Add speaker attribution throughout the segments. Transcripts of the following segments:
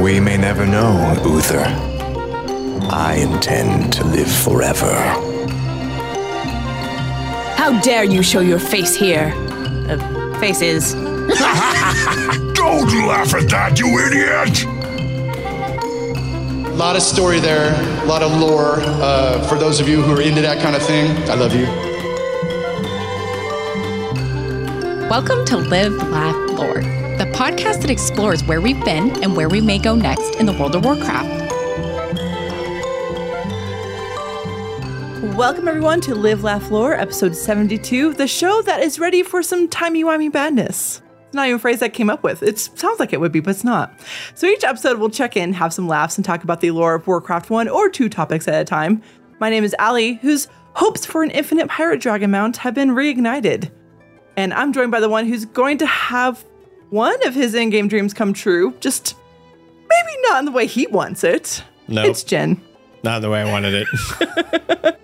Speaker 1: We may never know, Uther. I intend to live forever.
Speaker 2: How dare you show your face here? Uh, faces.
Speaker 3: Don't laugh at that, you idiot!
Speaker 4: A lot of story there, a lot of lore. Uh, for those of you who are into that kind of thing, I love you.
Speaker 5: Welcome to Live, Laugh, Lore, the podcast that explores where we've been and where we may go next in the world of Warcraft.
Speaker 6: Welcome, everyone, to Live, Laugh, Lore, episode 72, the show that is ready for some timey-wimey badness. Not even a phrase I came up with. It sounds like it would be, but it's not. So each episode, we'll check in, have some laughs, and talk about the lore of Warcraft 1 or two topics at a time. My name is Ali, whose hopes for an infinite pirate dragon mount have been reignited. And I'm joined by the one who's going to have one of his in-game dreams come true, just maybe not in the way he wants it.
Speaker 7: No,
Speaker 6: It's Jen.
Speaker 7: not the way I wanted it.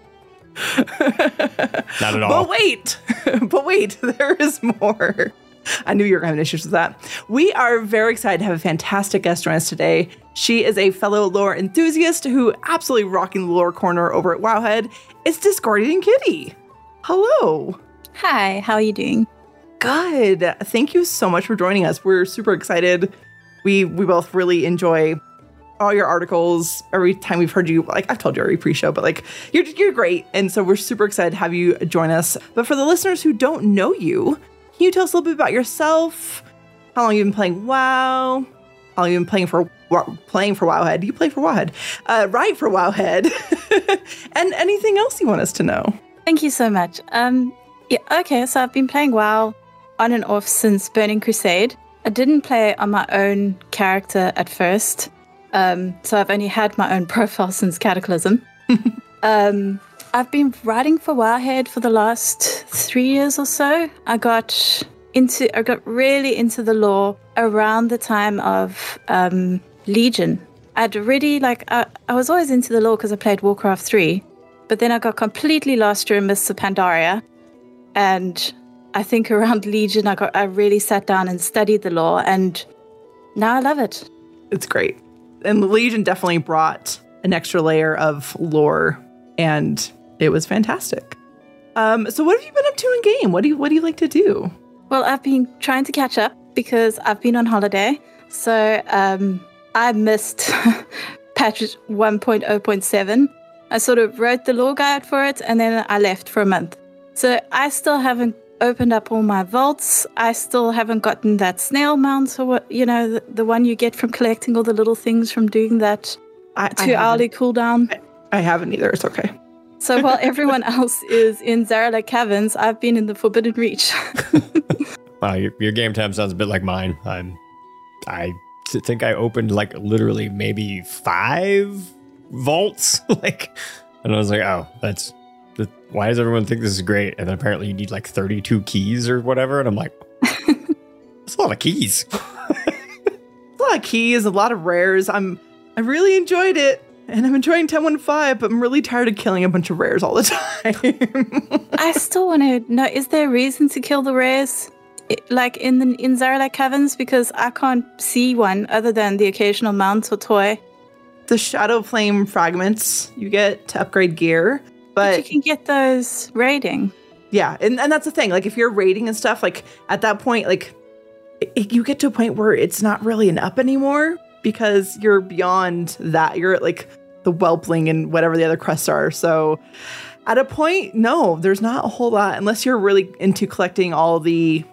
Speaker 7: not at all.
Speaker 6: But wait, but wait, there is more. I knew you were having issues with that. We are very excited to have a fantastic guest join us today. She is a fellow lore enthusiast who absolutely rocking the lore corner over at Wowhead. It's Discordian Kitty. Hello.
Speaker 8: Hi, how are you doing?
Speaker 6: Good. Thank you so much for joining us. We're super excited. We we both really enjoy all your articles. Every time we've heard you, like I've told you every pre-show, but like you're you're great, and so we're super excited to have you join us. But for the listeners who don't know you, can you tell us a little bit about yourself? How long you've been playing WoW? How long you've been playing for playing for Wowhead? You play for Wowhead, uh, right for Wowhead, and anything else you want us to know?
Speaker 8: Thank you so much. Um, yeah, okay, so I've been playing WoW on and off since Burning Crusade. I didn't play on my own character at first, um, so I've only had my own profile since Cataclysm. um, I've been writing for Wowhead for the last three years or so. I got into, I got really into the lore around the time of um, Legion. I'd already like, I, I was always into the lore because I played Warcraft three, but then I got completely lost during Mists of Pandaria, and I think around Legion, I got, I really sat down and studied the law, and now I love it.
Speaker 6: it's great. And Legion definitely brought an extra layer of lore, and it was fantastic. Um, so, what have you been up to in game? What do you What do you like to do?
Speaker 8: Well, I've been trying to catch up because I've been on holiday. So um, I missed patch 1.0.7. I sort of wrote the lore guide for it and then I left for a month. So I still haven't opened up all my vaults. I still haven't gotten that snail mount or what, you know, the, the one you get from collecting all the little things from doing that
Speaker 6: I, I
Speaker 8: two hourly
Speaker 6: haven't-
Speaker 8: cooldown.
Speaker 6: I haven't either. It's okay.
Speaker 8: So while everyone else is in Zaralek Caverns, I've been in the Forbidden Reach.
Speaker 7: Wow, your, your game time sounds a bit like mine. I'm, I think I opened like literally maybe five vaults, like, and I was like, oh, that's. The, why does everyone think this is great? And then apparently you need like 32 keys or whatever. And I'm like, that's a lot of keys.
Speaker 6: A lot of keys, a lot of rares. I'm I really enjoyed it, and I'm enjoying 1015, but I'm really tired of killing a bunch of rares all the time.
Speaker 8: I still want to know: is there a reason to kill the rares, I- like in the in Zaralek Caverns? Because I can't see one other than the occasional mount or toy.
Speaker 6: the Shadow Flame fragments you get to upgrade gear,
Speaker 8: But,
Speaker 6: but
Speaker 8: you can get those raiding.
Speaker 6: Yeah, and, and that's the thing. Like if you're raiding and stuff, like at that point, like it, you get to a point where it's not really an up anymore because you're beyond that. You're at like the whelpling and whatever the other crests are. So at a point, no, there's not a whole lot unless you're really into collecting all the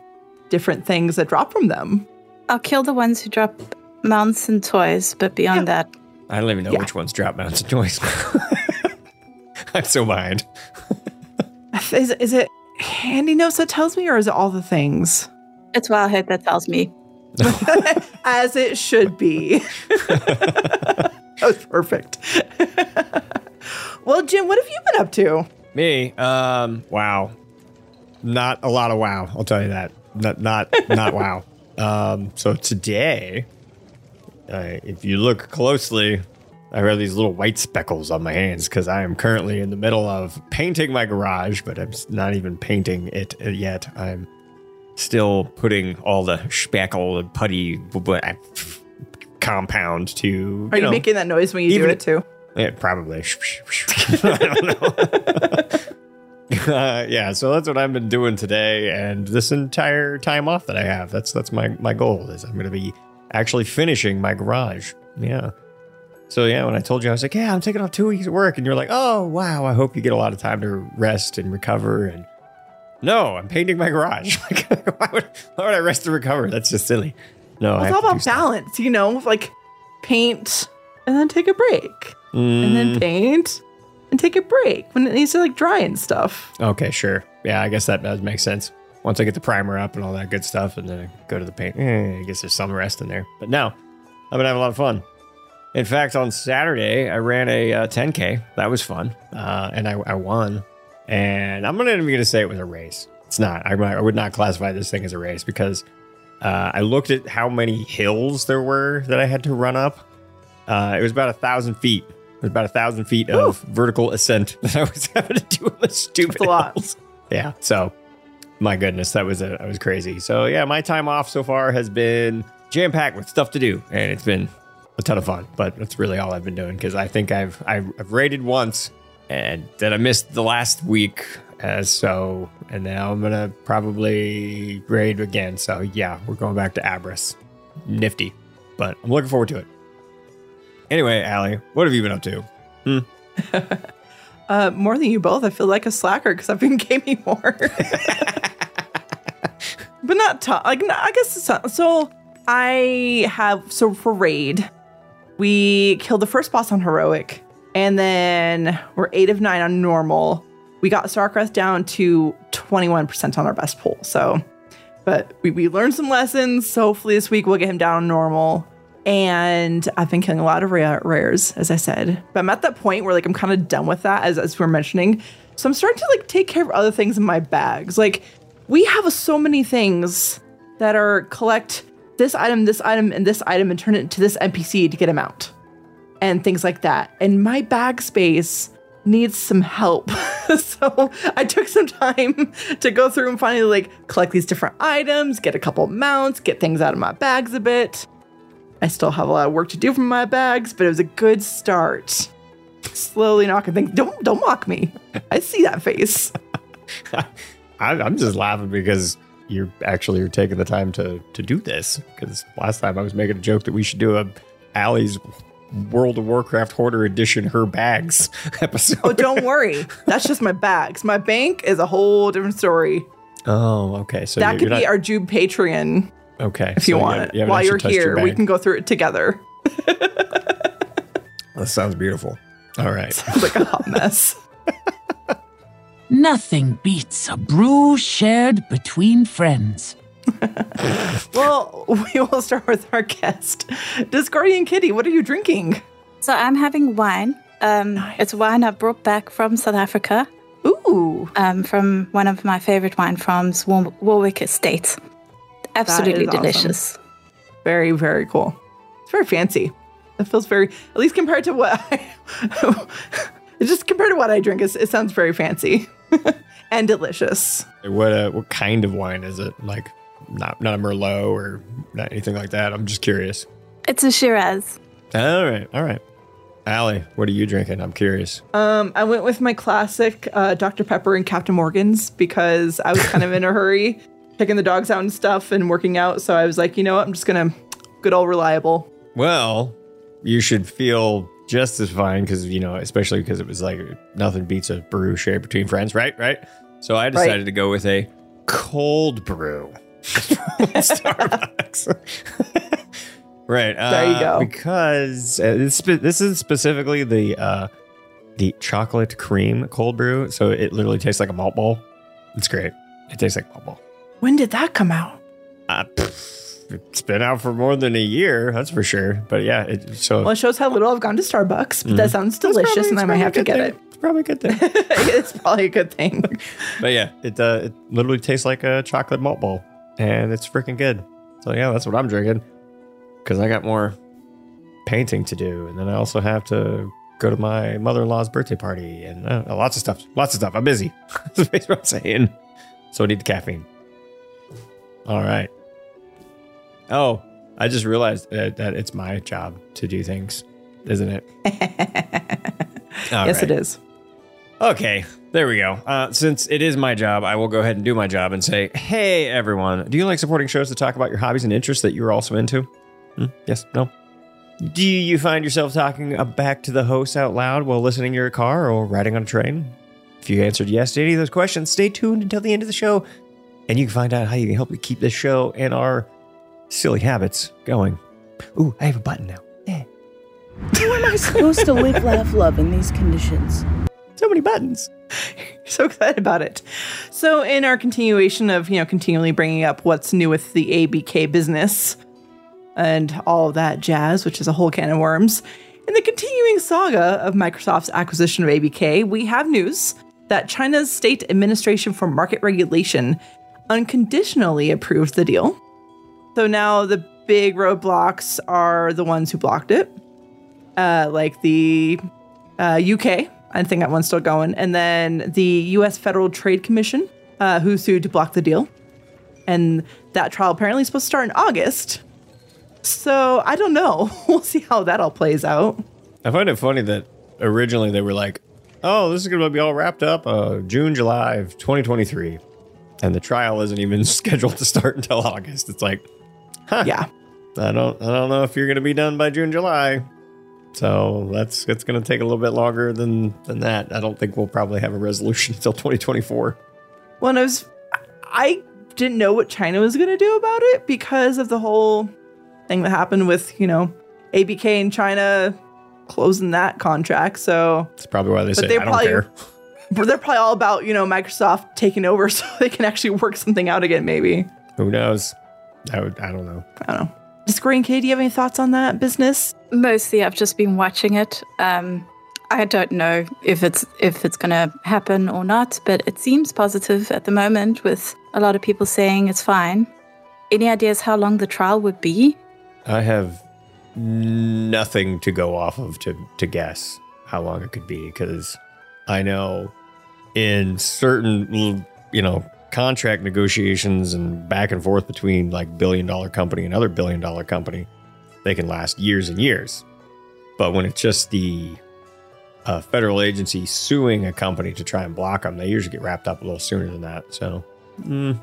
Speaker 6: different things that drop from them.
Speaker 8: I'll kill the ones who drop mounts and toys, but beyond that,
Speaker 7: I don't even know
Speaker 6: Yeah.
Speaker 7: which one's drop mounts and toys. I'm so behind.
Speaker 6: Is, is it HandyNotes that tells me, or is it all the things?
Speaker 8: it's Wowhead that tells me.
Speaker 6: As it should be. that was perfect. well, Jim, what have you been up to?
Speaker 7: Me, um, wow, not a lot of wow. I'll tell you that. Not, not, not wow. Um, so today, uh, if you look closely, I have these little white speckles on my hands because I am currently in the middle of painting my garage, but I'm not even painting it uh, yet. I'm still putting all the speckle and putty, compound to. You
Speaker 6: Are you
Speaker 7: know,
Speaker 6: making that noise when you do it too?
Speaker 7: Yeah, probably. I don't know. uh, yeah, so that's what I've been doing today, and this entire time off that I have. That's that's my my goal is I'm going to be actually finishing my garage. Yeah. So yeah, when I told you, I was like, yeah, I'm taking off two weeks of work, and you're like, oh wow, I hope you get a lot of time to rest and recover. And no, I'm painting my garage. Like, why would why would I rest and recover? That's just silly. No, I
Speaker 6: It's all about balance, you know, like paint and then take a break, and
Speaker 7: Mm.
Speaker 6: then paint and take a break when it needs to like dry and stuff.
Speaker 7: Okay, sure. Yeah, I guess that does make sense. Once I get the primer up and all that good stuff, and then I go to the paint, eh, I guess there's some rest in there. But no, I've been having a lot of fun. In fact, on Saturday, I ran a uh, 10K. That was fun. Uh, and I, I won. And I'm not even going to say it was a race. It's not. I, I would not classify this thing as a race because uh, I looked at how many hills there were that I had to run up. Uh, it was about a thousand feet. It was about a thousand feet of vertical ascent that I was having to do on the stupid
Speaker 6: That's a lot.
Speaker 7: hills. Yeah. So, my goodness, that was a, that was crazy. So yeah, my time off so far has been jam packed with stuff to do, and it's been a ton of fun. But that's really all I've been doing because I think I've, I've I've raided once, and then I missed the last week. As so, and now I'm gonna probably raid again. So yeah, we're going back to Aberrus. Nifty, but I'm looking forward to it. Anyway, Allie, what have you been up to?
Speaker 6: Uh, more than you both. I feel like a slacker because I've been gaming more. but not ton. Like no, I guess it's not. so. I have so for raid, we killed the first boss on heroic, and then we're eight of nine on normal. We got Sarkareth down to twenty one percent on our best pull. So, but we, we learned some lessons. So hopefully this week we'll get him down normal. And I've been killing a lot of rare, rares, as I said. But I'm at that point where like I'm kind of done with that, as as we're mentioning. So I'm starting to like take care of other things in my bags. Like we have so many things that are collect this item, this item, and this item, and turn it into this NPC to get him out, and things like that. And my bag space needs some help. so I took some time to go through and finally like collect these different items, get a couple mounts, get things out of my bags a bit. I still have a lot of work to do from my bags, but it was a good start. Slowly knocking things. Don't don't mock me. I see that face.
Speaker 7: I, I'm just laughing because you're actually you're taking the time to to do this. Because last time I was making a joke that we should do a Allie's World of Warcraft Hoarder Edition her bags episode.
Speaker 6: Oh, don't worry. That's just my bags. My bank is a whole different story.
Speaker 7: Oh, okay. So
Speaker 6: that could be our Jude Patreon
Speaker 7: okay
Speaker 6: if you want it. While you're here, we can go through it together.
Speaker 7: That sounds beautiful. All right.
Speaker 6: It's like a hot mess.
Speaker 9: Nothing beats a brew shared between friends.
Speaker 6: Well, we will start with our guest, Discordian Kitty. What are you drinking?
Speaker 8: So I'm having wine. Um, It's wine I brought back from South Africa,
Speaker 6: Ooh,
Speaker 8: um, from one of my favorite wine farms, War- Warwick Estate. Absolutely
Speaker 6: awesome.
Speaker 8: delicious.
Speaker 6: very very cool. It's very fancy. It feels very, at least compared to what I, just compared to what I drink, it, it sounds very fancy and delicious.
Speaker 7: What uh, what kind of wine is it? Like not not a Merlot or not anything like that. I'm just curious.
Speaker 8: It's a Shiraz.
Speaker 7: All right, all right. Allie, what are you drinking? I'm curious.
Speaker 6: Um, I went with my classic uh, Dr. Pepper and Captain Morgan's because I was kind of in a hurry, taking the dogs out and stuff and working out. So I was like, you know what? I'm just gonna good old reliable.
Speaker 7: Well, you should feel just as fine because you know, especially because it was like nothing beats a brew shared between friends, right? Right. So I decided
Speaker 6: Right.
Speaker 7: to go with a cold brew. Starbucks. right.
Speaker 6: There you
Speaker 7: uh,
Speaker 6: go.
Speaker 7: Because uh, this, this is specifically the uh, the chocolate cream cold brew, so it literally tastes like a malt ball. It's great. It tastes like malt ball.
Speaker 6: When did that come out?
Speaker 7: Uh, pff, it's been out for more than a year, that's for sure. But yeah, it, so
Speaker 6: Well, it shows how little I've gone to Starbucks, but that sounds delicious, and I might have to get it.
Speaker 7: It's probably a good thing.
Speaker 6: it's probably a good thing.
Speaker 7: but yeah, it uh, it literally tastes like a chocolate malt ball, and it's freaking good. So yeah, that's what I'm drinking because I got more painting to do, and then I also have to go to my mother-in-law's birthday party, and uh, lots of stuff. Lots of stuff. I'm busy. That's what I'm saying. So I need the caffeine. All right. Oh, I just realized that, that it's my job to do things, isn't it?
Speaker 6: Yes,
Speaker 7: right.
Speaker 6: it is.
Speaker 7: Okay, there we go. Uh, since it is my job, I will go ahead and do my job and say, hey, everyone, do you like supporting shows to talk about your hobbies and interests that you're also into? Hmm? Yes? No? Do you find yourself talking uh, back to the host out loud while listening in your car or riding on a train? If you answered yes to any of those questions, stay tuned until the end of the show and you can find out how you can help me keep this show and our silly habits going. Ooh, I have a button now. Yeah.
Speaker 10: How am I supposed to live, laugh, love in these conditions?
Speaker 7: So many buttons.
Speaker 6: so excited about it. So, in our continuation of, you know, continually bringing up what's new with the ABK business and all of that jazz, which is a whole can of worms, in the continuing saga of Microsoft's acquisition of ABK, we have news that China's State Administration for Market Regulation unconditionally approved the deal. So now the big roadblocks are the ones who blocked it, uh, like the uh, UK. I think that one's still going. And then the U.S. Federal Trade Commission, uh, who sued to block the deal. And that trial apparently is supposed to start in August. So I don't know. we'll see how that all plays out.
Speaker 7: I find it funny that originally they were like, oh, this is going to be all wrapped up uh, June, July of 2023. And the trial isn't even scheduled to start until August. It's like, huh.
Speaker 6: Yeah.
Speaker 7: I don't I don't know if you're going to be done by June, July. So that's it's going to take a little bit longer than than that. I don't think we'll probably have a resolution until 2024.
Speaker 6: Well, I was, I didn't know what China was going to do about it because of the whole thing that happened with, you know, ABK and China closing that contract. So
Speaker 7: That's probably why they
Speaker 6: But
Speaker 7: say
Speaker 6: they
Speaker 7: I don't care.
Speaker 6: but they're probably all about, you know, Microsoft taking over so they can actually work something out again, maybe.
Speaker 7: Who knows? I would I don't know.
Speaker 6: I don't know. Discord and Kay, do you have any thoughts on that business?
Speaker 8: Mostly, I've just been watching it. Um, I don't know if it's if it's going to happen or not, but it seems positive at the moment, with a lot of people saying it's fine. Any ideas how long the trial would be?
Speaker 7: I have nothing to go off of to to guess how long it could be because I know in certain you know contract negotiations and back and forth between like billion dollar company and other billion dollar company they can last years and years. But when it's just the uh, federal agency suing a company to try and block them they usually get wrapped up a little sooner than that so. Mm,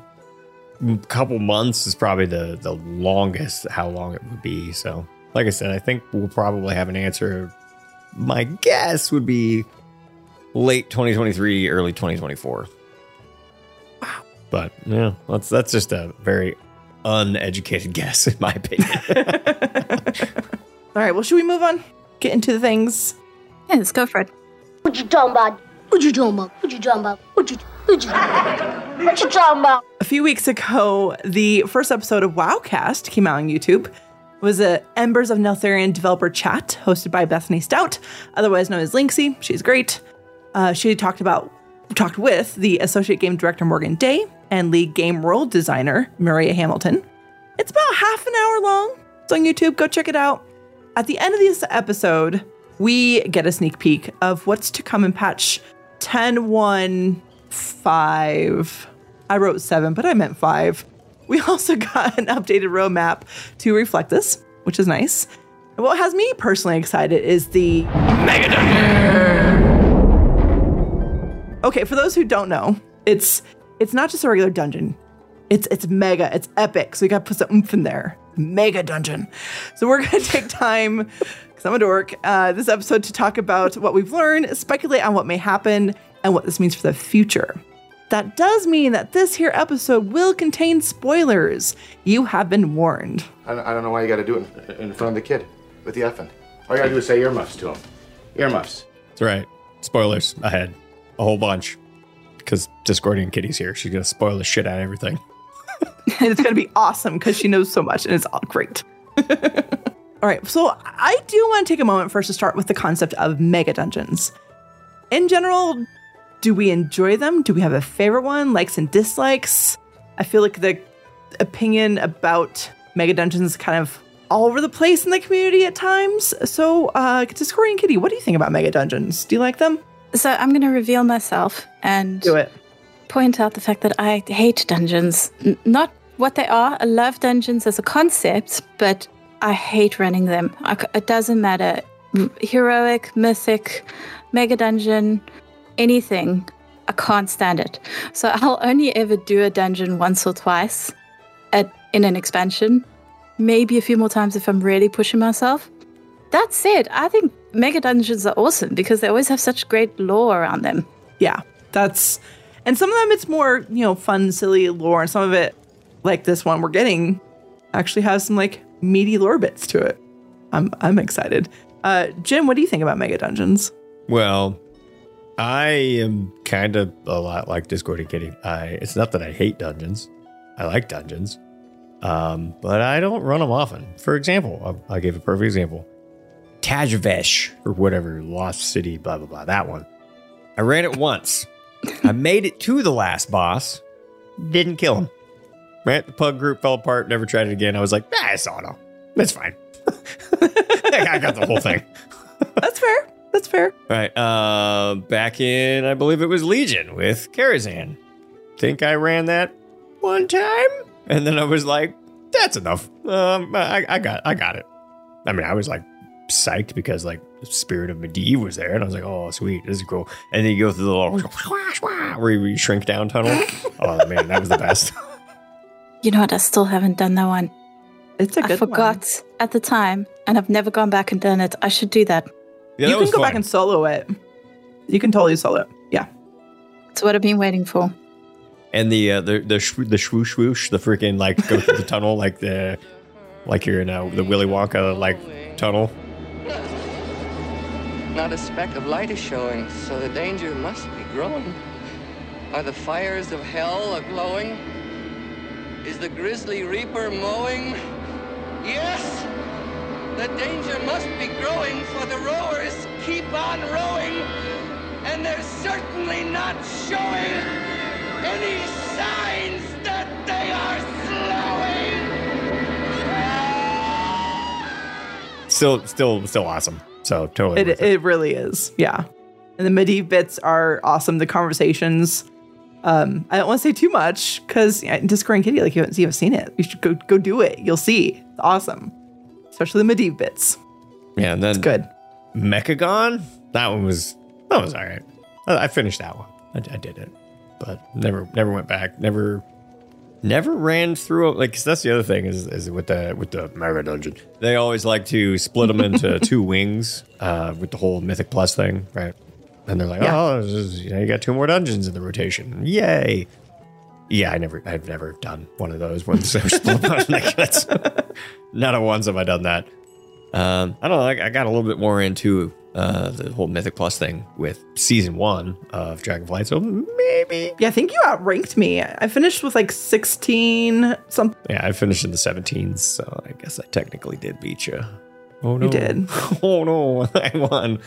Speaker 7: a couple months is probably the the longest how long it would be so. Like i said i think we'll probably have an answer. My guess would be late 2023 early 2024 but yeah that's that's just a very uneducated guess in my opinion
Speaker 6: All right, well, should we move on? Get into the things.
Speaker 8: Yeah, let's go Fred. it.
Speaker 11: What you talking about? What you talking about? What you talking about? What you what you what you talking about?
Speaker 6: A few weeks ago, the first episode of Wowcast came out on YouTube. It was a Embers of Neltharion developer chat hosted by Bethany Stout, otherwise known as Linxy. She's great. Uh, she talked about talked with the associate game director Morgan Day and lead game world designer Maria Hamilton. It's about half an hour long. It's on YouTube. Go check it out. At the end of this episode, we get a sneak peek of what's to come in patch 10.1.5. I wrote 7, but I meant 5. We also got an updated roadmap to reflect this, which is nice. And what has me personally excited is the Mega Dungeon. Okay, for those who don't know, it's it's not just a regular dungeon. It's it's mega, it's epic. So we gotta put some oomph in there. Mega dungeon. So we're gonna take time, because I'm a dork, uh, this episode to talk about what we've learned, speculate on what may happen, and what this means for the future. That does mean that this here episode will contain spoilers. You have been warned.
Speaker 12: I don't, I don't know why you got to do it in, in front of the kid with the effing. All you got to do is say earmuffs to him. Earmuffs.
Speaker 7: that's right spoilers ahead a whole bunch because discordian kitty's here she's gonna spoil the shit out of everything
Speaker 6: and it's to be awesome because she knows so much and it's all great. all right, so I do want to take a moment first to start with the concept of mega dungeons. In general, do we enjoy them? Do we have a favorite one, likes and dislikes? I feel like the opinion about mega dungeons is kind of all over the place in the community at times. So, uh, Discordian Kitty, what do you think about mega dungeons? Do you like them?
Speaker 8: So I'm going to reveal myself and
Speaker 6: Do it.
Speaker 8: point out the fact that I hate dungeons. N- not what they are. I love dungeons as a concept, but I hate running them. I c it doesn't matter. Heroic, mythic, mega dungeon, anything. I can't stand it. So I'll only ever do a dungeon once or twice at in an expansion. Maybe a few more times if I'm really pushing myself. That said, I think mega dungeons are awesome because they always have such great lore around them.
Speaker 6: Yeah, that's and some of them it's more you know fun, silly lore, and some of it, like this one we're getting, actually has some like meaty lore bits to it. I'm I'm excited. Uh, Jim, what do you think about mega dungeons?
Speaker 7: Well, I am kind of a lot like Discord Kitty. I it's not that I hate dungeons. I like dungeons. Um, but I don't run them often. For example, I'll, I'll give a perfect example. Tazavesh or whatever, Lost City, blah blah blah. That one. I ran it once. I made it to the last boss. Didn't kill him. Right? The pug group fell apart. Never tried it again. I was like, ah, I saw it all. That's fine. I got the whole thing.
Speaker 6: That's fair. That's fair.
Speaker 7: All right. Uh, back in, I believe it was Legion with Karazhan. Think I ran that one time, and then I was like, "That's enough." Um, I, I got, I got it. I mean, I was like psyched because like the spirit of Medivh was there, and I was like, "Oh, sweet, this is cool." And then you go through the little where you shrink down tunnel. oh man, that was the best.
Speaker 8: You know what? I still haven't done that one.
Speaker 6: It's a
Speaker 8: I
Speaker 6: good I
Speaker 8: forgot at the time, and I've never gone back and done it. I should do that.
Speaker 7: Yeah,
Speaker 6: you
Speaker 7: that
Speaker 6: can
Speaker 7: was
Speaker 6: go back and solo it. You can totally solo it. Yeah.
Speaker 8: That's what I've been waiting for.
Speaker 7: And the uh, the the shwoo, the swoosh swoosh, the freaking like go through the tunnel like the like you're in uh, the Willy Wonka like tunnel.
Speaker 13: Not a speck of light is showing, so the danger must be growing. Are the fires of hell a glowing? Is the grisly reaper mowing? Yes! The danger must be growing, for the rowers keep on rowing, and they're certainly not showing any signs that they are slowing!
Speaker 7: Still, still, still awesome. So totally.
Speaker 6: It,
Speaker 7: worth
Speaker 6: it really is. Yeah. And the Medivh bits are awesome. The conversations. Um, I don't want to say too much because yeah, Discordian Kitty, like you haven't, you haven't seen it. You should go go do it. You'll see. It's awesome. Especially the Medivh bits.
Speaker 7: Yeah, and then
Speaker 6: It's good.
Speaker 7: Mechagon. That one was that was all right. I, I finished that one. I, I did it, but never never went back. Never never ran through. Like 'cause that's the other thing is is with the with the Mega Dungeon. They always like to split them into two wings uh, with the whole Mythic Plus thing, right? And they're like,
Speaker 6: Yeah.
Speaker 7: oh, this is, you know, you got two more dungeons in the rotation. Yay! Yeah, I never, I've never done one of those ones. that are split up. Like, that's not a once have I done that. Um, I don't know. I, I got a little bit more into uh, the whole Mythic Plus thing with season one of Dragonflight, so maybe.
Speaker 6: Yeah, I think you outranked me. I finished with like 16 something.
Speaker 7: Yeah, I finished in the 17s, so I guess I technically did beat you. Oh no,
Speaker 6: You did.
Speaker 7: oh no, I won.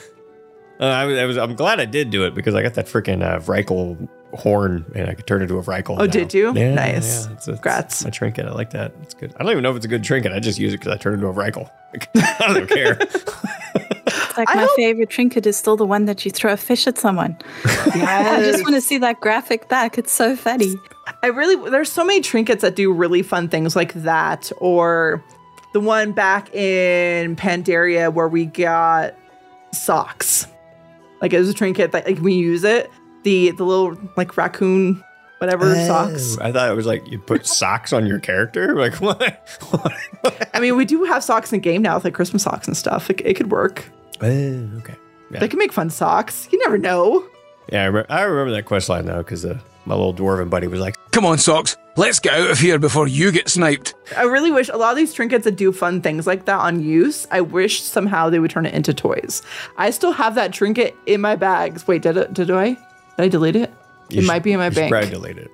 Speaker 7: Uh, I, was, I was. I'm glad I did do it because I got that freaking uh, Reichel horn, and I could turn into a Reichel.
Speaker 6: Oh,
Speaker 7: now.
Speaker 6: did you?
Speaker 7: Yeah,
Speaker 6: Nice.
Speaker 7: Yeah, it's, it's
Speaker 6: Congrats.
Speaker 7: My trinket. I like that. It's good. I don't even know if it's a good trinket. I just use it because I turn into a Reichel. I don't care.
Speaker 8: It's like my favorite trinket is still the one that you throw a fish at someone. I just want to see that graphic back. It's so funny.
Speaker 6: I really there's so many trinkets that do really fun things like that, or the one back in Pandaria where we got socks. Like it was a trinket that like we use it. The the little like raccoon whatever socks.
Speaker 7: I thought it was like you put socks on your character. Like what?
Speaker 6: I mean, we do have socks in game now with like Christmas socks and stuff. It, it could work.
Speaker 7: Oh, okay. Yeah.
Speaker 6: They can make fun socks. You never know.
Speaker 7: Yeah, I, re- I remember that quest line though because uh, my little dwarven buddy was like,
Speaker 9: Come on, Socks. Let's get out of here before you get sniped.
Speaker 6: I really wish a lot of these trinkets that do fun things like that on use, I wish somehow they would turn it into toys. I still have that trinket in my bags. Wait, did it? Did I? Did I delete it?
Speaker 7: You
Speaker 6: it
Speaker 7: should-
Speaker 6: might be in my bank.
Speaker 7: Probably delete it.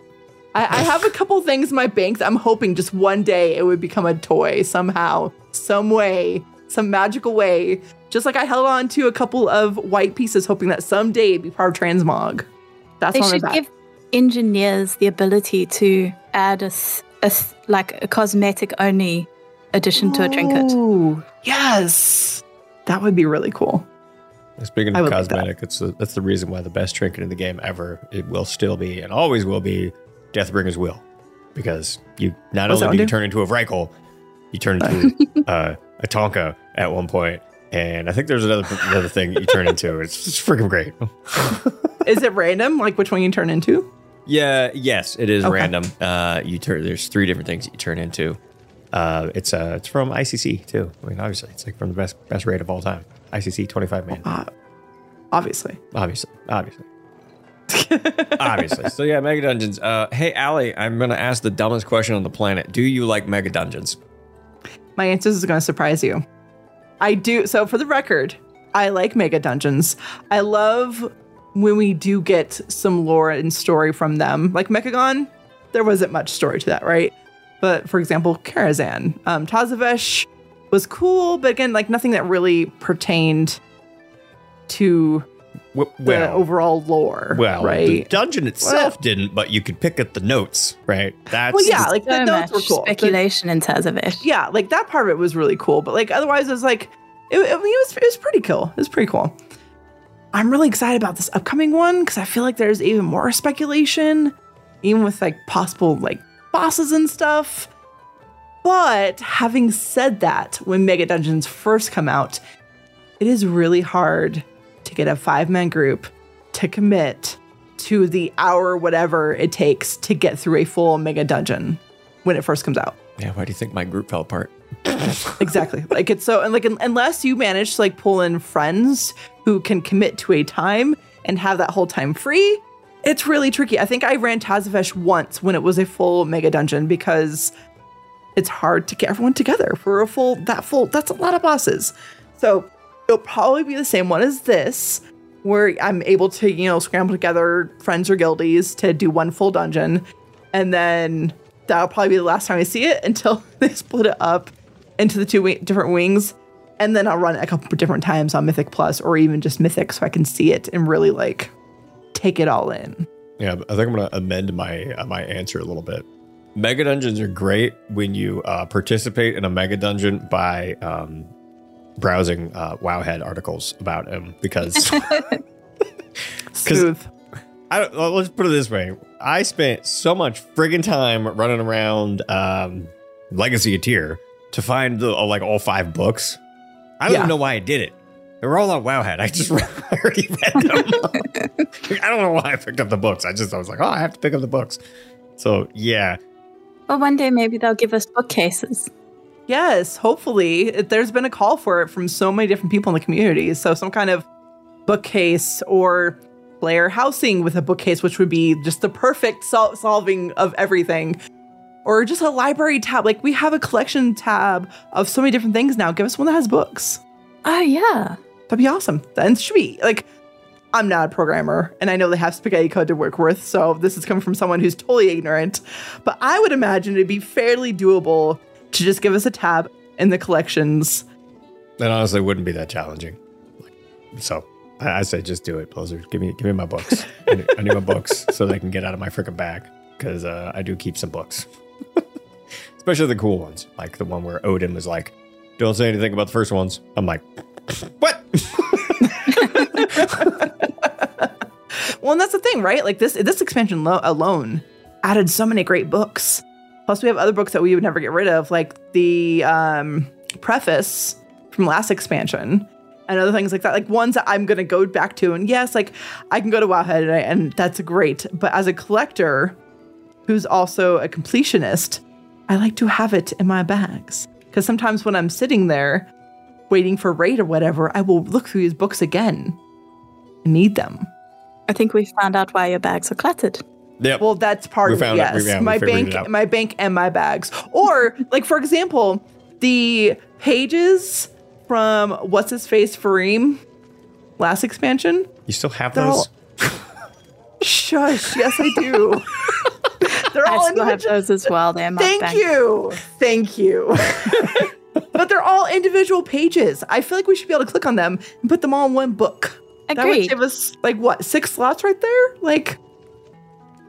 Speaker 6: I, I have a couple things in my bank that I'm hoping just one day it would become a toy somehow, some way, some magical way. Just like I held on to a couple of white pieces, hoping that someday it'd be part of transmog. That's
Speaker 8: they
Speaker 6: on my
Speaker 8: should give engineers the ability to add a, a like a cosmetic only addition to a trinket.
Speaker 6: Ooh, yes, that would be really cool.
Speaker 7: Speaking of cosmetic, it's the, that's the reason why the best trinket in the game ever it will still be and always will be Deathbringer's Will. because you not
Speaker 6: What's
Speaker 7: only do you turn into a Vrykul, you turn into uh, a Taunka at one point, and I think there's another another thing you turn into. It's just freaking great.
Speaker 6: Is it random? Like which one you turn into?
Speaker 7: Yeah, yes, it is
Speaker 6: Okay.
Speaker 7: random. Uh, you turn. There's three different things that you turn into. Uh, it's uh, it's from ICC too. I mean, obviously, it's like from the best best raid of all time. ICC 25 man.
Speaker 6: Uh, obviously,
Speaker 7: obviously, obviously, obviously. So yeah, mega dungeons. Uh, hey, Ali, I'm gonna ask the dumbest question on the planet. Do you like mega dungeons?
Speaker 6: My answer is going to surprise you. I do. So, for the record, I like mega dungeons. I love when we do get some lore and story from them. Like Mechagon, there wasn't much story to that, right? But for example, Karazhan, um, Tazavesh was cool, but again, like nothing that really pertained to the overall lore.
Speaker 7: Well, right? the
Speaker 6: right?
Speaker 7: dungeon itself didn't, but you could pick up the notes, right? That's
Speaker 6: well, yeah, like the
Speaker 8: So
Speaker 6: notes were
Speaker 8: much
Speaker 6: cool. The-
Speaker 8: speculation in Tazavesh.
Speaker 6: yeah, like that part of it was really cool. But like otherwise, it was like it, it, it was it was pretty cool. It was pretty cool. I'm really excited about this upcoming one because I feel like there's even more speculation, even with like possible like bosses and stuff. But having said that, when Mega Dungeons first come out, it is really hard to get a five man group to commit to the hour whatever it takes to get through a full Mega Dungeon when it first comes out.
Speaker 7: Yeah, why do you think my group fell apart?
Speaker 6: exactly like it's so and like unless you manage to like pull in friends who can commit to a time and have that whole time free it's really tricky i think i ran tazavesh once when it was a full mega dungeon because it's hard to get everyone together for a full that full that's a lot of bosses. So it'll probably be the same one as this where i'm able to you know scramble together friends or guildies to do one full dungeon. And then that'll probably be the last time i see it until they split it up into the two wi- different wings. And then i'll run it a couple different times on mythic plus or even just mythic so i can see it and really like take it all in.
Speaker 7: Yeah, I think I'm gonna amend my uh, my answer a little bit. Mega dungeons are great when you uh, participate in a mega dungeon by um, browsing uh, Wowhead articles about him because
Speaker 6: Smooth.
Speaker 7: I don't, well, let's put it this way: I spent so much friggin' time running around um, Legacy of Tyr to find the, uh, like all five books. I don't
Speaker 6: Yeah.
Speaker 7: even know why I did it. They were all on Wowhead. I just I already read them. I don't know why I picked up the books. I just I was like, oh, I have to pick up the books. So yeah,
Speaker 8: Well, one day maybe they'll give us bookcases.
Speaker 6: Yes, hopefully. There's been a call for it from so many different people in the community. So some kind of bookcase or player housing with a bookcase, which would be just the perfect sol- solving of everything. Or just a library tab. Like we have a collection tab of so many different things now. Give us one that has books.
Speaker 8: Oh yeah.
Speaker 6: That'd be awesome. Then it should be like I'm not a programmer and I know they have spaghetti code to work with, so this is coming from someone who's totally ignorant. But I would imagine it'd be fairly doable to just give us a tab in the collections.
Speaker 7: that honestly wouldn't be that challenging. So I, I say just do it, Blizzard. Give me give me my books. I, need, I need my books so they can get out of my freaking bag because uh, I do keep some books, especially the cool ones, like the one where Odin was like, "Don't say anything about the first ones." I'm like, "What?"
Speaker 6: Well, and that's the thing, right? Like this this expansion lo- alone added so many great books. Plus, we have other books that we would never get rid of, like the um, preface from last expansion and other things like that. Like ones that I'm gonna go back to. And yes, like I can go to Wowhead and, I, and that's great. But as a collector who's also a completionist, I like to have it in my bags because sometimes when I'm sitting there waiting for raid or whatever, I will look through these books again need them.
Speaker 8: I think we found out why your bags are cluttered.
Speaker 7: Yeah.
Speaker 6: Well, that's part
Speaker 7: We
Speaker 6: of it.
Speaker 7: found it.
Speaker 6: Yes,
Speaker 7: We- yeah, we
Speaker 6: my
Speaker 7: it
Speaker 6: bank,
Speaker 7: out.
Speaker 6: my bank, and my bags. Or like for example, the pages from what's his face Firim last expansion.
Speaker 7: You still have
Speaker 6: They're
Speaker 7: those?
Speaker 6: all- Shush. Yes, I do. They're all
Speaker 8: I still have those as well. They're
Speaker 6: Thank
Speaker 8: bank.
Speaker 6: you. Thank you. but they're all individual pages. I feel like we should be able to click on them and put them all in one book. That would give us like what six slots right there. Like,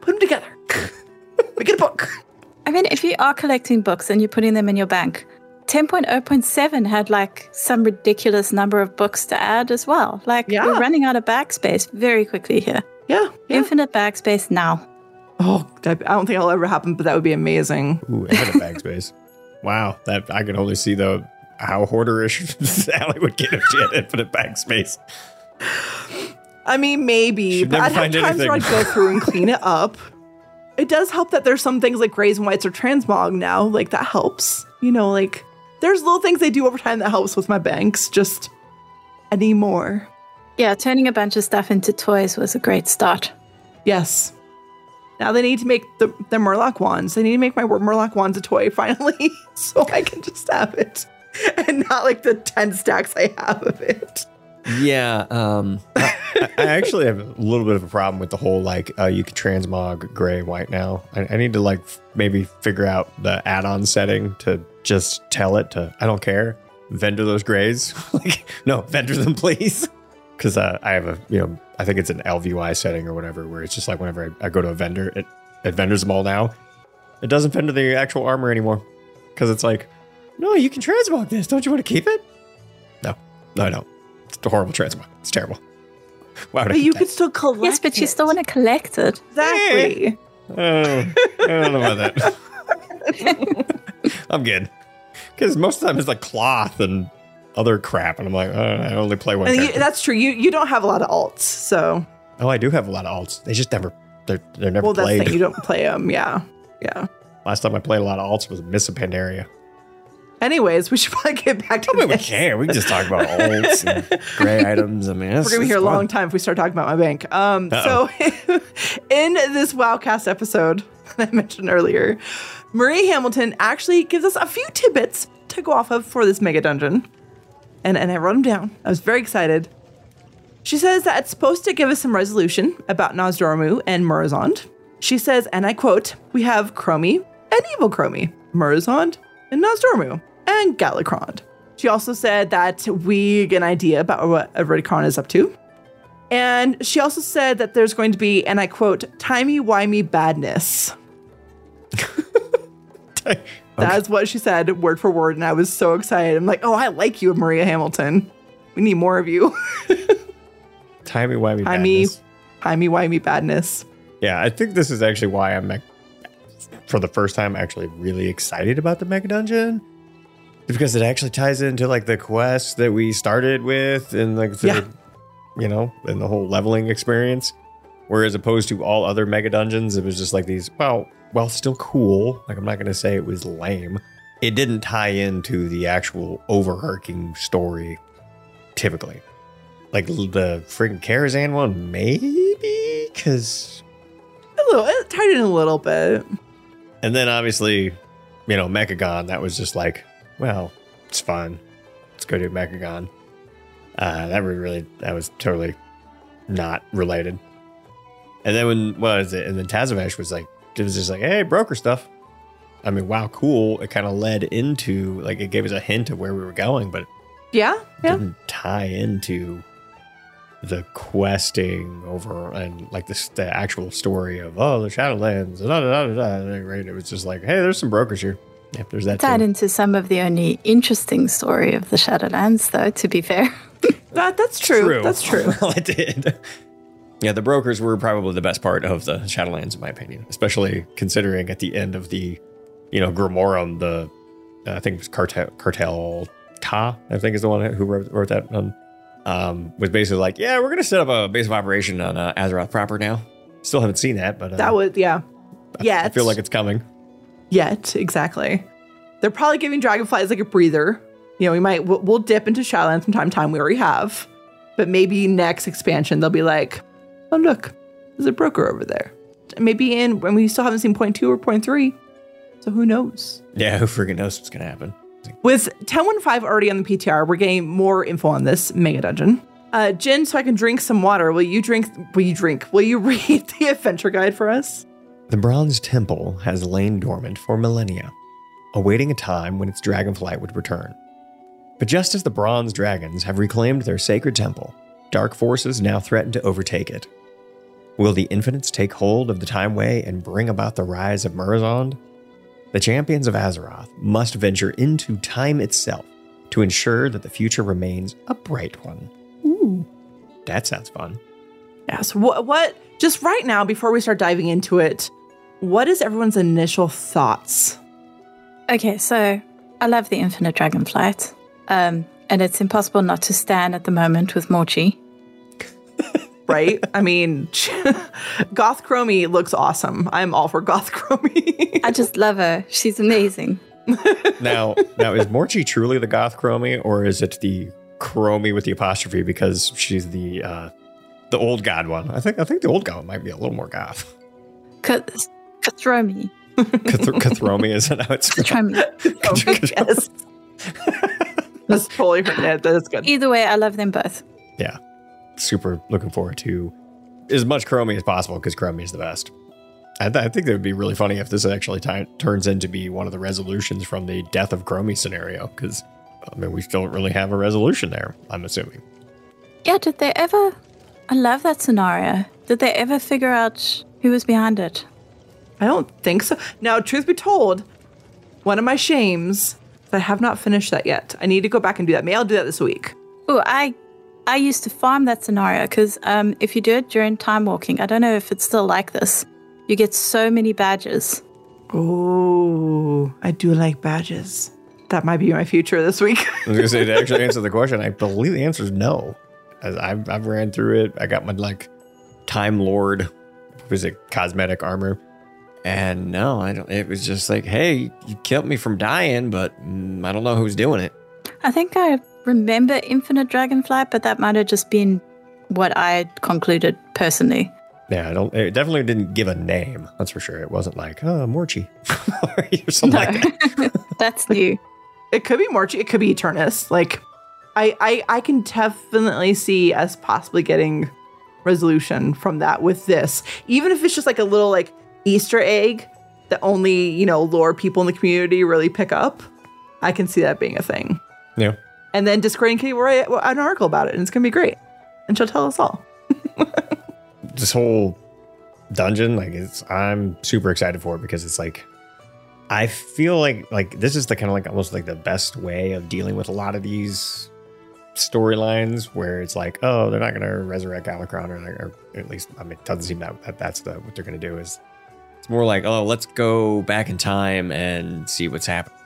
Speaker 6: put them together. Make it a book.
Speaker 8: I mean, if you are collecting books and you're putting them in your bank, 10.0.7 had like some ridiculous number of books to add as well. Like
Speaker 6: Yeah.
Speaker 8: we're running out of backspace very quickly here.
Speaker 6: Yeah,
Speaker 8: Infinite backspace now.
Speaker 6: Oh, I don't think it'll ever happen, but that would be amazing.
Speaker 7: Ooh, infinite bag space. Wow, that I can only see the how hoarderish Sally would get if she had infinite bag space.
Speaker 6: I mean, maybe,
Speaker 7: She'd
Speaker 6: but I'd have
Speaker 7: find
Speaker 6: times where I'd go through and clean it up. It does help that there's some things like grays and whites or transmog now. Like that helps. You know, like there's little things they do over time that helps with my banks. Just anymore.
Speaker 8: Yeah, turning a bunch of stuff into toys was a great start.
Speaker 6: Yes. Now they need to make the, the Murloc wands. They need to make my Murloc wands a toy finally, so I can just have it, and not like the ten stacks I have of it.
Speaker 7: Yeah, um, I, I actually have a little bit of a problem with the whole like uh, you can transmog gray and white now. I, I need to like f- maybe figure out the add-on setting to just tell it to I don't care vendor those grays. like no, vendor them please. Because uh, I have a you know I think it's an ElvUI setting or whatever where it's just like whenever I, I go to a vendor it it vendors them all now. It doesn't vendor the actual armor anymore because it's like no you can transmog this. Don't you want to keep it? No, no I don't. It's a horrible transmog. It's terrible. Why would
Speaker 6: But
Speaker 7: keep
Speaker 6: you
Speaker 7: that?
Speaker 6: could still collect.
Speaker 8: Yes, but you still want to collect it.
Speaker 6: Exactly.
Speaker 7: Oh, I don't know about that. I'm good. Because most of the time it's like cloth and other crap. And I'm like, uh, I only play one
Speaker 6: And you, that's true. You you don't have a lot of alts, so
Speaker 7: oh, I do have a lot of alts. They just never, they're, they're never
Speaker 6: well, that's the
Speaker 7: played.
Speaker 6: thing. You don't play them. Yeah, yeah.
Speaker 7: Last time I played a lot of alts was Miss Pandaria.
Speaker 6: Anyways, we should probably get back to
Speaker 7: I mean, we
Speaker 6: this.
Speaker 7: can. We can just talk about alts and gray items. I mean,
Speaker 6: We're gonna be here a long time if we start talking about my bank. Um, so in this Wowcast episode that I mentioned earlier, Maria Hamilton actually gives us a few tidbits to go off of for this mega dungeon, and and I wrote them down. I was very excited. She says that it's supposed to give us some resolution about Nozdormu and Murozond. She says, and I quote, "We have Chromie and Evil Chromie, Murozond and Nozdormu, and Galakrond." She also said that we get an idea about what Iridikron is up to. And she also said that there's going to be, and I quote, timey-wimey badness. That's what she said, word for word. And I was so excited. I'm like, oh, I like you, Maria Hamilton. We need more of you.
Speaker 7: Timey-wimey
Speaker 6: Timey,
Speaker 7: badness.
Speaker 6: timey-wimey badness.
Speaker 7: Yeah, I think this is actually why I'm, for the first time, actually really excited about the Mega Dungeon. Because it actually ties into like the quest that we started with and like the,
Speaker 6: Yeah.
Speaker 7: you know, and the whole leveling experience. Whereas opposed to all other mega dungeons, it was just like these, well, well, still cool. Like I'm not gonna say it was lame. It didn't tie into the actual overarching story typically. Like the freaking Karazhan one, maybe? Cause
Speaker 6: A little, it tied in a little bit.
Speaker 7: And then obviously, you know, Mechagon, that was just like, well, it's fun. Let's go do Mechagon. Uh, that was really, that was totally not related. And then when, what is it? And then Tazavesh was like, it was just like, hey, broker stuff. I mean, wow, cool. It kind of led into, like, it gave us a hint of where we were going, but
Speaker 6: Yeah, yeah.
Speaker 7: didn't tie into the questing over and like the, the actual story of, oh, the Shadowlands. Da, da, da, da, da, right? It was just like, hey, there's some brokers here. Yep, there's that
Speaker 8: Tied into some of the only interesting story of the Shadowlands, though, to be fair.
Speaker 6: That, that's true. That's true.
Speaker 7: well, it did. Yeah, the brokers were probably the best part of the Shadowlands, in my opinion, especially considering at the end of the, you know, Grimorum, the, uh, I think it was Cartel, Cartel Ta, I think is the one who wrote, wrote that, um, um, was basically like, yeah, we're going to set up a base of operation on uh, Azeroth proper now. Still haven't seen that, but uh,
Speaker 6: That was, yeah. Yeah.
Speaker 7: I feel like it's coming.
Speaker 6: Yet exactly. They're probably giving dragonflies like a breather. You know we might we'll, we'll dip into shadowlands from time to time we already have. But maybe next expansion they'll be like oh look there's a broker over there. Maybe in when we still haven't seen point two or point three. So who knows?
Speaker 7: Yeah, who freaking knows what's to happen?
Speaker 6: with 1015 already on the ptr we're getting more info on this mega dungeon. Uh Jin, so i can drink some water. Will you drink will you drink? Will you read the adventure guide for us
Speaker 7: The Bronze Temple has lain dormant for millennia, awaiting a time when its dragonflight would return. But just as the bronze dragons have reclaimed their sacred temple, dark forces now threaten to overtake it. Will the Infinites take hold of the Time Way and bring about the rise of Murozond? The champions of Azeroth must venture into time itself to ensure that the future remains a bright one.
Speaker 6: Ooh.
Speaker 7: That sounds fun.
Speaker 6: Yes. What? What? Just right now, before we start diving into it, what is everyone's initial thoughts?
Speaker 8: Okay, so I love the Infinite Dragonflight. Um, and it's impossible not to stand at the moment with Morchie.
Speaker 6: Right? I mean, Goth Chromie looks awesome. I'm all for Goth Chromie.
Speaker 8: I just love her. She's amazing.
Speaker 7: now, now is Morchie truly the goth Chromie, or is it the Chromie with the apostrophe because she's the uh, the old god one? I think I think the old god one might be a little more goth.
Speaker 8: Kathromi.
Speaker 7: Kathromie is that how it's spelled?
Speaker 8: Oh, Kathromi.
Speaker 6: yes. That's totally her. That's good.
Speaker 8: Either way, I love them both.
Speaker 7: Yeah, super looking forward to as much Chromie as possible because Chromie is the best. I, th- I think that would be really funny if this actually ti- turns into be one of the resolutions from the death of Chromie scenario because I mean we still don't really have a resolution there. I'm assuming.
Speaker 8: Yeah, did they ever? I love that scenario. Did they ever figure out who was behind it?
Speaker 6: I don't think so. Now, truth be told, one of my shames is I have not finished that yet. I need to go back and do that. Maybe I'll do that this week.
Speaker 8: Oh, I I used to farm that scenario because um, if you do it during time walking, I don't know if it's still like this. You get so many badges.
Speaker 6: Oh, I do like badges. That might be my future this week.
Speaker 7: I was gonna say to actually answer the question, I believe the answer is no. As I've I've ran through it. I got my like Time Lord, was it cosmetic armor, and no, I don't. It was just like, hey, you kept me from dying, but mm, I don't know who's doing it.
Speaker 8: I think I remember Infinite Dragonflight, but that might have just been what I concluded personally.
Speaker 7: Yeah, I don't. It definitely didn't give a name. That's for sure. It wasn't like, oh, Morchie or something like that.
Speaker 8: That's new.
Speaker 6: It could be Morchie. It could be Eternus. Like, I, I, I can definitely see us possibly getting resolution from that with this, even if it's just like a little like Easter egg that only you know lore people in the community really pick up. I can see that being a thing.
Speaker 7: Yeah.
Speaker 6: And then Discord can write uh, an article about it, and it's gonna be great. And she'll tell us all.
Speaker 7: this whole dungeon like it's i'm super excited for it because it's like i feel like like this is the kind of like almost like the best way of dealing with a lot of these storylines where it's like oh they're not going to resurrect Galakrond or, or at least i mean it doesn't seem that, that that's the what they're going to do is it's more like oh let's go back in time and see what's happening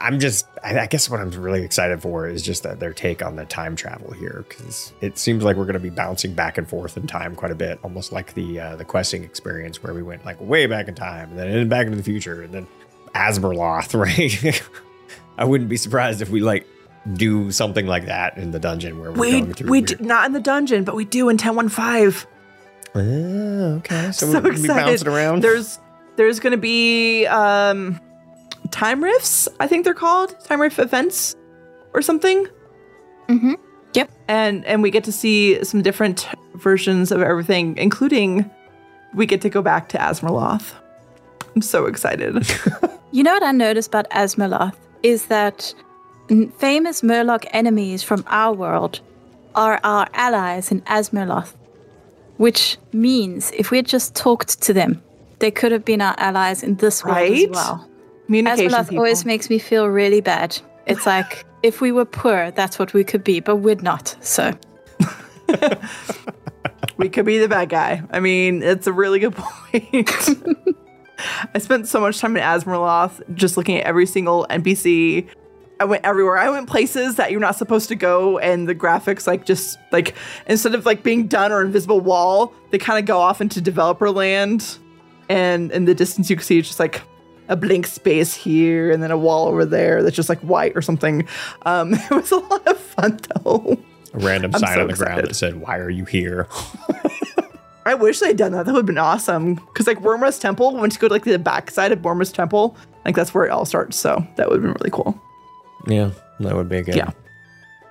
Speaker 7: I'm just, I, I guess what I'm really excited for is just that their take on the time travel here, because it seems like we're going to be bouncing back and forth in time quite a bit, almost like the uh, the questing experience where we went like way back in time, and then back into the future, and then Azmerloth, right? I wouldn't be surprised if we like do something like that in the dungeon where we're
Speaker 6: we
Speaker 7: going through.
Speaker 6: we
Speaker 7: weird-
Speaker 6: do, not in the dungeon, but we do in ten one five.
Speaker 7: Oh, okay. So,
Speaker 6: So
Speaker 7: we're going to be
Speaker 6: excited.
Speaker 7: bouncing around.
Speaker 6: There's there's gonna be um time rifts. I think they're called time rift events or something.
Speaker 8: Mm-hmm. Yep.
Speaker 6: And and we get to see some different versions of everything, including we get to go back to Azmerloth. I'm so excited.
Speaker 8: You know what I noticed about Azmerloth is that famous Murloc enemies from our world are our allies in Azmerloth, which means if we had just talked to them, they could have been our allies in this world
Speaker 6: Right?
Speaker 8: as well.
Speaker 6: Communication,
Speaker 8: Azmerloth always makes me feel really bad. It's like if we were poor, that's what we could be, but we're not. So
Speaker 6: we could be the bad guy. I mean, it's a really good point. I spent so much time in Azmerloth just looking at every single NPC. I went everywhere. I went places that you're not supposed to go, and the graphics, like, just like instead of like being done or invisible wall, they kind of go off into developer land. And in the distance, you can see it's just like a blank space here, and then a wall over there that's just like white or something. Um, it was a lot of fun though.
Speaker 7: a random
Speaker 6: I'm
Speaker 7: sign
Speaker 6: so
Speaker 7: on the ground that said, Why are you here?
Speaker 6: I wish they'd done that. That would have been awesome. Because like Wyrmrest Temple, once you go to like the backside of Wyrmrest Temple, like that's where it all starts. So that would have been really cool.
Speaker 7: Yeah, that would be good.
Speaker 6: Yeah.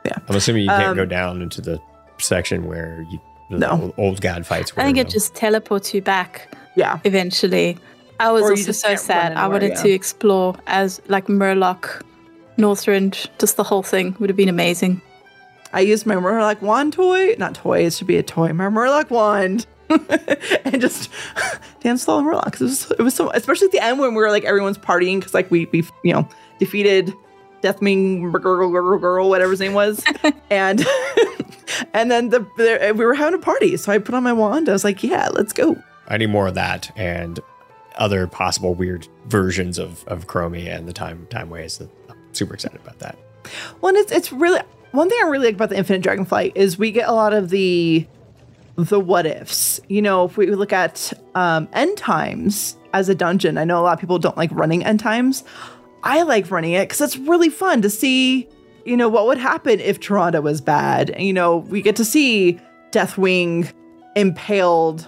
Speaker 6: Yeah.
Speaker 7: I'm assuming you can't
Speaker 6: Um,
Speaker 7: go down into the section where you the
Speaker 6: No.
Speaker 7: old, old god fights.
Speaker 8: I
Speaker 7: were,
Speaker 8: think it
Speaker 7: though.
Speaker 8: just teleports you back.
Speaker 6: Yeah.
Speaker 8: Eventually. I was
Speaker 6: Or
Speaker 8: also so
Speaker 6: can't run
Speaker 8: sad. I wanted
Speaker 6: yeah.
Speaker 8: to explore as like Murloc, Northrend, just the whole thing would have been amazing.
Speaker 6: I used my Murloc wand toy, not toy, it should be a toy, my Murloc wand. and just dance all the Murlocs. It was, it was so, especially at the end when we were like everyone's partying because like we, we, you know, defeated Deathwing girl, girl, girl, whatever his name was. and, and then the, the, we were having a party. So I put on my wand. I was like, yeah, let's go.
Speaker 7: I need more of that. And other possible weird versions of of Chromie and the time time ways. I'm super excited about that.
Speaker 6: Well, and it's it's really one thing I really like about the Infinite Dragonflight is we get a lot of the the what ifs. You know, if we look at um, end times as a dungeon, I know a lot of people don't like running end times. I like running it because it's really fun to see, you know, what would happen if Toronto was bad. You know, we get to see Deathwing impaled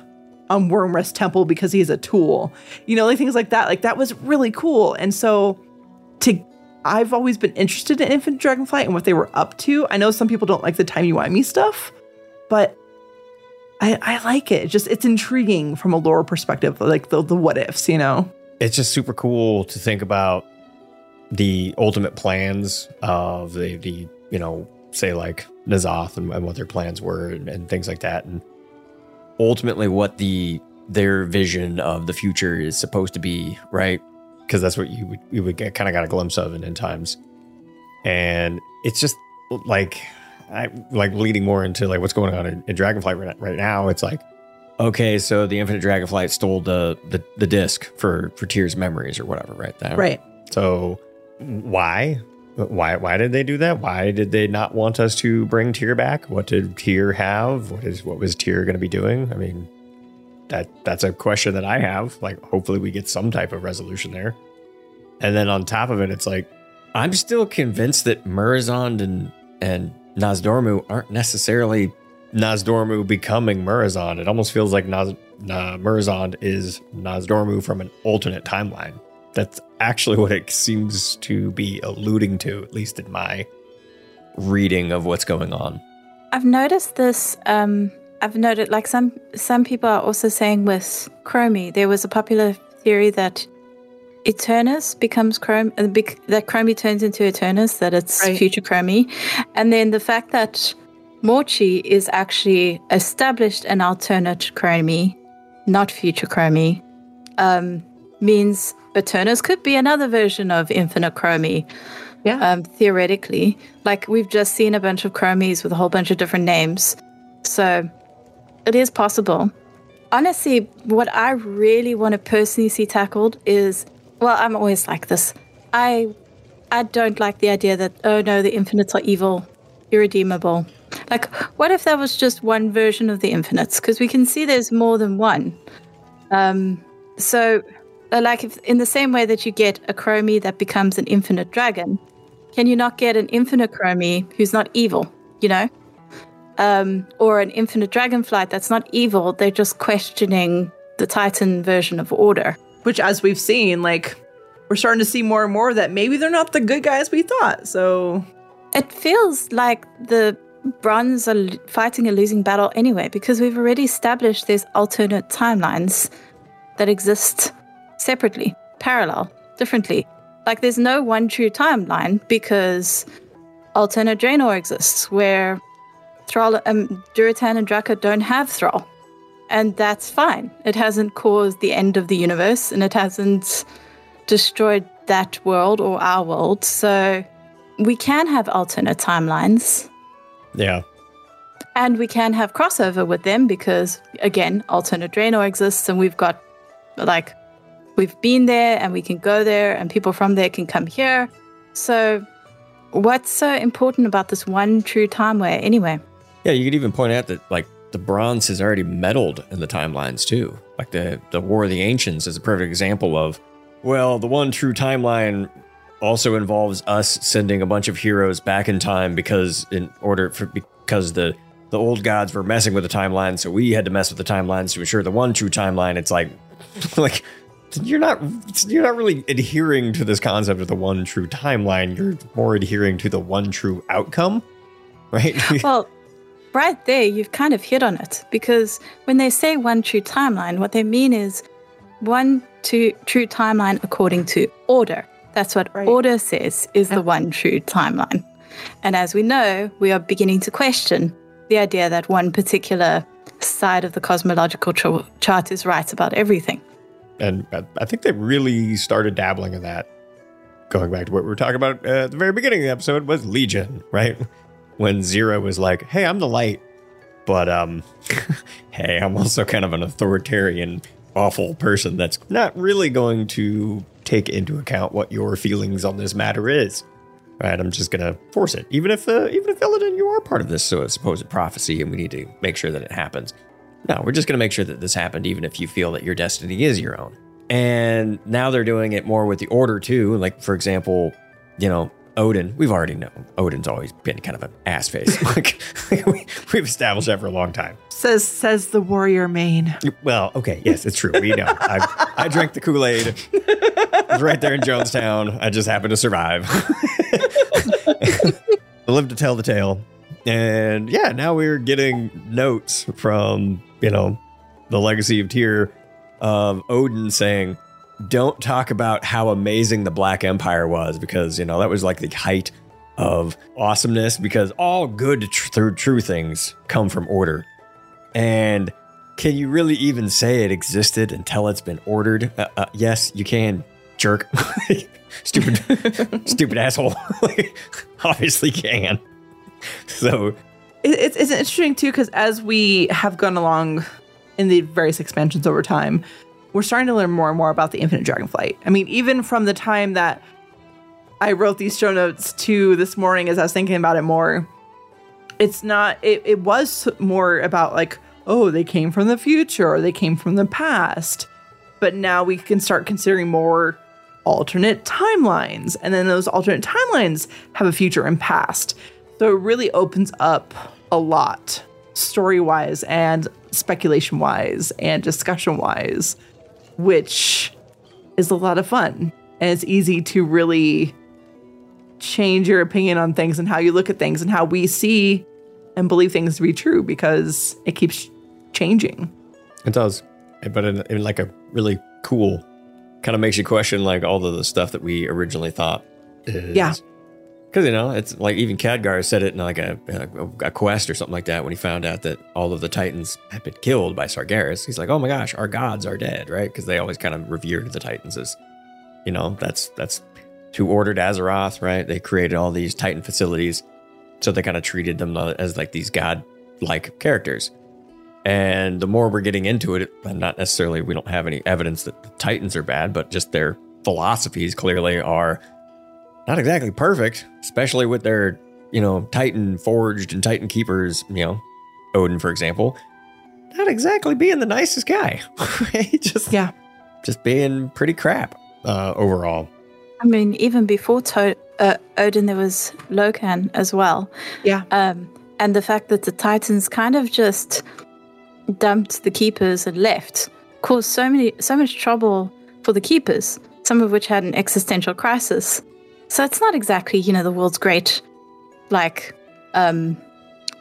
Speaker 6: on Wyrmrest Temple because he's a tool. You know, like things like that. Like that was really cool. And so to I've always been interested in Infinite Dragonflight and what they were up to. I know some people don't like the timey-wimey stuff, but I, I like it. Just it's intriguing from a lore perspective, like the the what ifs, you know.
Speaker 7: It's just super cool to think about the ultimate plans of the the you know say like N'Zoth and, and what their plans were and, and things like that, and ultimately what the their vision of the future is supposed to be, right? Because that's what you would you would get kind of got a glimpse of in end times, and it's just like I like leading more into like what's going on in, in Dragonflight right, right now. It's like okay, so the Infinite Dragonflight stole the the, the disc for for Tyr's memories or whatever, right? That,
Speaker 6: Right.
Speaker 7: So why? Why why did they do that? Why did they not want us to bring Tyr back? What did Tyr have? What is what was Tyr going to be doing? I mean, that that's a question that I have. Like hopefully we get some type of resolution there. And then on top of it, it's like I'm still convinced that Murozond and and Nozdormu aren't necessarily Nozdormu becoming Murozond. It almost feels like Naz, Na, Murozond is Nozdormu from an alternate timeline. That's actually what it seems to be alluding to, at least in my reading of what's going on.
Speaker 8: I've noticed this. Um, I've noted like some some people are also saying with Chromie, there was a popular theory that Eternus becomes Chrome, uh, bec- that Chromie turns into Eternus, that it's
Speaker 6: Right.
Speaker 8: future Chromie, and then the fact that Morchie is actually established an alternate Chromie, not future Chromie, um, means Eternus could be another version of Infinite Chromie.
Speaker 6: Yeah.
Speaker 8: Um, theoretically, like we've just seen a bunch of Chromies with a whole bunch of different names, so it is possible. Honestly, what I really want to personally see tackled is well, I'm always like this. I I don't like the idea that oh no, the infinites are evil, irredeemable. Like, what if that was just one version of the infinites? Because we can see there's more than one. Um, so, like, if in the same way that you get a Chromie that becomes an infinite dragon, can you not get an infinite Chromie who's not evil? You know, um, or an infinite dragonflight that's not evil. They're just questioning the Titan version of order.
Speaker 6: Which, as we've seen, like we're starting to see more and more that maybe they're not the good guys we thought. So
Speaker 8: It feels like the Bronze are fighting a losing battle anyway, because we've already established there's alternate timelines that exist separately, parallel, differently. Like there's no one true timeline because alternate Draenor exists where Thrall, um, Durotan and Draka don't have Thrall. And that's fine. It hasn't caused the end of the universe and it hasn't destroyed that world or our world. So we can have alternate timelines
Speaker 7: Yeah.
Speaker 8: and we can have crossover with them because, again, alternate Draenor exists and we've got, like, we've been there and we can go there and people from there can come here. So, what's so important about this one true timeway anyway?
Speaker 7: Yeah, you could even point out that like the bronze has already meddled in the timelines too. Like the the War of the Ancients is a perfect example of well, the one true timeline also involves us sending a bunch of heroes back in time because in order for because the the old gods were messing with the timeline, so we had to mess with the timelines to ensure the one true timeline. It's like like you're not you're not really adhering to this concept of the one true timeline. You're more adhering to the one true outcome, right?
Speaker 8: well, right there, you've kind of hit on it because when they say one true timeline, what they mean is one to true timeline according to order. That's what order says is the one true timeline. And as we know, we are beginning to question the idea that one particular side of the cosmological ch- chart is right about everything.
Speaker 7: And I- think they really started dabbling in that. Going back to what we were talking about uh, at the very beginning of the episode was Legion, right? When Xe'ra was like, "Hey, I'm the light, but um, hey, I'm also kind of an authoritarian awful person that's not really going to take into account what your feelings on this matter is. Right, I'm just gonna force it, even if uh, even if Illidan, you are part of this so supposed prophecy, and we need to make sure that it happens. No, we're just gonna make sure that this happened, even if you feel that your destiny is your own. And now they're doing it more with the order too. Like for example, you know, Odin. We've already known Odin's always been kind of an ass face. like we, we've established that for a long time.
Speaker 6: Says says the warrior main.
Speaker 7: Well, okay, yes, it's true. We know. I, I drank the Kool Aid. was right there in Jonestown. I just happened to survive. I lived to tell the tale. And yeah, now we're getting notes from, you know, the legacy of Tyr of Odin saying, don't talk about how amazing the Black Empire was because, you know, that was like the height of awesomeness because all good through true things come from order. And can you really even say it existed until it's been ordered? Uh, uh, yes, you can, jerk. stupid, stupid asshole. Obviously can. So
Speaker 6: It's, it's interesting too because as we have gone along in the various expansions over time, we're starting to learn more and more about the Infinite Dragonflight. I mean, even from the time that I wrote these show notes to this morning, as I was thinking about it more, it's not. It, it was more about like, oh, they came from the future or they came from the past, but now we can start considering more alternate timelines, and then those alternate timelines have a future and past. So it really opens up a lot story wise and speculation wise and discussion wise, which is a lot of fun. And it's easy to really change your opinion on things and how you look at things and how we see and believe things to be true because it keeps changing.
Speaker 7: It does, but in, in like a really cool, kind of makes you question like all of the stuff that we originally thought. Is,
Speaker 6: Yeah.
Speaker 7: Because you know it's like even Khadgar said it in like a, a a quest or something like that when he found out that all of the Titans had been killed by Sargeras. He's like, oh my gosh, our gods are dead, right? Because they always kind of revered the Titans as, you know, that's that's who ordered Azeroth, right? They created all these Titan facilities, so they kind of treated them uh, as like these god-like characters. And the more we're getting into it, not necessarily we don't have any evidence that the Titans are bad, but just their philosophies clearly are not exactly perfect, especially with their, you know, Titan forged and Titan keepers, you know, Odin, for example, not exactly being the nicest guy. Just
Speaker 6: yeah,
Speaker 7: just being pretty crap uh, overall.
Speaker 8: I mean, even before to- uh, Odin, there was Loken as well.
Speaker 6: Yeah.
Speaker 8: Um, and the fact that the Titans kind of just dumped the keepers and left caused so many so much trouble for the keepers. Some of which had an existential crisis. So it's not exactly you know the world's great, like, um,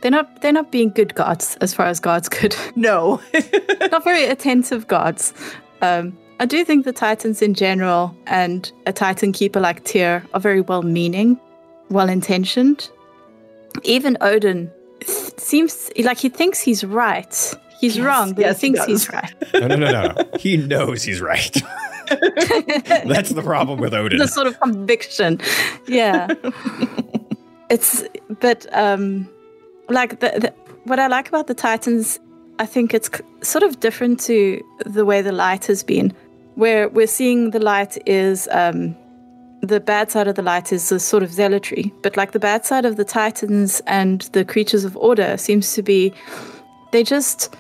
Speaker 8: they're not they're not being good gods as far as gods could.
Speaker 6: No,
Speaker 8: not very attentive gods. Um, I do think the Titans in general and a Titan keeper like Tyr are very well meaning, well intentioned. Even Odin th- seems like he thinks he's right. He's
Speaker 6: Yes,
Speaker 8: wrong, but
Speaker 6: yes, he
Speaker 8: he thinks
Speaker 6: does.
Speaker 8: he's right.
Speaker 7: No, no, no, no, no. he knows he's right. That's the problem with Odin.
Speaker 8: the sort of conviction. Yeah. it's but um like the, the what I like about the Titans, I think it's c- sort of different to the way the light has been, where we're seeing the light is um the bad side of the light is a sort of zealotry, but like the bad side of the Titans and the creatures of order seems to be they just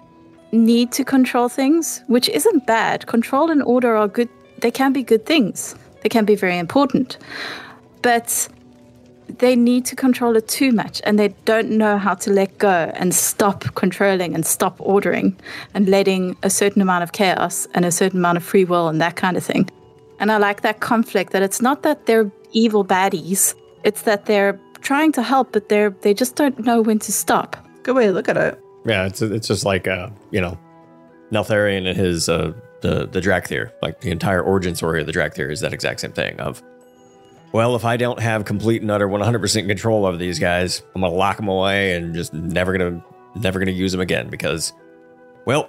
Speaker 8: need to control things, which isn't bad. Control and order are good, they can be good things, they can be very important. But they need to control it too much and they don't know how to let go and stop controlling and stop ordering and letting a certain amount of chaos and a certain amount of free will and that kind of thing. And I like that conflict that it's not that they're evil baddies, it's that they're trying to help, but they're they just don't know when to stop.
Speaker 6: Good way to look at it.
Speaker 7: Yeah, it's it's just like uh, you know, Neltharion and his uh the the Dracthyr. Like the entire origin story of the Dracthyr is that exact same thing of well, if I don't have complete and utter 100% control over these guys, I'm to lock them away and just never to never to use them again because well,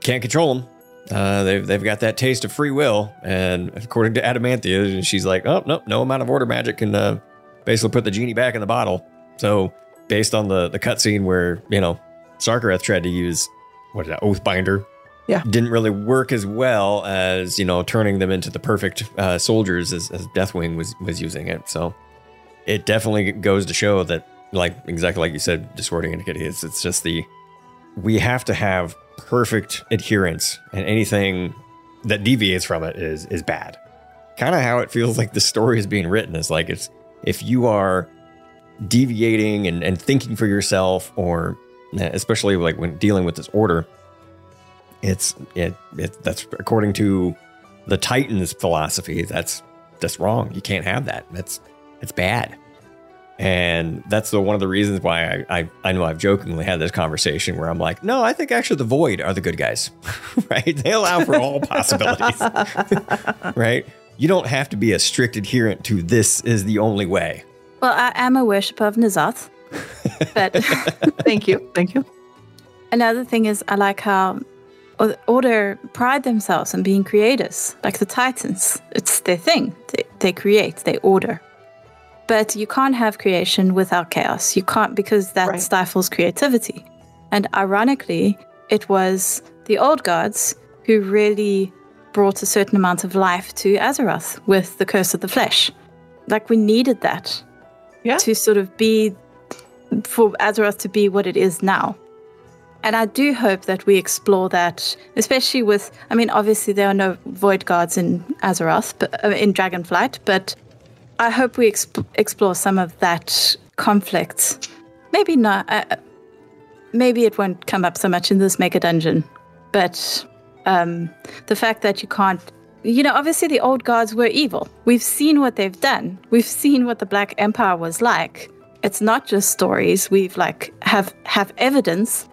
Speaker 7: can't control them. Uh, they've they've got that taste of free will, and according to Adamanthia, she's like, oh no, no amount of order magic can uh, basically put the genie back in the bottle. So, based on the the cutscene where you know Sarkareth tried to use what is that Oathbinder
Speaker 6: Yeah.
Speaker 7: didn't really work as well as you know turning them into the perfect uh, soldiers as, as Deathwing was was using it. So it definitely goes to show that, like exactly like you said, discording indicated it's it's just the we have to have perfect adherence, and anything that deviates from it is is bad. Kind of how it feels like the story is being written is like it's if you are deviating and, and thinking for yourself, or especially like when dealing with this order, it's it, it that's according to the Titans philosophy. That's that's wrong. You can't have that. That's it's bad. And that's the one of the reasons why I, I I know I've jokingly had this conversation where I'm like, no, I think actually the Void are the good guys, right? They allow for all possibilities, right? You don't have to be a strict adherent to this is the only way.
Speaker 8: Well, I am a worshipper of N'Zoth. But
Speaker 6: thank you. Thank you.
Speaker 8: Another thing is, I like how Order pride themselves on being creators, like the Titans. It's their thing. They, they create, they order. But you can't have creation without chaos. You can't, because that stifles creativity. And ironically, it was the old gods who really brought a certain amount of life to Azeroth with the Curse of the Flesh. Like, we needed that
Speaker 6: yeah.
Speaker 8: to sort of be, for Azeroth to be what it is now. And I do hope that we explore that, especially with. I mean, obviously there are no void guards in Azeroth, but uh, in Dragonflight. But I hope we exp- explore some of that conflict. Maybe not. Uh, maybe it won't come up so much in this mega dungeon, but um, the fact that you can't. You know, obviously the old guards were evil. We've seen what they've done. We've seen what the Black Empire was like. It's not just stories. We've like have have evidence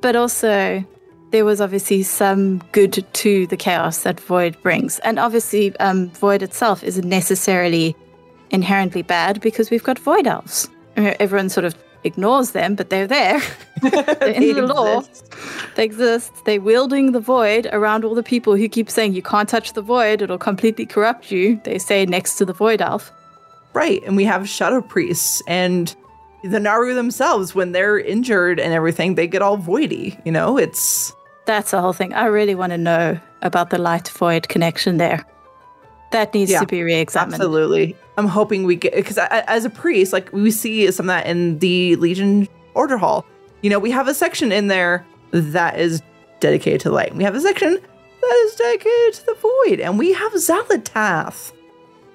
Speaker 8: but also there was obviously some good to the chaos that Void brings. And obviously, um, Void itself isn't necessarily inherently bad because we've got Void elves. Everyone sort of ignores them, but they're there. they're in the law. They exist. They're wielding the Void around all the people who keep saying, you can't touch the Void, it'll completely corrupt you. They say next to the Void elf.
Speaker 6: Right. And we have shadow priests and the Naaru themselves, when they're injured and everything, they get all voidy. You know, it's
Speaker 8: That's the whole thing. I really want to know about the light void connection there. That needs
Speaker 6: Yeah,
Speaker 8: to be re-examined.
Speaker 6: absolutely. I'm hoping we get because as a priest, like we see some of that in the Legion Order Hall. You know, we have a section in there that is dedicated to light. We have a section that is dedicated to the void, and we have Xal'atath,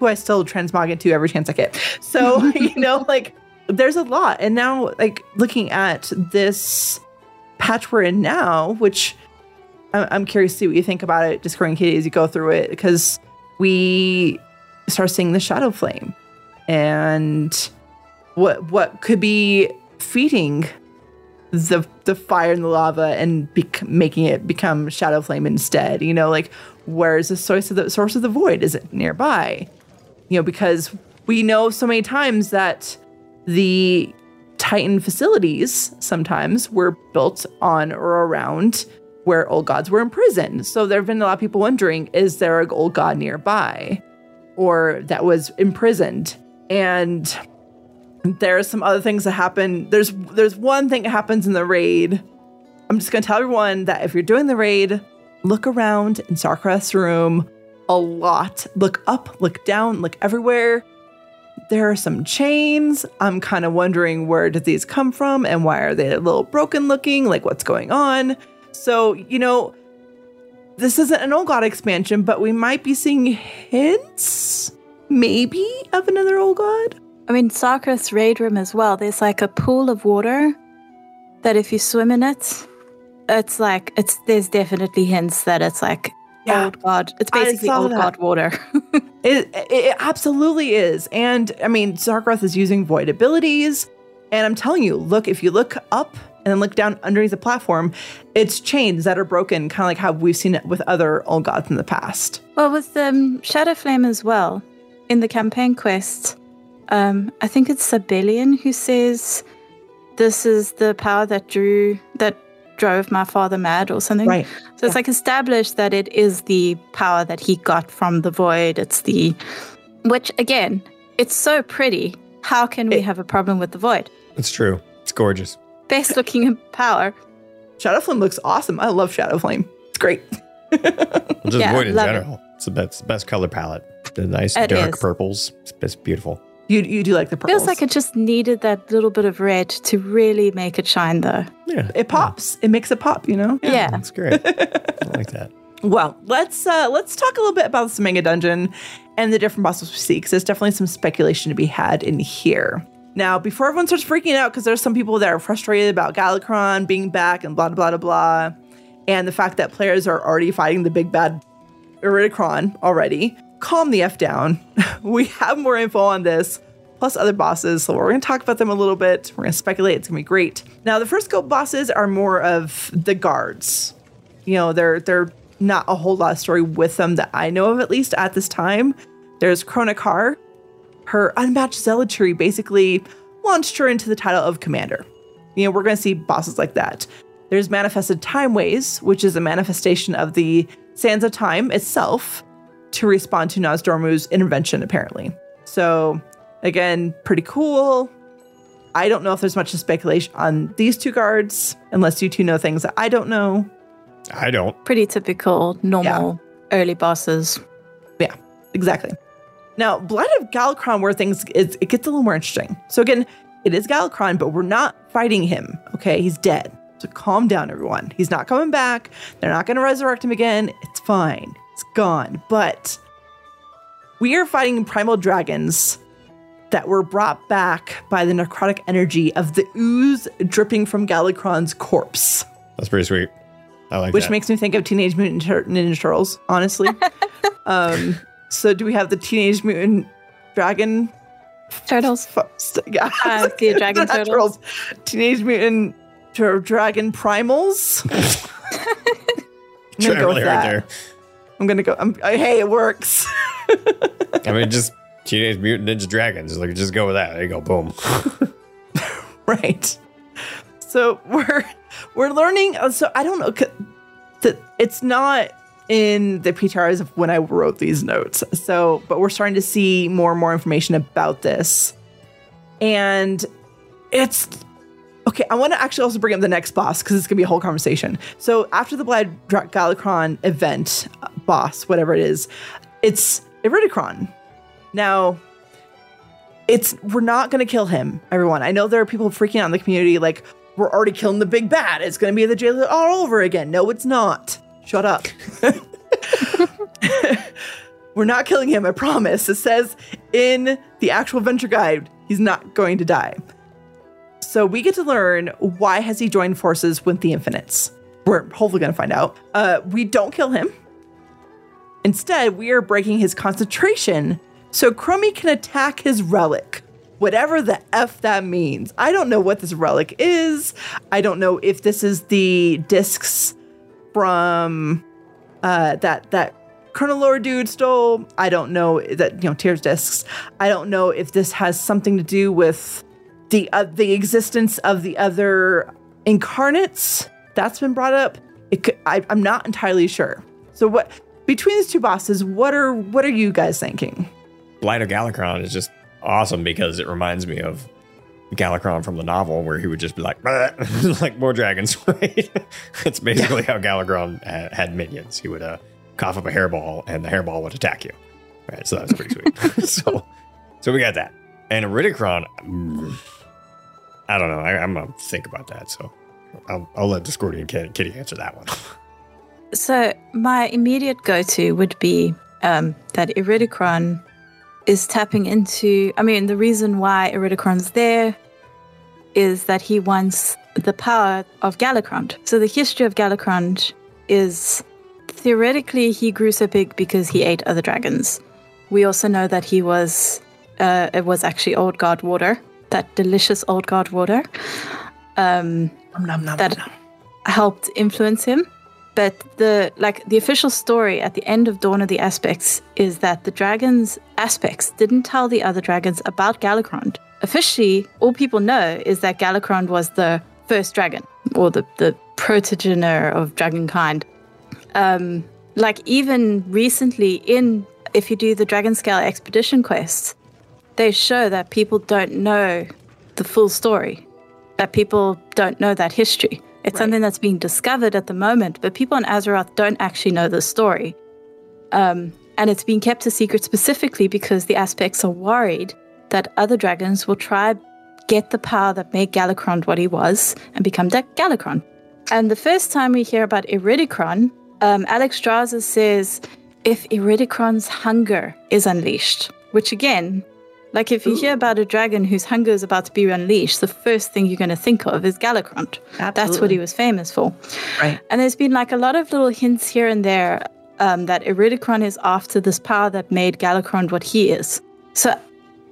Speaker 6: who I still transmog into every chance I get. So you know, like there's a lot. And now, like looking at this patch we're in now, which I'm curious to see what you think about it, Discordian Kitty, as you go through it, because we start seeing the shadow flame and what what could be feeding the the fire and the lava and bec- making it become shadow flame instead. You know, like where's the source of the source of the void? Is it nearby? You know, because we know so many times that the Titan facilities sometimes were built on or around where old gods were imprisoned. So there have been a lot of people wondering is there an old god nearby or that was imprisoned? And there are some other things that happen. There's there's one thing that happens in the raid. I'm just gonna tell everyone that if you're doing the raid, look around in Sarkareth's room a lot. Look up, look down, look everywhere there are some chains. I'm kind of wondering where did these come from and why are they a little broken looking? Like what's going on? So, you know, this isn't an old god expansion, but we might be seeing hints maybe of another old god.
Speaker 8: I mean, Sarkareth's raid room as well. There's like a pool of water that if you swim in it, it's like it's there's definitely hints that it's like old god. It's basically old
Speaker 6: that.
Speaker 8: god water.
Speaker 6: It, it, absolutely is. And I mean, Sarkareth is using void abilities. And I'm telling you, look, if you look up and then look down underneath the platform, it's chains that are broken, kind of like how we've seen it with other old gods in the past.
Speaker 8: well, with the um, Shadowflame as well, in the campaign quest, um, I think it's Sabellian who says this is the power that drew that drove my father mad or something.
Speaker 6: Right.
Speaker 8: So it's like established that it is the power that he got from the void. It's the which again, it's so pretty. How can we have a problem with the void?
Speaker 7: It's true. It's gorgeous.
Speaker 8: Best looking power.
Speaker 6: Shadowflame looks awesome. I love Shadowflame. It's great.
Speaker 7: Just
Speaker 8: Yeah,
Speaker 7: void in
Speaker 8: love it.
Speaker 7: general. It's the best, best color palette. The nice
Speaker 8: It
Speaker 7: dark
Speaker 8: is.
Speaker 7: purples. It's, it's beautiful.
Speaker 6: You you do like the purples.
Speaker 8: Feels like it just needed that little bit of red to really make it shine, though.
Speaker 7: Yeah,
Speaker 6: it pops. It makes it pop. You know.
Speaker 8: Yeah.
Speaker 7: That's great. I like that.
Speaker 6: Well, let's uh let's talk a little bit about the Semanga dungeon and the different bosses we see, because there's definitely some speculation to be had in here. Now, before everyone starts freaking out, because there's some people that are frustrated about Galakrond being back and blah blah blah blah, and the fact that players are already fighting the big bad Iridikron already, calm the f down. we have more info on this, plus other bosses, so we're going to talk about them a little bit. We're going to speculate. It's going to be great. Now, the first couple bosses are more of the guards you know, they're they're not a whole lot of story with them that I know of, at least at this time. There's Chronikar. Her unmatched zealotry basically launched her into the title of commander. You know, we're going to see bosses like that. There's manifested timeways, which is a manifestation of the sands of time itself to respond to Nozdormu's intervention, apparently. So, again, pretty cool. I don't know if there's much speculation on these two guards, unless you two know things that I don't know.
Speaker 7: I don't.
Speaker 8: Pretty typical, normal early bosses.
Speaker 6: Yeah, exactly. Now, Blood of Galakrond, where things is it gets a little more interesting. So again, it is Galakrond, but we're not fighting him. Okay, he's dead. So calm down, everyone. He's not coming back. They're not going to resurrect him again. It's fine. It's gone. But we are fighting primal dragons that were brought back by the necrotic energy of the ooze dripping from Galakrond's corpse.
Speaker 7: That's pretty sweet. I like that.
Speaker 6: which
Speaker 7: that.
Speaker 6: makes me think of Teenage Mutant Ninja Turtles, honestly. um, so do we have the Teenage Mutant Dragon
Speaker 8: Turtles?
Speaker 6: yeah,
Speaker 8: Uh, the Dragon
Speaker 6: Not
Speaker 8: Turtles.
Speaker 6: Teenage Mutant Tur- Dragon Primals. I'm gonna go with
Speaker 7: there.
Speaker 6: I'm gonna go. I'm, I, hey, it works.
Speaker 7: I mean, just Teenage Mutant Ninja Dragons. Like, just go with that. There you go. Boom.
Speaker 6: right. So we're we're learning. uh, So I don't know that it's not in the PTRs of when I wrote these notes. So, but we're starting to see more and more information about this, and it's okay. I want to actually also bring up the next boss because it's gonna be a whole conversation. So after the Blood Galakrond event boss, whatever it is, it's Iridikron. Now it's we're not gonna kill him, everyone. I know there are people freaking out in the community, like we're already killing the big bad. It's gonna be the jailer all over again. No, it's not. Shut up. we're not killing him. I promise. It says in the actual adventure guide, he's not going to die. So we get to learn why has he joined forces with the Infinites. We're hopefully gonna find out. Uh, we don't kill him. Instead, we are breaking his concentration so Chromie can attack his relic, whatever the F that means. I don't know what this relic is. I don't know if this is the discs from uh, that that Colonel Lord dude stole. I don't know that you know Tyr's discs. I don't know if this has something to do with the uh, the existence of the other incarnates that's been brought up. Could, I, I'm not entirely sure. So what between these two bosses, what are what are you guys thinking?
Speaker 7: Blight of Galakrond is just awesome because it reminds me of Galakrond from the novel where he would just be like, like more dragons, right? it's basically how Galakrond ha- had minions. He would uh, cough up a hairball and the hairball would attack you. Right, so that's pretty sweet. so, so we got that. And Iridikron, mm, I don't know. I, I'm gonna think about that. So I'll, I'll let Discordian Kitty answer that one.
Speaker 8: So my immediate go-to would be um, that Iridikron is tapping into. I mean, the reason why Iridikron's there is that he wants the power of Galakrond. So the history of Galakrond is theoretically he grew so big because he ate other dragons. We also know that he was uh, it was actually old god water, that delicious old god water. Um, that helped influence him. But the like the official story at the end of Dawn of the Aspects is that the dragons aspects didn't tell the other dragons about Galakrond. Officially, all people know is that Galakrond was the first dragon or the the protogenitor of dragonkind. Um, like even recently in if you do the Dragon Scale expedition quests, they show that people don't know the full story, that people don't know that history. It's something that's being discovered at the moment, but people on Azeroth don't actually know the story. Um, and it's being kept a secret specifically because the aspects are worried that other dragons will try get the power that made Galakrond what he was and become da- Galakrond. And the first time we hear about Iridikron, um, Alexstrasza says if Iridikron's hunger is unleashed, which again, like if you hear about a dragon whose hunger is about to be unleashed, the first thing you're going to think of is Galakrond. That's what he was famous for.
Speaker 6: Right.
Speaker 8: And there's been like a lot of little hints here and there um, that Iridikron is after this power that made Galakrond what he is. So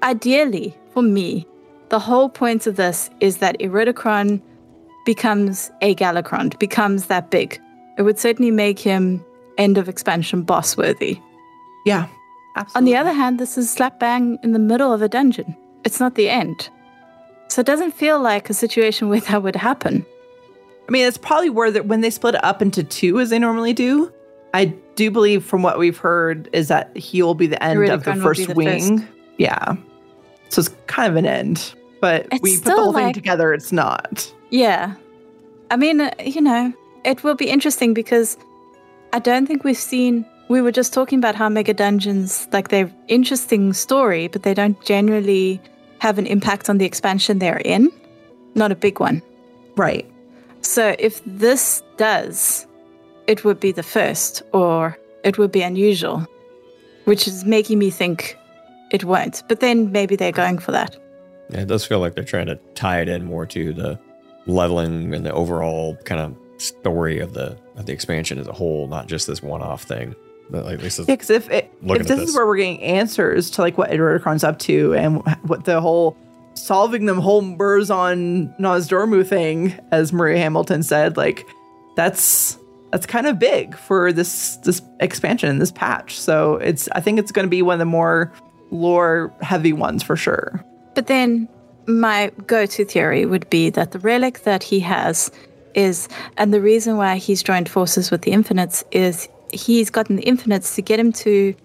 Speaker 8: ideally, for me, the whole point of this is that Iridikron becomes a Galakrond, becomes that big. It would certainly make him end of expansion boss worthy.
Speaker 6: Yeah.
Speaker 8: On the other hand, this is slap bang in the middle of a dungeon. It's not the end. So it doesn't feel like a situation where that would happen.
Speaker 6: I mean, it's probably where that when they split it up into two as they normally do. I do believe from what we've heard is that he will be the end of the
Speaker 8: Iridikron will be
Speaker 6: first
Speaker 8: the
Speaker 6: wing.
Speaker 8: first.
Speaker 6: Yeah. So it's kind of an end. But
Speaker 8: It's
Speaker 6: we put the whole thing together, it's not.
Speaker 8: Yeah. I mean, uh, you know, it will be interesting because I don't think we've seen. We were just talking about how mega dungeons, like they're interesting story, but they don't generally have an impact on the expansion they're in. Not a big one.
Speaker 6: Right.
Speaker 8: So if this does, it would be the first, or it would be unusual, which is making me think it won't. But then maybe they're going for that.
Speaker 7: Yeah, it does feel like they're trying to tie it in more to the leveling and the overall kind of story of the of the expansion as a whole, not just this one-off thing. But like, at least
Speaker 6: Yeah, because if it, if
Speaker 7: at
Speaker 6: this, is where we're getting answers to like what Iridikron's up to and what the whole solving them whole burrs on Nozdormu thing, as Maria Hamilton said, like that's that's kind of big for this this expansion, this patch. So it's I think it's going to be one of the more lore heavy ones for sure.
Speaker 8: But then my go to theory would be that the relic that he has is, and the reason why he's joined forces with the Infinites is he's gotten the Infinites to get him to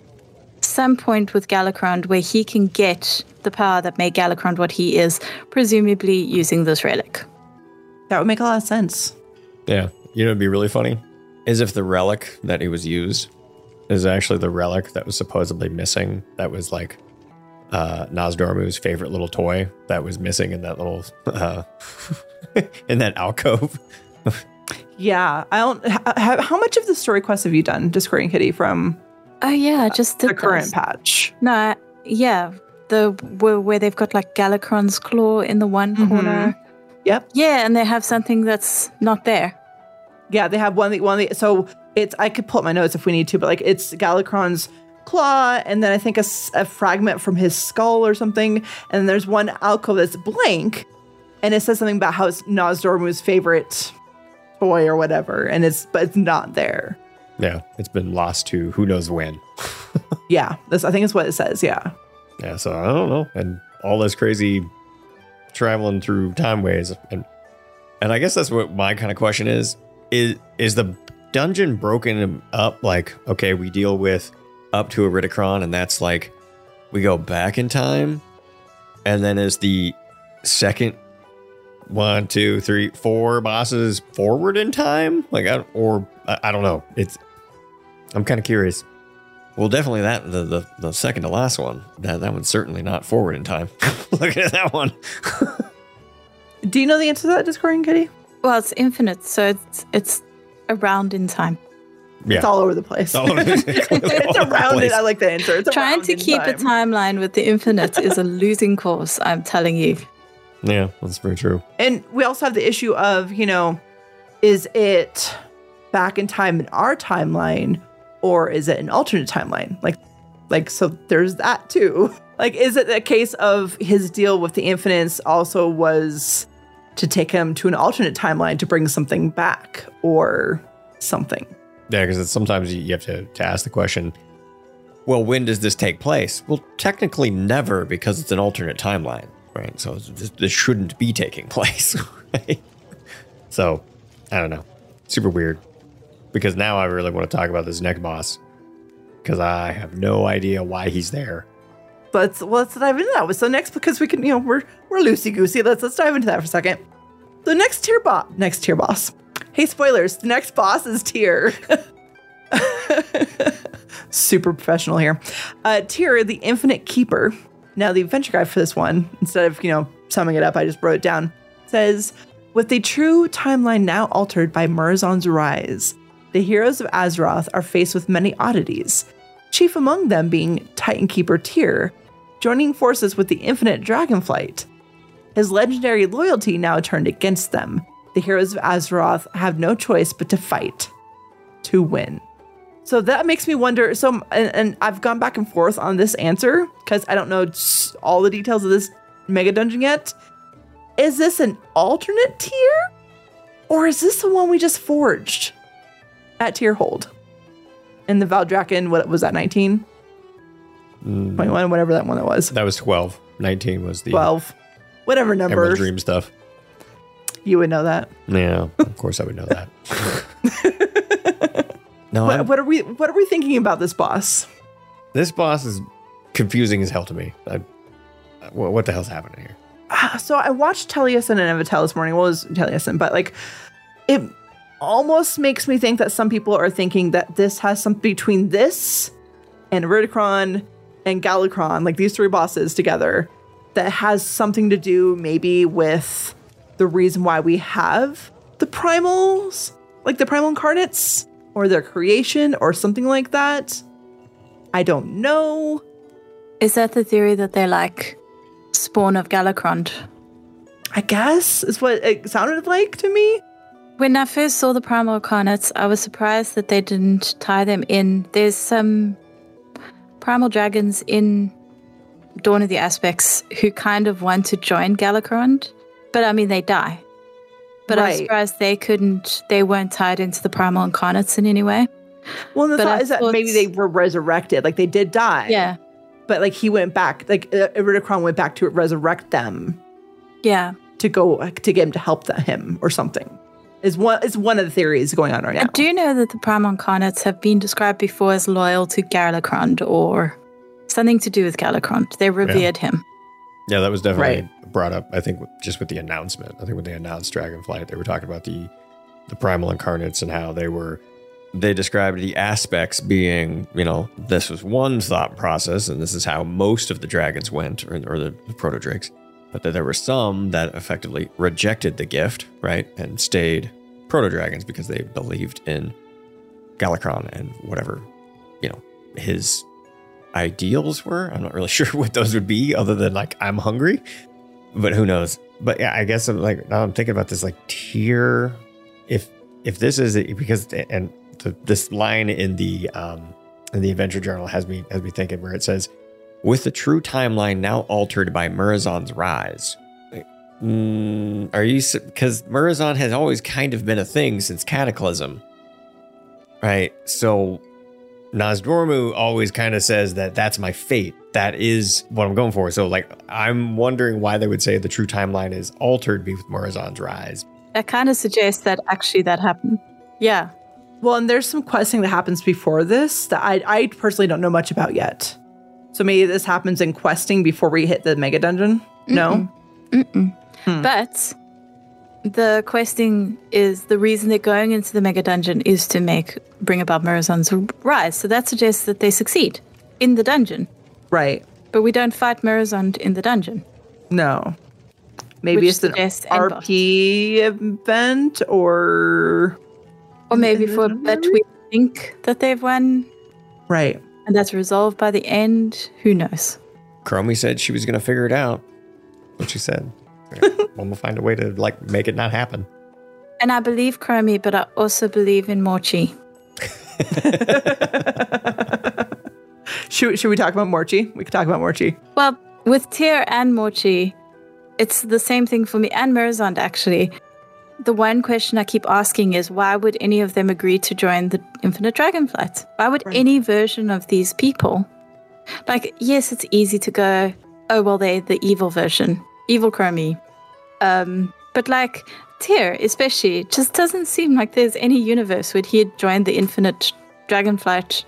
Speaker 8: some point with Galakrond where he can get the power that made Galakrond what he is, presumably using this relic.
Speaker 6: That would make a lot of sense.
Speaker 7: Yeah. You know, it'd be really funny is if the relic that he was used is actually the relic that was supposedly missing. That was like uh, Nozdormu's favorite little toy that was missing in that little uh, in that alcove.
Speaker 6: Yeah, I don't. How, how much of the story quest have you done, Discordian Kitty, from
Speaker 8: Oh yeah, just
Speaker 6: the current patch?
Speaker 8: No, yeah, the where, where they've got like Galakrond's claw in the one
Speaker 6: Mhm.
Speaker 8: corner.
Speaker 6: Yep.
Speaker 8: Yeah, and they have something that's not there.
Speaker 6: Yeah, they have one. that- One. that- So it's. I could pull up my notes if we need to, but like it's Galakrond's claw, and then I think a fragment from his skull or something. And then there's one alcove that's blank, and it says something about how it's Nozdormu's favorite toy or whatever, and it's but it's not there.
Speaker 7: Yeah, it's been lost to who knows when.
Speaker 6: Yeah, this I think is what it says. Yeah.
Speaker 7: Yeah, so I don't know. And all this crazy traveling through time ways and and I guess that's what my kind of question is. Is is the dungeon broken up like okay, we deal with up to Iridikron and that's like we go back in time and then is the second one, two, three, four bosses forward in time? Like I or I, I don't know. It's I'm kind of curious. Well, definitely that the, the the second to last one. That that one's certainly not forward in time. Look at that one.
Speaker 6: Do you know the answer to that, Discordian Kitty?
Speaker 8: Well, it's infinite, so it's it's around in time.
Speaker 7: Yeah.
Speaker 6: It's all over the place.
Speaker 7: All over the-
Speaker 6: it's around
Speaker 7: place.
Speaker 6: it. I like the answer. It's
Speaker 8: Trying to
Speaker 6: in
Speaker 8: keep a timeline with the infinite is a losing course. I'm telling you.
Speaker 7: Yeah, that's very true.
Speaker 6: And we also have the issue of, you know, is it back in time in our timeline or is it an alternate timeline? Like like so there's that too. Like is it a case of his deal with the infinites also was to take him to an alternate timeline to bring something back or something?
Speaker 7: Yeah, because sometimes you you have to, to ask the question. Well, when does this take place? Well, technically never, because it's an alternate timeline, right? So this, this shouldn't be taking place. Right? So I don't know. Super weird. Because now I really want to talk about this neck boss. Because I have no idea why he's there.
Speaker 6: Let's well, let's dive into that. So next, because we can, you know, we're we're loosey goosey. Let's let's dive into that for a second. The next tier boss, next tier boss. Hey, spoilers. The next boss is tier. Super professional here. Uh, Tyr, the Infinite Keeper. Now, the adventure guide for this one, instead of you know summing it up, I just wrote it down. Says, with the true timeline now altered by Murozond's rise, the heroes of Azeroth are faced with many oddities. Chief among them being Titan Keeper Tyr, joining forces with the Infinite Dragonflight. His legendary loyalty now turned against them. The heroes of Azeroth have no choice but to fight to win. So that makes me wonder. So, and, and I've gone back and forth on this answer because I don't know all the details of this mega dungeon yet. Is this an alternate Tyr? Or is this the one we just forged at Tyrhold? In the Valdrakken, what was that, 19? 21, mm-hmm. whatever that one it was.
Speaker 7: That was 12. 19 was the
Speaker 6: 12. Whatever
Speaker 7: Emerald
Speaker 6: number.
Speaker 7: Dream stuff.
Speaker 6: You would know that.
Speaker 7: Yeah, of course I would know that. no,
Speaker 6: What, what are we what are we thinking about this boss?
Speaker 7: this boss is confusing as hell to me. I, what, what the hell's happening here?
Speaker 6: Ah, so I watched Taliesin and Evitel this morning. Well, it was Taliesin, but like it almost makes me think that some people are thinking that this has something between this and Iridikron and Galakrond, like these three bosses together, that has something to do maybe with the reason why we have the primals, like the primal incarnates, or their creation, or something like that. I don't know.
Speaker 8: Is that the theory that they're like spawn of Galakrond?
Speaker 6: I guess is what it sounded like to me.
Speaker 8: When I first saw the Primal Incarnates, I was surprised that they didn't tie them in. There's some Primal Dragons in Dawn of the Aspects who kind of want to join Galakrond, but I mean, they die. But I'm surprised they couldn't, they weren't tied into the Primal Incarnates in any way.
Speaker 6: Well, the
Speaker 8: But
Speaker 6: thought
Speaker 8: I
Speaker 6: is that maybe they were resurrected, like they did die.
Speaker 8: Yeah.
Speaker 6: But like he went back, like uh, Iridikron went back to resurrect them
Speaker 8: Yeah.
Speaker 6: to go to get him to help the, him or something. Is one is one of the theories going on right now.
Speaker 8: I do know that the Primal Incarnates have been described before as loyal to Galakrond or something to do with Galakrond. They revered him.
Speaker 7: Yeah, that was definitely brought up. I think just with the announcement. I think when they announced Dragonflight, they were talking about the the primal incarnates and how they were. They described the aspects being, you know, this was one thought process, and this is how most of the dragons went, or, or the, the proto drakes. But that there were some that effectively rejected the gift, right, and stayed proto dragons because they believed in Galakrond and whatever, you know, his ideals were. I'm not really sure what those would be, other than like I'm hungry, but who knows? But yeah, I guess I'm like now I'm thinking about this like Tyr. If if this is because and the, this line in the um in the adventure journal has me has me thinking where it says, with the true timeline now altered by Murozond's rise. Mm, are you because Murozond has always kind of been a thing since Cataclysm, right? So Nozdormu always kind of says that that's my fate. That is what I'm going for. So, like, I'm wondering why they would say the true timeline is altered with Murozond's rise.
Speaker 8: That kind of suggests that actually that happened. Yeah.
Speaker 6: Well, and there's some questing that happens before this that I, I personally don't know much about yet. So maybe this happens in questing before we hit the mega dungeon. No,
Speaker 8: Mm-mm. Hmm. But the questing is the reason they're going into the mega dungeon is to make bring about Murozond's rise. So that suggests that they succeed in the dungeon.
Speaker 6: right?
Speaker 8: But we don't fight Murozond in the dungeon.
Speaker 6: No, maybe
Speaker 8: Which
Speaker 6: it's an
Speaker 8: suggests end.
Speaker 6: RP event or
Speaker 8: Or maybe for a bit we think that they've won
Speaker 6: right.
Speaker 8: and that's resolved by the end. Who knows?
Speaker 7: Chromie said she was going to figure it out. What she said. One will find a way to like make it not happen.
Speaker 8: And I believe Chromie, but I also believe in Morchie.
Speaker 6: Should should we talk about Morchie? We could talk about Morchie.
Speaker 8: Well, with Tyr and Morchie, it's the same thing for me and Murozond actually. The one question I keep asking is why would any of them agree to join the Infinite Dragonflight? Why would any version of these people? Like, yes, it's easy to go, oh well, they're the evil version, evil Chromie. Um, but like Tyr, especially, just doesn't seem like there's any universe where he'd join the Infinite Dragonflight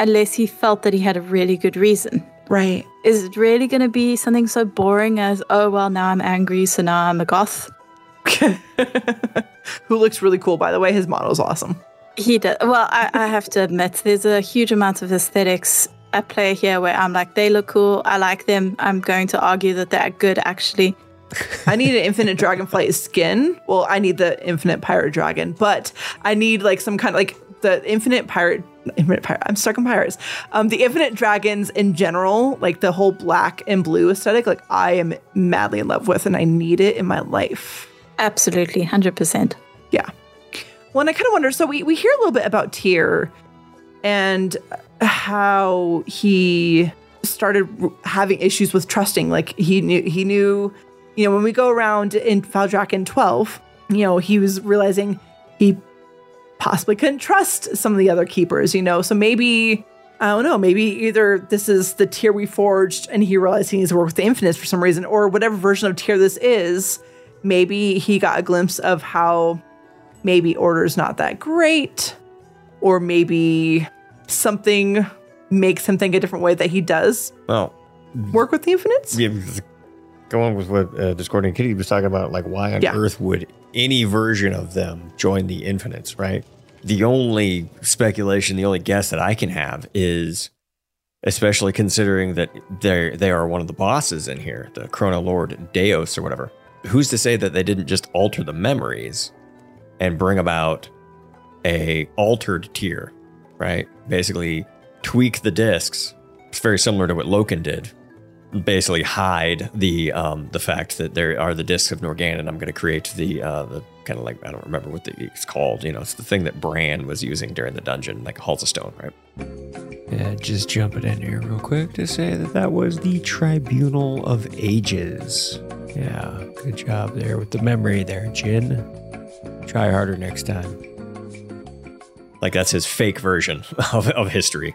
Speaker 8: unless he felt that he had a really good reason.
Speaker 6: Right.
Speaker 8: Is it really going to be something so boring as, oh, well, now I'm angry, so now I'm a goth?
Speaker 6: Who looks really cool, by the way. His model's awesome.
Speaker 8: He does. Well, I, I have to admit, there's a huge amount of aesthetics at player here where I'm like, they look cool. I like them. I'm going to argue that they're good, actually.
Speaker 6: I need an infinite dragonflight skin. Well, I need the infinite pirate dragon, but I need like some kind of like the infinite pirate. Infinite pirate. I'm stuck on pirates. Um, the infinite dragons in general, like the whole black and blue aesthetic, like I am madly in love with, and I need it in my life.
Speaker 8: Absolutely, hundred percent.
Speaker 6: Yeah. Well, and I kind of wonder. So we we hear a little bit about tier, and how he started having issues with trusting. Like he knew he knew, you know, when we go around in Valdrakken 12, you know, he was realizing he possibly couldn't trust some of the other keepers, you know. So maybe I don't know, maybe either this is the Tyr we forged and he realized he needs to work with the infinites for some reason, or whatever version of Tyr this is, maybe he got a glimpse of how maybe order's not that great, or maybe something makes him think a different way that he does
Speaker 7: Well,
Speaker 6: work with the infinites.
Speaker 7: yeah, going with what uh, Discordian Kitty was talking about, like why on
Speaker 6: Yeah.
Speaker 7: earth would any version of them join the Infinites, right? The only speculation, the only guess that I can have is, especially considering that they they are one of the bosses in here, the Chrono Lord Deios or whatever. Who's to say that they didn't just alter the memories and bring about a altered Tyr, right? Basically, tweak the discs. It's very similar to what Loken did basically hide the um, the fact that there are the discs of Norgan, and I'm going to create the uh, the kind of like I don't remember what the, it's called. You know, it's the thing that Brann was using during the dungeon, like Halls of Stone, right? Yeah, just jumping in here real quick to say that that was the Tribunal of Ages. Yeah, good job there with the memory there, Jin. Try harder next time. Like that's his fake version of, of history.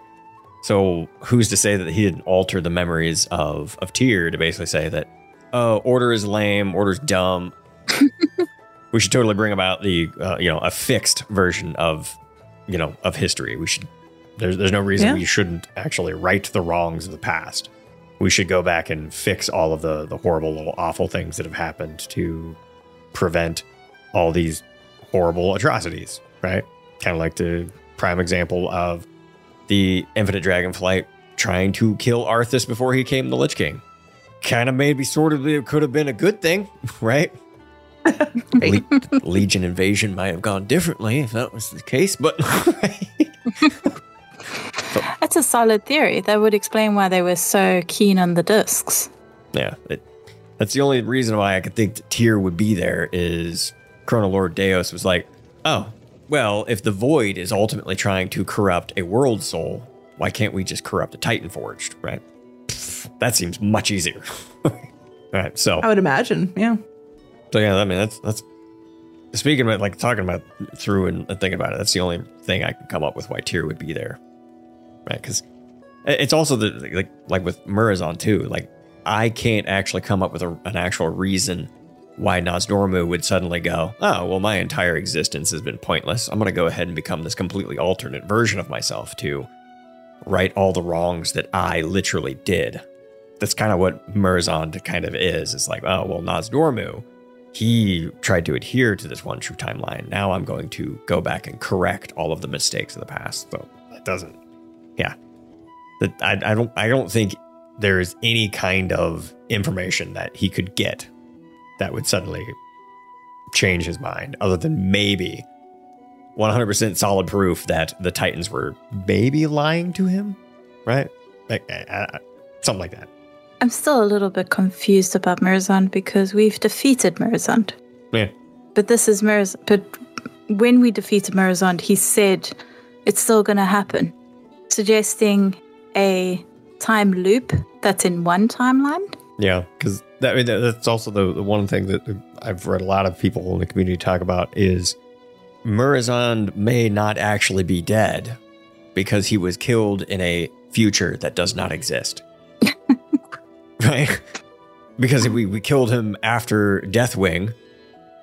Speaker 7: So who's to say that he didn't alter the memories of of Tyr to basically say that, oh, order is lame, order's dumb. we should totally bring about the uh, you know a fixed version of you know of history. We should. There's there's no reason
Speaker 6: Yeah.
Speaker 7: we shouldn't actually right the wrongs of the past. We should go back and fix all of the the horrible, little awful things that have happened to prevent all these horrible atrocities. Right? Kind of like the prime example of the Infinite Dragonflight trying to kill Arthas before he became the Lich King. Kind of maybe sort of it could have been a good thing, right? Le- Legion invasion might have gone differently if that was the case, but
Speaker 8: That's a solid theory. That would explain why they were so keen on the discs.
Speaker 7: yeah, it, that's the only reason why I could think that Tyr would be there is Chrono Lord Deios was like, oh, well, if the Void is ultimately trying to corrupt a world soul, why can't we just corrupt a Titan Forged, right? Pfft, That seems much easier. All right, so
Speaker 6: I would imagine. Yeah.
Speaker 7: So yeah, I mean that's that's speaking about like talking about through and, and thinking about it. That's the only thing I can come up with why Tyr would be there, right? Because it's also the like like with Murozond too. Like I can't actually come up with a, an actual reason why Nozdormu would suddenly go, oh well, my entire existence has been pointless. I'm going to go ahead and become this completely alternate version of myself to right all the wrongs that I literally did. That's kind of what Murozond kind of is. It's like, oh well, Nozdormu he tried to adhere to this one true timeline. Now I'm going to go back and correct all of the mistakes of the past. So that doesn't, yeah. I, I don't I don't think there is any kind of information that he could get that would suddenly change his mind, other than maybe 100% solid proof that the Titans were maybe lying to him, right? Like I- something like that.
Speaker 8: I'm still a little bit confused about Murozond because we've defeated Murozond.
Speaker 7: Yeah.
Speaker 8: But this is Miraz. But when we defeated Murozond, he said it's still going to happen, suggesting a time loop that's in one timeline.
Speaker 7: Yeah, because that, I mean, that's also the, the one thing that I've read a lot of people in the community talk about is Murozond may not actually be dead because he was killed in a future that does not exist. right? Because we, we killed him after Deathwing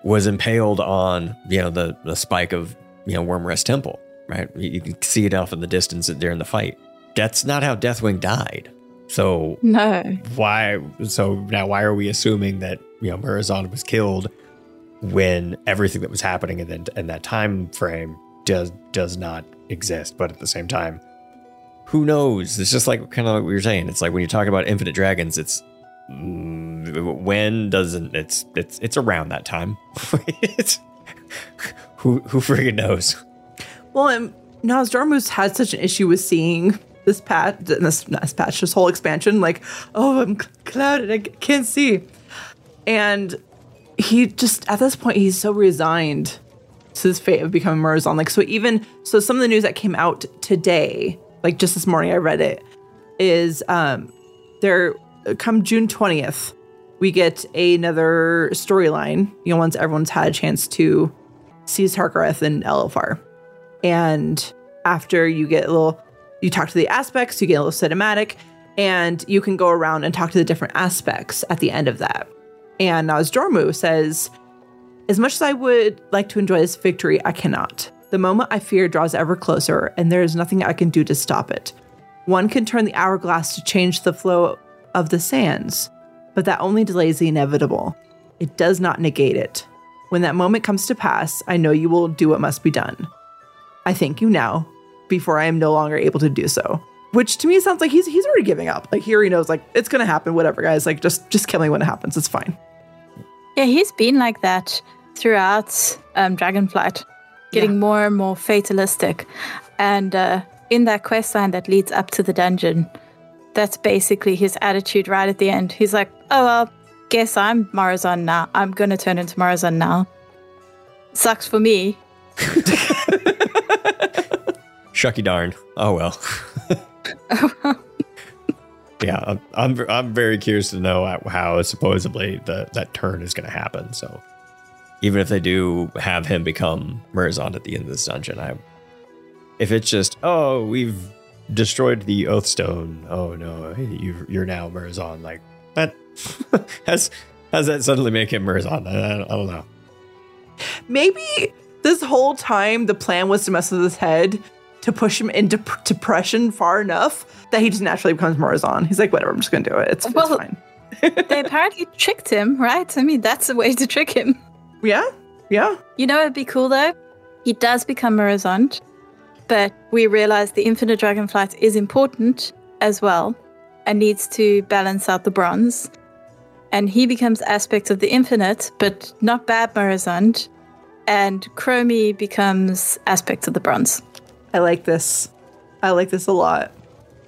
Speaker 7: was impaled on, you know, the, the spike of, you know, Wyrmrest Temple, right? You, you can see it off in the distance during the fight. That's not how Deathwing died. So
Speaker 8: No.
Speaker 7: why? So now, why are we assuming that you know Murozond was killed when everything that was happening in, the, in that time frame does does not exist. But at the same time, who knows? It's just like kind of like we were saying. It's like when you talk about infinite dragons, it's mm, when doesn't it's it's it's around that time. it's, who who friggin' knows?
Speaker 6: Well, and Nozdormu's had such an issue with seeing this patch, this, this patch, this whole expansion. Like, oh, I'm clouded, I can't see. And he just, at this point, he's so resigned to his fate of becoming Murozond. Like, so even, so some of the news that came out today, like just this morning, I read it, is um, there, come June 20th, we get another storyline, you know, once everyone's had a chance to see Sarkareth and Elfar. And after you get a little, you talk to the aspects, you get a little cinematic, and you can go around and talk to the different aspects at the end of that. And Nozdormu says, As much as I would like to enjoy this victory, I cannot. The moment I fear draws ever closer, and there is nothing I can do to stop it. One can turn the hourglass to change the flow of the sands, but that only delays the inevitable. It does not negate it. When that moment comes to pass, I know you will do what must be done. I thank you now, before I am no longer able to do so. Which to me sounds like he's he's already giving up. Like here he knows like it's gonna happen, whatever, guys. Like just just kill me when it happens. It's fine.
Speaker 8: Yeah, he's been like that throughout um, Dragonflight, getting yeah. more and more fatalistic. And uh, in that quest line that leads up to the dungeon, that's basically his attitude right at the end. He's like, oh, well, guess I'm Murozond now. I'm going to turn into Murozond now. Sucks for me.
Speaker 7: Shucky darn. Oh well. yeah, I'm, I'm, I'm very curious to know how supposedly the, that turn is going to happen. So even if they do have him become Murozond at the end of this dungeon, I if it's just oh we've destroyed the Oathstone, oh no, you you're now Murozond. Like that has has that suddenly make him Murozond? I, I don't know.
Speaker 6: Maybe this whole time the plan was to mess with his head to push him into p- depression far enough that he just naturally becomes Murozond. He's like, whatever, I'm just gonna do it. It's, well, it's fine.
Speaker 8: they apparently tricked him, right? I mean, that's a way to trick him.
Speaker 6: Yeah, yeah.
Speaker 8: You know, it'd be cool though. He does become Murozond, but we realize the infinite dragonflight is important as well and needs to balance out the bronze. And he becomes aspects of the infinite, but not bad Murozond. And Chromie becomes aspects of the bronze.
Speaker 6: I like this. I like this a lot.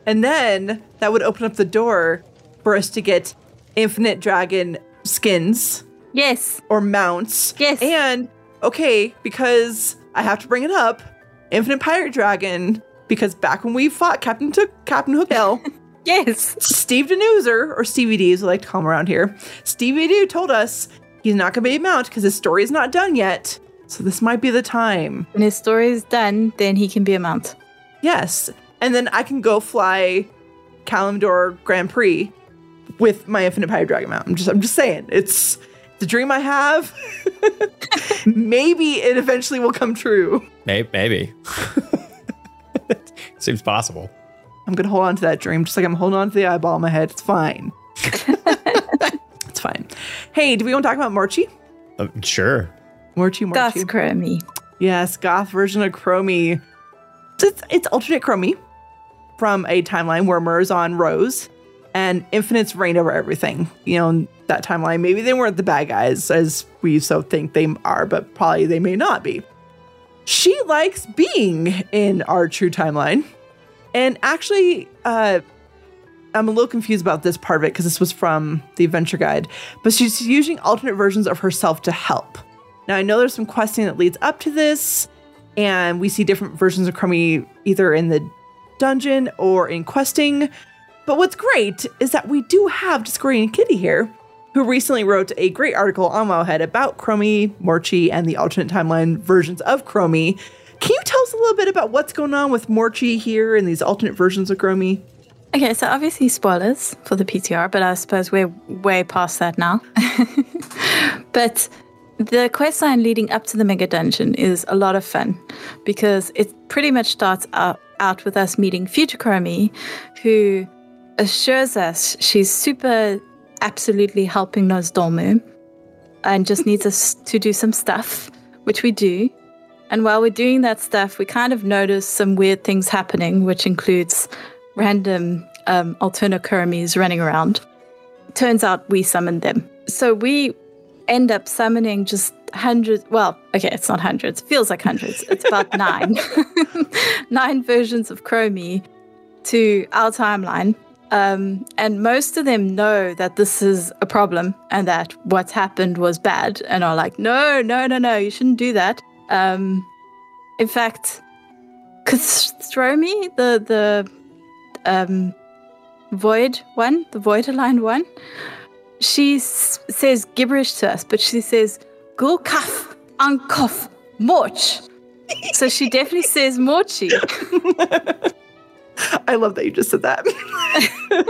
Speaker 6: And then that would open up the door for us to get infinite dragon skins.
Speaker 8: Yes.
Speaker 6: Or mounts.
Speaker 8: Yes.
Speaker 6: And okay, because I have to bring it up, infinite pirate dragon. Because back when we fought Captain Took Captain Hookell,
Speaker 8: yes,
Speaker 6: Steve Danuser or Stevie D as we like to call him around here, Stevie D told us he's not going to be a mount because his story is not done yet. So this might be the time.
Speaker 8: When his story is done, then he can be a mount.
Speaker 6: Yes. And then I can go fly Kalimdor Grand Prix with my Infinite Pirate Dragon mount. I'm just I'm just saying. It's the dream I have. maybe it eventually will come true.
Speaker 7: Maybe. maybe. Seems possible.
Speaker 6: I'm gonna hold on to that dream just like I'm holding on to the eyeball in my head. It's fine. it's fine. Hey, do we want to talk about Morchie?
Speaker 7: Uh, sure.
Speaker 6: Morchie, Morchie.
Speaker 8: Goth Chromie.
Speaker 6: Yes, goth version of Chromie. It's, it's alternate Chromie from a timeline where Murozond rose and Infinite's reigned over everything. You know, that timeline, maybe they weren't the bad guys as we so think they are, but probably they may not be. She likes being in our true timeline. And actually, uh, I'm a little confused about this part of it because this was from the adventure guide, but she's using alternate versions of herself to help. Now, I know there's some questing that leads up to this, and we see different versions of Chromie either in the dungeon or in questing. But what's great is that we do have Discordian Kitty here, who recently wrote a great article on Wowhead about Chromie, Morchie, and the alternate timeline versions of Chromie. Can you tell us a little bit about what's going on with Morchie here and these alternate versions of Chromie?
Speaker 8: Okay, so obviously spoilers for the PTR, but I suppose we're way past that now. but the quest line leading up to the mega dungeon is a lot of fun because it pretty much starts out, out with us meeting future Chromie, who assures us she's super absolutely helping Nozdormu and just needs us to do some stuff, which we do. And while we're doing that stuff, we kind of notice some weird things happening, which includes random um, alternocurmies running around. Turns out we summoned them. So we end up summoning just hundreds. Well, okay, it's not hundreds. Feels like hundreds. It's about nine. nine versions of Chromie to our timeline. Um, and most of them know that this is a problem and that what's happened was bad and are like, no, no, no, no, you shouldn't do that. Um, in fact, Kathromi, the the um, void one, the void aligned one, she s- says gibberish to us, but she says gulkaf, unkof, morch. So she definitely says morchi.
Speaker 6: I love that you just said that.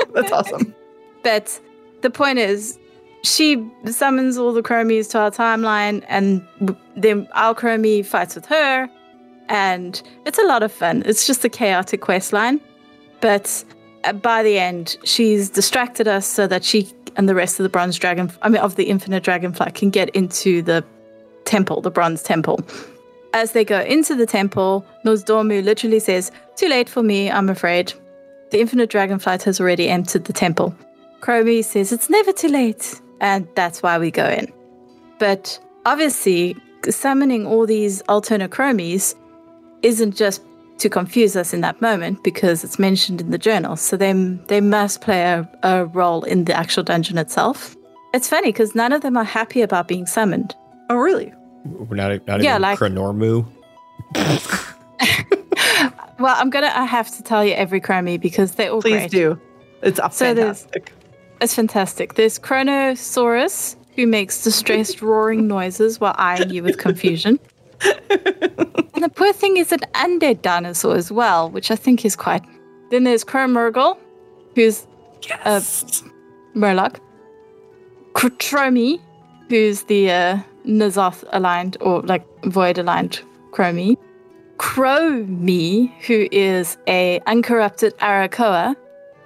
Speaker 6: That's awesome.
Speaker 8: But the point is, she summons all the chromies to our timeline, and then our chromie fights with her, and it's a lot of fun. It's just a chaotic quest line, but uh, by the end, she's distracted us so that she and the rest of the bronze dragon, I mean, of the infinite dragonfly, can get into the temple, the bronze temple. As they go into the temple, Nozdormu literally says, Too late for me, I'm afraid. The infinite dragonflight has already entered the temple. Chromie says, It's never too late. And that's why we go in. But obviously, summoning all these alternate chromies isn't just to confuse us in that moment because it's mentioned in the journal. So they, they must play a, a role in the actual dungeon itself. It's funny because none of them are happy about being summoned.
Speaker 6: Oh, really?
Speaker 7: We're not, not
Speaker 8: Yeah,
Speaker 7: even
Speaker 8: like-
Speaker 7: Chronormu.
Speaker 8: Well, I'm gonna. I have to tell you every chromie because they're all
Speaker 6: Please
Speaker 8: great.
Speaker 6: do. It's
Speaker 8: So
Speaker 6: fantastic.
Speaker 8: It's fantastic. There's Chronosaurus, who makes distressed roaring noises while eyeing you with confusion. and the poor thing is an undead dinosaur as well, which I think is quite. Then there's Chromurgle, who's a Murloc. Crotromi, who's the uh, N'Zoth aligned or like void aligned Chromie. Chromie, who is a uncorrupted Arakkoa,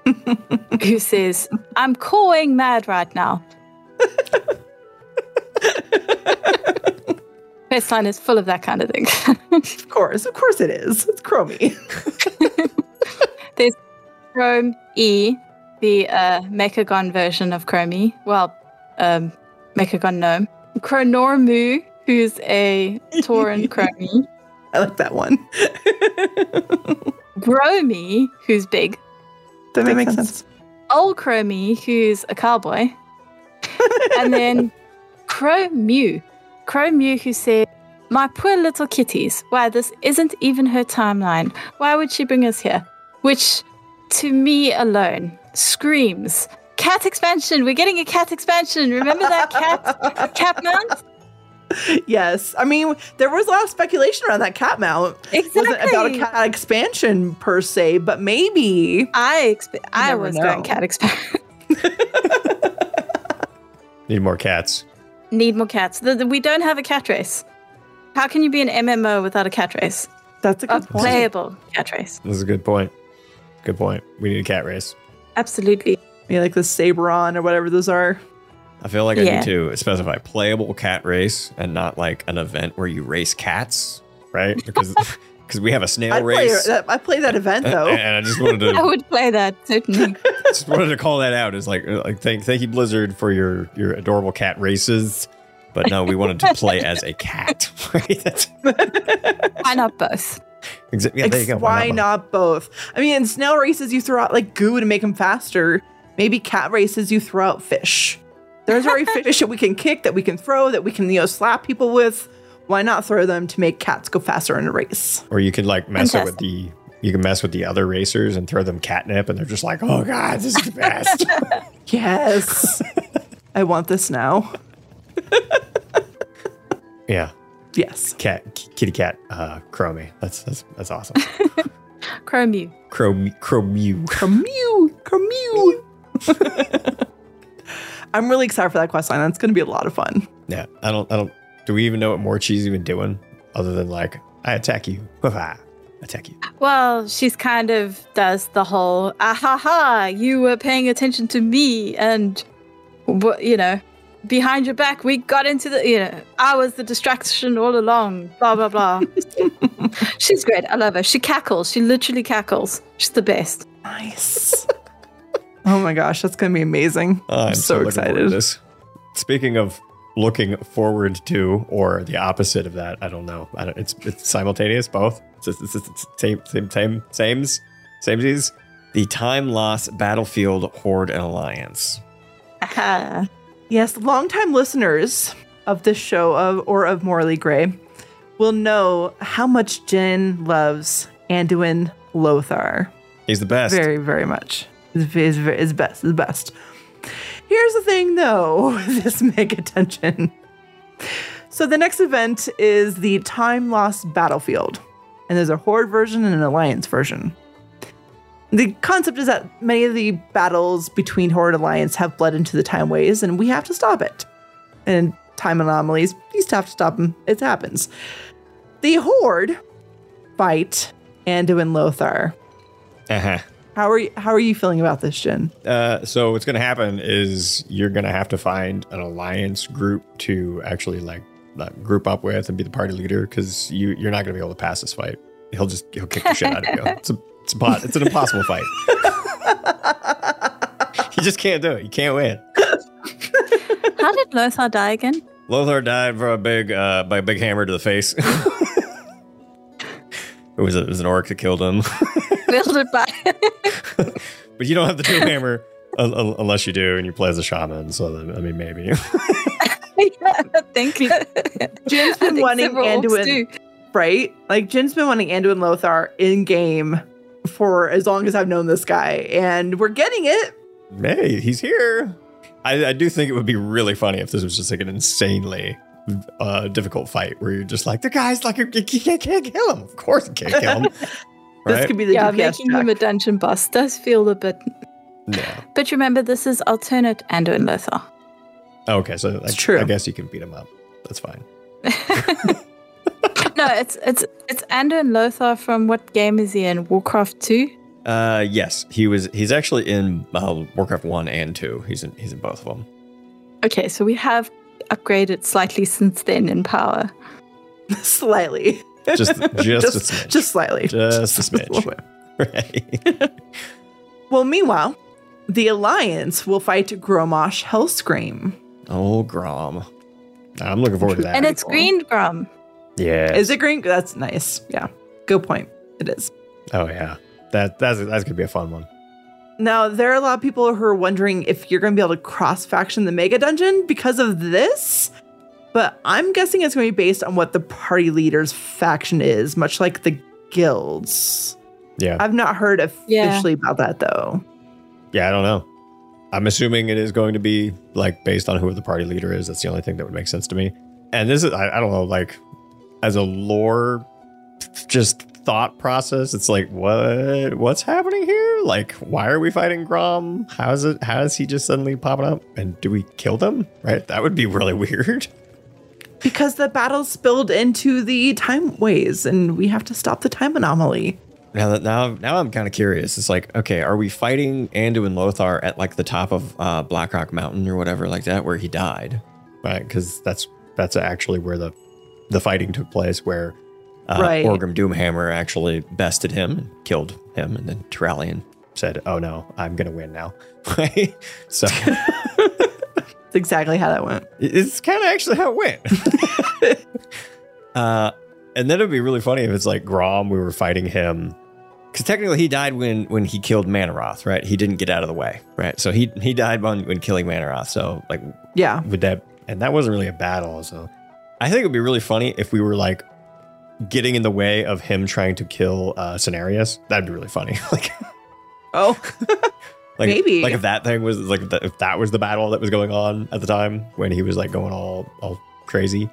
Speaker 8: who says, I'm cawing mad right now. Baseline is full of that kind of thing.
Speaker 6: of course, of course it is. It's Chromie.
Speaker 8: There's Chrome E, the uh, Mechagon version of Chromie. Well, um, Mechagon Gnome. Chronormu, who's a Tauren Chromie.
Speaker 6: I like that one.
Speaker 8: Gromi, who's big.
Speaker 6: That makes sense.
Speaker 8: Old Chromie, who's a cowboy. and then Crow Mew. Crow Mew, who said, My poor little kitties. Why, this isn't even her timeline. Why would she bring us here? Which, to me alone, screams cat expansion. We're getting a cat expansion. Remember that cat cat mount?
Speaker 6: Yes. I mean, there was a lot of speculation around that cat mount. It wasn't about a cat expansion per se, but maybe.
Speaker 8: I expe- I was
Speaker 6: know.
Speaker 8: going cat expansion.
Speaker 7: Need more cats.
Speaker 8: Need more cats. The, the- we don't have a cat race. How can you be an MMO without a cat race?
Speaker 6: That's a
Speaker 8: A
Speaker 6: good point.
Speaker 8: playable cat race.
Speaker 7: That's a good point. Good point. We need a cat race.
Speaker 8: Absolutely.
Speaker 6: Yeah, like the Sabron or whatever those are.
Speaker 7: I feel like I
Speaker 8: Yeah.
Speaker 7: need to specify playable cat race and not like an event where you race cats, right? Because because we have a snail
Speaker 6: I'd
Speaker 7: race.
Speaker 6: that, I'd play that event though.
Speaker 7: and I just wanted to.
Speaker 8: I
Speaker 7: to
Speaker 8: would play that certainly.
Speaker 7: just wanted to call that out as like uh, like thank thank you Blizzard for your your adorable cat races. But no, we wanted to play as a cat.
Speaker 8: Why not both?
Speaker 7: exa- yeah, there you go.
Speaker 6: Why
Speaker 7: both?
Speaker 6: not both? I mean, in snail races, you throw out like goo to make them faster. Maybe cat races, you throw out fish. There's already fish that we can kick, that we can throw, that we can you know slap people with. Why not throw them to make cats go faster in a race?
Speaker 7: Or you could like mess it with the you can mess with the other racers and throw them catnip, and they're just like, "Oh God, this is the best."
Speaker 6: Yes, I want this now.
Speaker 7: yeah,
Speaker 6: Yes,
Speaker 7: cat, kitty cat, uh, Chromie. That's that's that's awesome.
Speaker 8: Chromew.
Speaker 7: Chrome, Chromew.
Speaker 6: Camew, Camew. I'm really excited for that quest line. That's going to be a lot of fun.
Speaker 7: Yeah, I don't, I don't. Do we even know what Morchie's even doing other than like, I attack you, attack you.
Speaker 8: Well, she's kind of does the whole ah ha ha, you were paying attention to me and you know, behind your back, we got into the, you know, I was the distraction all along, blah, blah, blah. She's great. I love her. She cackles. She literally cackles. She's the best.
Speaker 6: Nice. oh my gosh, that's going to be amazing.
Speaker 7: I'm,
Speaker 6: I'm so,
Speaker 7: looking forward to
Speaker 6: excited.
Speaker 7: this. Speaking of looking forward to, or the opposite of that, I don't know. I don't, it's it's simultaneous, both. It's, it's, it's, it's same same same sames samesies. The time loss battlefield horde and alliance.
Speaker 8: Aha.
Speaker 6: Yes, longtime listeners of this show of or of Morley Gray will know how much Jin loves Anduin Lothar.
Speaker 7: He's the best.
Speaker 6: Very, very much. Is is is best. Is best. Here's the thing, though. This mega tension. So the next event is the Time Lost Battlefield, and there's a Horde version and an Alliance version. The concept is that many of the battles between Horde and Alliance have bled into the Time Ways, and we have to stop it. And time anomalies, just have to stop them. It happens. The Horde fight Anduin Lothar.
Speaker 7: Uh huh.
Speaker 6: How are you, how are you feeling about this, Jin?
Speaker 7: Uh, so what's going to happen is you're going to have to find an alliance group to actually like, like group up with and be the party leader because you you're not going to be able to pass this fight. He'll just he'll kick the shit out of you. It's a it's a pot, it's an impossible fight. you just can't do it. You can't win.
Speaker 8: How did Lothar die again?
Speaker 7: Lothar died for a big uh, by a big hammer to the face. it was a, it was an orc that killed him.
Speaker 8: Wielded by.
Speaker 7: But you don't have the doom hammer un- un- unless you do, and you play as a shaman. So then, I mean, maybe.
Speaker 8: yeah, thank you.
Speaker 6: Jin's been wanting Anduin, right? Like Jin's been wanting Anduin Lothar in game for as long as I've known this guy, and we're getting it.
Speaker 7: hey, he's here. I, I do think it would be really funny if this was just like an insanely uh, difficult fight where you're just like, the guy's like, you can't, can't kill him. Of course, you can't kill him.
Speaker 6: This could be the
Speaker 8: yeah,
Speaker 6: DPS
Speaker 8: making him a dungeon boss does feel a bit.
Speaker 7: Yeah.
Speaker 8: But remember, this is alternate Anduin Lothar.
Speaker 7: Okay, so I,
Speaker 6: true.
Speaker 7: I guess you can beat him up. That's fine.
Speaker 8: no, it's it's it's Anduin Lothar from what game is he in? Warcraft Two.
Speaker 7: Uh, yes, he was. He's actually in uh, Warcraft one and two. He's in. He's in both of them.
Speaker 8: Okay, so we have upgraded slightly since then in power.
Speaker 6: slightly.
Speaker 7: Just, just, a
Speaker 6: just,
Speaker 7: smidge.
Speaker 6: just slightly.
Speaker 7: Just a
Speaker 6: little
Speaker 7: smidge.
Speaker 6: bit.
Speaker 7: Right.
Speaker 6: Well, meanwhile, the Alliance will fight Grommash Hellscream.
Speaker 7: oh, Grom. I'm looking forward to that.
Speaker 8: and it's Green Grum.
Speaker 7: yeah.
Speaker 6: Is it green? That's nice. Yeah, good point. It is.
Speaker 7: Oh yeah. That that's that's gonna be a fun one.
Speaker 6: Now, there are a lot of people who are wondering if you're going to be able to cross faction the Mega Dungeon because of this. But I'm guessing it's going to be based on what the party leader's faction is, much like the guilds.
Speaker 7: Yeah.
Speaker 6: I've not heard
Speaker 8: Yeah.
Speaker 6: officially about that though.
Speaker 7: yeah. I don't know. I'm assuming it is going to be like based on who the party leader is. That's the only thing that would make sense to me. And this is I, I don't know like as a lore just thought process. It's like what what's happening here? Like why are we fighting Grom? How is it? How is he just suddenly popping up? And do we kill them? Right? That would be really weird.
Speaker 6: Because the battle spilled into the time ways and we have to stop the time anomaly.
Speaker 7: Now that now now I'm kind of curious. It's like, okay, are we fighting Anduin Lothar at like the top of uh, Blackrock Mountain or whatever like that, where he died, right? Because that's that's actually where the the fighting took place, where uh,
Speaker 6: Right.
Speaker 7: Orgrim Doomhammer actually bested him and killed him, and then Turalyon said, "Oh no, I'm gonna win now." So
Speaker 6: That's exactly how that went.
Speaker 7: it's kind of actually how it went. uh, and then it'd be really funny if it's like Grom, we were fighting him. Because technically he died when when he killed Mannoroth, right? He didn't get out of the way, right? So he he died when, when killing Mannoroth. So like
Speaker 6: Yeah.
Speaker 7: would that and that wasn't really a battle. So I think it'd be really funny if we were like getting in the way of him trying to kill uh Cenarius. That'd be really funny. like
Speaker 6: Oh,
Speaker 7: like
Speaker 6: Maybe.
Speaker 7: like if that thing was like if that- if that was the battle that was going on at the time when he was like going all all crazy.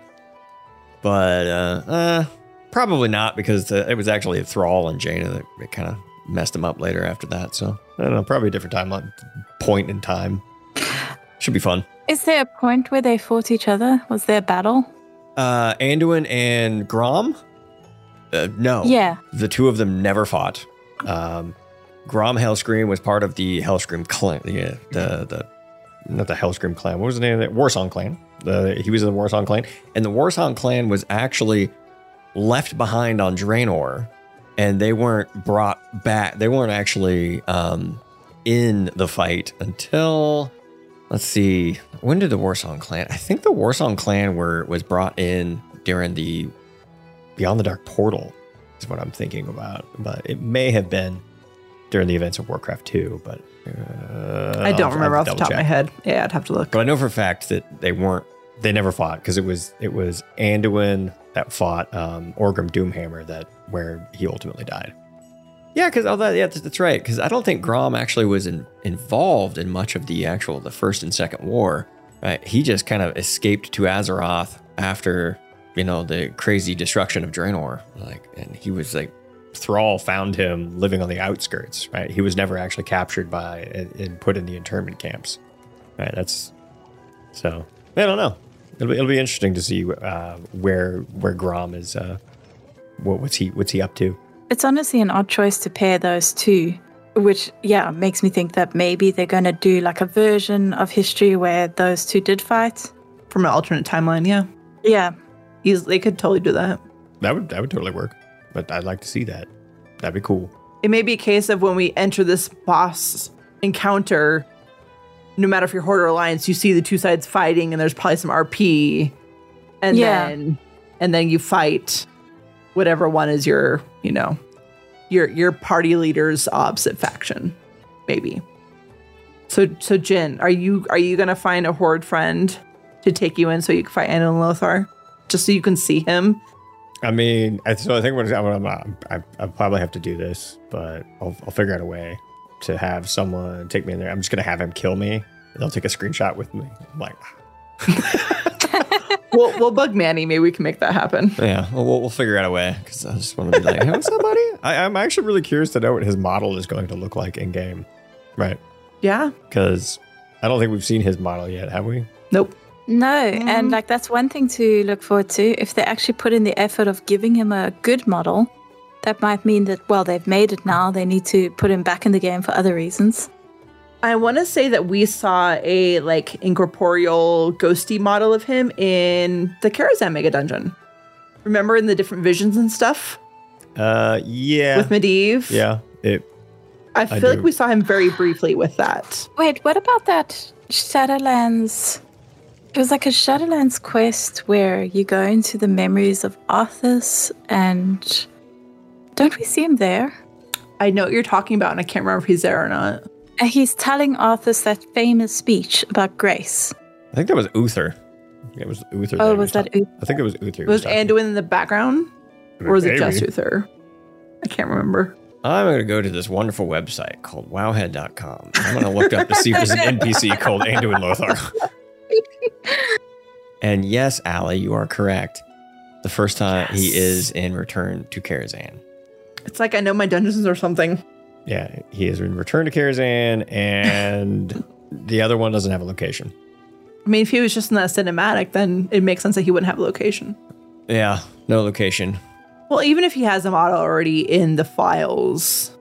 Speaker 7: But uh, uh probably not because uh, it was actually a Thrall and Jaina that, that kind of messed him up later after that. So I don't know, probably a different timeline point in time. Should be fun.
Speaker 8: Is there a point where they fought each other? Was there a battle?
Speaker 7: Uh Anduin and Grom? Uh, no.
Speaker 8: Yeah.
Speaker 7: The two of them never fought. Um Grom Hellscream was part of the Hellscream clan, the, the the not the Hellscream clan. What was the name of it? Warsong clan. The, he was in the Warsong clan, and the Warsong clan was actually left behind on Draenor, and they weren't brought back. They weren't actually um, in the fight until let's see. When did the Warsong clan? I think the Warsong clan were was brought in during the Beyond the Dark portal. Is what I'm thinking about, but it may have been during the events of Warcraft 2, but uh,
Speaker 6: I don't
Speaker 7: I'll-
Speaker 6: remember
Speaker 7: I'll
Speaker 6: off the top of my head. Yeah, I'd have to look.
Speaker 7: But I know for a fact that they weren't. They never fought because it was it was Anduin that fought um, Orgrim Doomhammer that where he ultimately died. Yeah, because oh, that, yeah, that's, that's right. Because I don't think Grom actually was in, involved in much of the actual the first and second war. Right? He just kind of escaped to Azeroth after you know the crazy destruction of Draenor. Like, and he was like Thrall found him living on the outskirts. Right? He was never actually captured by and, and put in the internment camps. Right? That's so. I don't know. It'll be, it'll be interesting to see uh, where where Grom is. Uh, what, what's he what's he up to?
Speaker 8: It's honestly an odd choice to pair those two, which, yeah, makes me think that maybe they're going to do like a version of history where those two did fight.
Speaker 6: From an alternate timeline, yeah.
Speaker 8: Yeah.
Speaker 6: He's, they could totally do that.
Speaker 7: That would that would totally work. But I'd like to see that. That'd be cool.
Speaker 6: It may be a case of when we enter this boss encounter, no matter if you're Horde or Alliance, you see the two sides fighting and there's probably some RP. And
Speaker 8: Yeah.
Speaker 6: then and then you fight whatever one is your, you know, your your party leader's opposite faction. Maybe. So so Jin, are you are you gonna find a Horde friend to take you in so you can fight Anna Lothar? Just so you can see him?
Speaker 7: I mean, so I think what I'm, I'm, I, I probably have to do this, but I'll, I'll figure out a way to have someone take me in there. I'm just gonna have him kill me. They'll take a screenshot with me. I'm like, ah.
Speaker 6: we'll we'll bug Manny. Maybe we can make that happen.
Speaker 7: yeah, well, we'll, we'll figure out a way because I just want to be like, hey, somebody. I, I'm actually really curious to know what his model is going to look like in game, right?
Speaker 6: Yeah.
Speaker 7: Because I don't think we've seen his model yet, have we?
Speaker 6: Nope.
Speaker 8: No, and like that's one thing to look forward to. If they actually put in the effort of giving him a good model, that might mean that, well, they've made it now. They need to put him back in the game for other reasons.
Speaker 6: I want to say that we saw a like incorporeal ghosty model of him in the Karazhan Mega Dungeon. Remember in the different visions and stuff
Speaker 7: Uh, yeah.
Speaker 6: with Medivh?
Speaker 7: Yeah. It.
Speaker 6: I
Speaker 7: I
Speaker 6: feel
Speaker 7: do.
Speaker 6: like we saw him very briefly with that.
Speaker 8: Wait, what about that Shadowlands? It was like a Shadowlands quest where you go into the memories of Arthas, and don't we see him there?
Speaker 6: I know what you're talking about, and I can't remember if he's there or not.
Speaker 8: And he's telling Arthas that famous speech about grace.
Speaker 7: I think that was Uther. It was Uther.
Speaker 8: Oh, was that
Speaker 7: talking- I think it was Uther. he
Speaker 6: Was Anduin in the background? Or was it just
Speaker 7: Maybe.
Speaker 6: Uther? I can't remember.
Speaker 7: I'm going to go to this wonderful website called wowhead.com. I'm going to look up to see if there's an NPC called Anduin Lothar. And yes, Allie, you are correct. The first time he is in Return to Karazhan.
Speaker 6: It's like I know my dungeons or something.
Speaker 7: Yeah, he is in Return to Karazhan, and the other one doesn't have a location.
Speaker 6: I mean, if he was just in that cinematic, then it makes sense that he wouldn't have a location.
Speaker 7: Yeah, no location.
Speaker 6: Well, even if he has a model already in the files,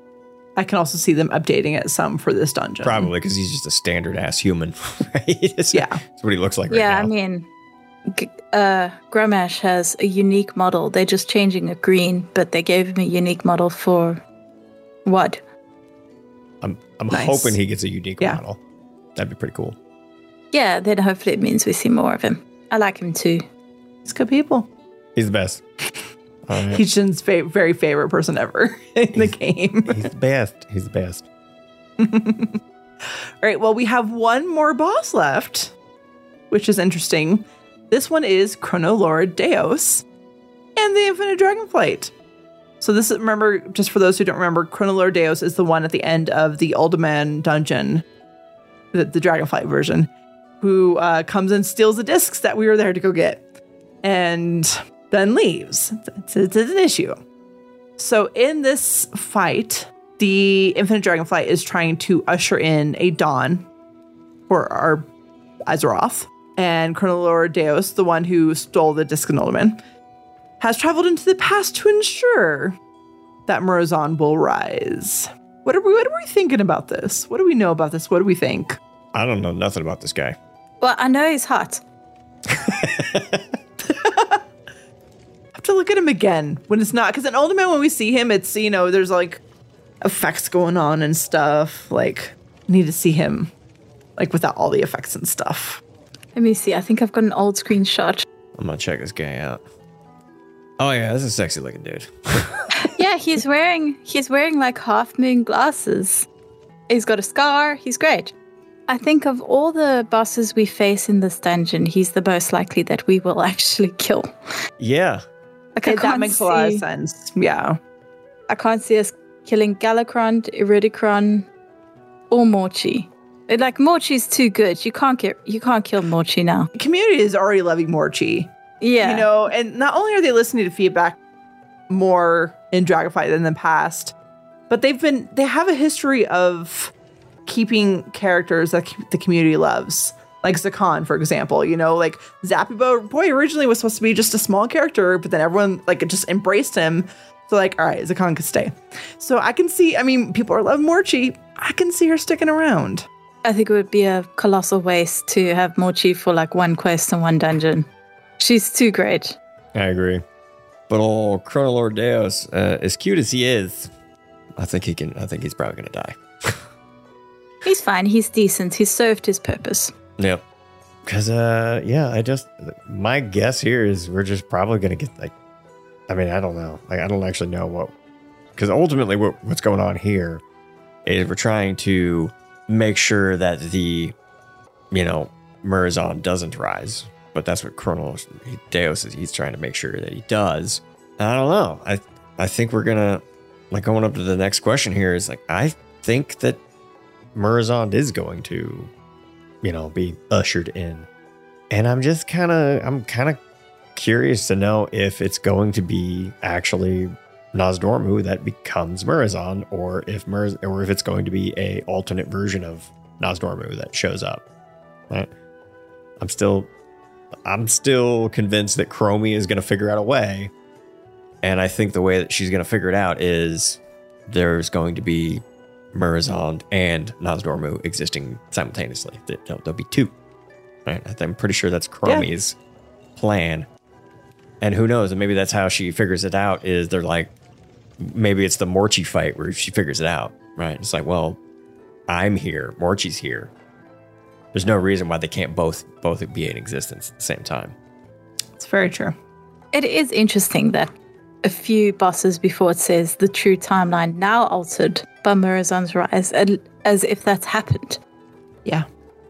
Speaker 6: I can also see them updating it some for this dungeon.
Speaker 7: Probably because he's just a standard ass human. Right?
Speaker 6: yeah.
Speaker 7: That's what he looks like right
Speaker 8: yeah,
Speaker 7: now.
Speaker 8: I mean, G- uh, Grommash has a unique model. They're just changing a green, but they gave him a unique model for what?
Speaker 7: I'm, I'm
Speaker 8: Nice.
Speaker 7: hoping he gets a unique
Speaker 8: Yeah.
Speaker 7: model. That'd be pretty cool.
Speaker 8: Yeah, then hopefully it means we see more of him. I like him too.
Speaker 6: He's good people.
Speaker 7: He's the best. Right.
Speaker 6: He's Jin's fa- very favorite person ever in the game.
Speaker 7: He's the best. He's the best.
Speaker 6: All right, well, we have one more boss left, which is interesting. This one is Chrono Lord Deios and the Infinite Dragonflight. So this is remember, just for those who don't remember, Chrono Lord Deios is the one at the end of the Uldaman dungeon, the, the Dragonflight version, who uh, comes and steals the discs that we were there to go get, and then leaves. It's, it's, it's an issue. So in this fight, the Infinite Dragonfly is trying to usher in a dawn for our Azeroth. And Colonel Lord Deios, the one who stole the Disc Nulliman, has traveled into the past to ensure that Murozond will rise. What are we what are we thinking about this? What do we know about this? What do we think?
Speaker 7: I don't know nothing about this guy.
Speaker 8: Well, I know he's hot.
Speaker 6: have to look at him again when it's not because in Uldaman when we see him, it's you know there's like effects going on and stuff. Like need to see him like without all the effects and stuff.
Speaker 8: Let me see. I think I've got an old screenshot.
Speaker 7: I'm gonna check this guy out. Oh yeah, this is a sexy looking dude.
Speaker 8: yeah, he's wearing he's wearing like half moon glasses. He's got a scar. He's great. I think of all the bosses we face in this dungeon, he's the most likely that we will actually kill.
Speaker 7: Yeah.
Speaker 8: Like, I
Speaker 6: Okay, that makes a lot of sense. Yeah.
Speaker 8: I can't see us killing Galakrond, Iridikron, or Morchie. It- Like Morchie's too good. You can't get you can't kill Morchie now.
Speaker 6: The community is already loving Morchie.
Speaker 8: Yeah.
Speaker 6: You know, and not only are they listening to feedback more in Dragonflight than in the past, but they've been they have a history of keeping characters that the community loves. Like Zekhan, for example, you know, like Zappy Boy originally was supposed to be just a small character, but then everyone like just embraced him. So like, all right, Zekhan could stay. So I can see, I mean, people are loving Morchie. I can see her sticking around.
Speaker 8: I think it would be a colossal waste to have Morchie for like one quest and one dungeon. She's too great.
Speaker 7: I agree. But old Chronolord Deios, uh, as cute as he is, I think he can. I think he's probably gonna die.
Speaker 8: He's fine. He's decent. He's served his purpose.
Speaker 7: Yep. Because, uh, yeah, I just my guess here is we're just probably gonna get like, I mean, I don't know. Like, I don't actually know what. Because ultimately, what, what's going on here is we're trying to make sure that the, you know, Murozond doesn't rise. But that's what Chronos Deios is. He's trying to make sure that he does. And I don't know. I I think we're gonna like going up to the next question here is like I think that Murozond is going to, you know, be ushered in. And I'm just kind of I'm kind of curious to know if it's going to be actually Nozdormu that becomes Murozond, or if Murz or if it's going to be a alternate version of Nozdormu that shows up. Right? I'm still I'm still convinced that Chromie is going to figure out a way. And I think the way that she's going to figure it out is there's going to be Murozond and Nozdormu existing simultaneously. There- There'll, there'll be two. Right? I'm pretty sure that's Chromie's plan. And who knows? And maybe that's how she figures it out. Is they're like, maybe it's the Morchie fight where she figures it out. Right? It's like, well, I'm here. Morchie's here. There's no reason why they can't both both be in existence at the same time.
Speaker 6: It's very true.
Speaker 8: It is interesting that a few bosses before it says the true timeline now altered by Murozond's rise, and- as if that's happened.
Speaker 6: Yeah.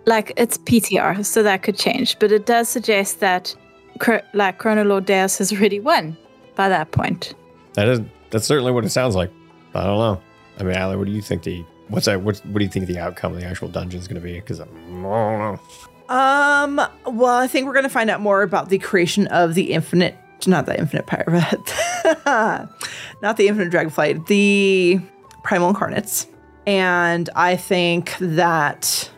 Speaker 8: Like it's PTR, so that could change, but it does suggest that, Chro- like Chronolor Deios has already won by that point.
Speaker 7: That is that's certainly what it sounds like. I don't know. I mean, Allie, what do you think the what's that? What what do you think the outcome of the actual dungeon is going to be? Because I don't know.
Speaker 6: Um, well, I think we're going to find out more about the creation of the infinite, not the infinite pirate, not the infinite dragonflight, the primal incarnates. And I think that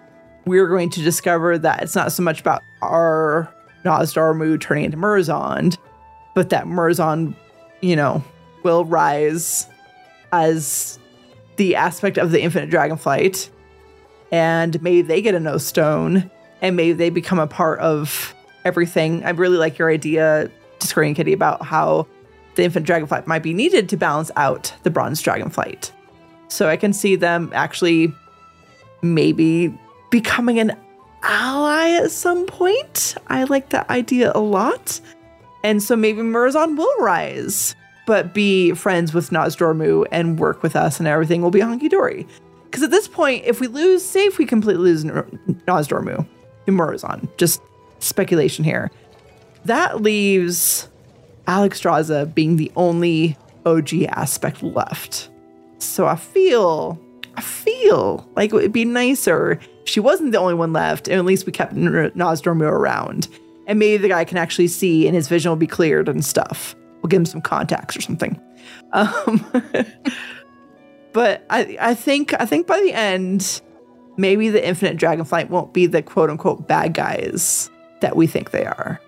Speaker 6: we're going to discover that it's not so much about our Nozdormu turning into Murozond, but that Murozond, you know, will rise as the aspect of the infinite dragonflight and maybe they get a no stone and maybe they become a part of everything. I really like your idea, Discordian Kitty, about how the infant dragonflight might be needed to balance out the bronze dragonflight. So I can see them actually maybe becoming an ally at some point. I like that idea a lot. And so maybe Murozond will rise, but be friends with Nozdormu and work with us, and everything will be honky dory. Because at this point, if we lose, say if we completely lose N- Nozdormu to Murozond, just speculation here, that leaves Alex Alexstrasza being the only OG aspect left. So I feel, I feel like it would be nicer if she wasn't the only one left, and at least we kept N- Nozdormu around. And maybe the guy can actually see and his vision will be cleared and stuff. We'll give him some contacts or something. Um, but I, I think I think by the end, maybe the Infinite Dragonflight won't be the quote unquote bad guys that we think they are.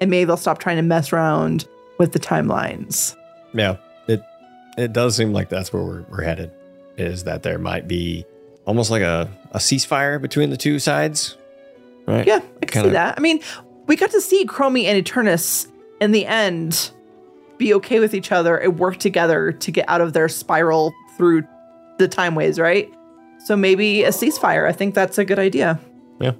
Speaker 6: And maybe they'll stop trying to mess around with the timelines.
Speaker 7: Yeah, it it does seem like that's where we're, we're headed. Is that there might be almost like a, a ceasefire between the two sides. Right?
Speaker 6: Yeah, I can
Speaker 7: Kinda-
Speaker 6: see that. I mean, we got to see Chromie and Eternus in the end be okay with each other and work together to get out of their spiral through the time ways, right? So maybe a ceasefire. I think that's a good idea.
Speaker 7: Yeah.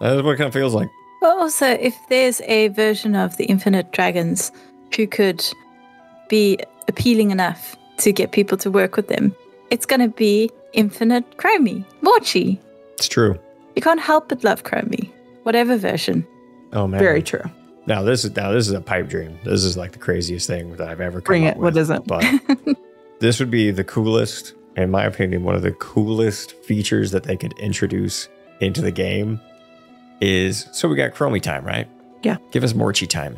Speaker 7: That's what it kind of feels like.
Speaker 8: Well, also, if there's a version of the Infinite Dragons who could be appealing enough to get people to work with them, it's going to be Infinite Chromie, Morchie.
Speaker 7: It's true.
Speaker 8: You can't help but love Chromie, whatever version.
Speaker 7: Oh man.
Speaker 6: Very true.
Speaker 7: Now this is now this is a pipe dream. This is like the craziest thing that I've ever come
Speaker 6: Bring
Speaker 7: up
Speaker 6: it. What
Speaker 7: with.
Speaker 6: isn't?
Speaker 7: But this would be the coolest, in my opinion, one of the coolest features that they could introduce into the game. Is so we got Chromie time, right?
Speaker 6: Yeah.
Speaker 7: Give us Morchie time.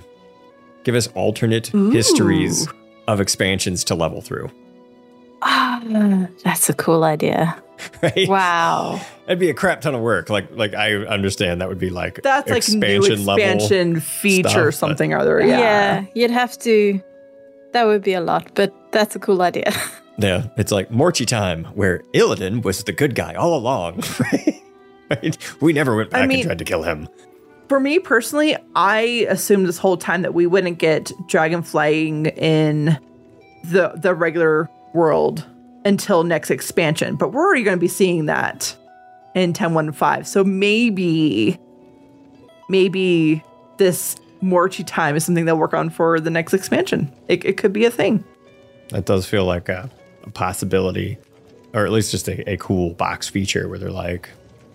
Speaker 7: Give us alternate histories of expansions to level through.
Speaker 8: Ah, that's a cool idea.
Speaker 7: Right?
Speaker 8: Wow.
Speaker 7: That'd be a crap ton of work. Like like I understand that would be like
Speaker 6: That's like new expansion feature
Speaker 7: stuff,
Speaker 6: or something or other.
Speaker 8: Yeah.
Speaker 6: Yeah.
Speaker 8: you'd have to. That would be a lot, but that's a cool idea.
Speaker 7: Yeah, it's like Morchie time, where Illidan was the good guy all along. right? We never went
Speaker 6: I
Speaker 7: back
Speaker 6: mean-
Speaker 7: and tried to kill him.
Speaker 6: For me personally, I assumed this whole time that we wouldn't get dragon flying in the the regular world until next expansion, but we're already going to be seeing that in 10.1.5. So maybe maybe this Morchie time is something they'll work on for the next expansion. It, it could be a thing.
Speaker 7: That does feel like a, a possibility, or at least just a, a cool box feature where they're like,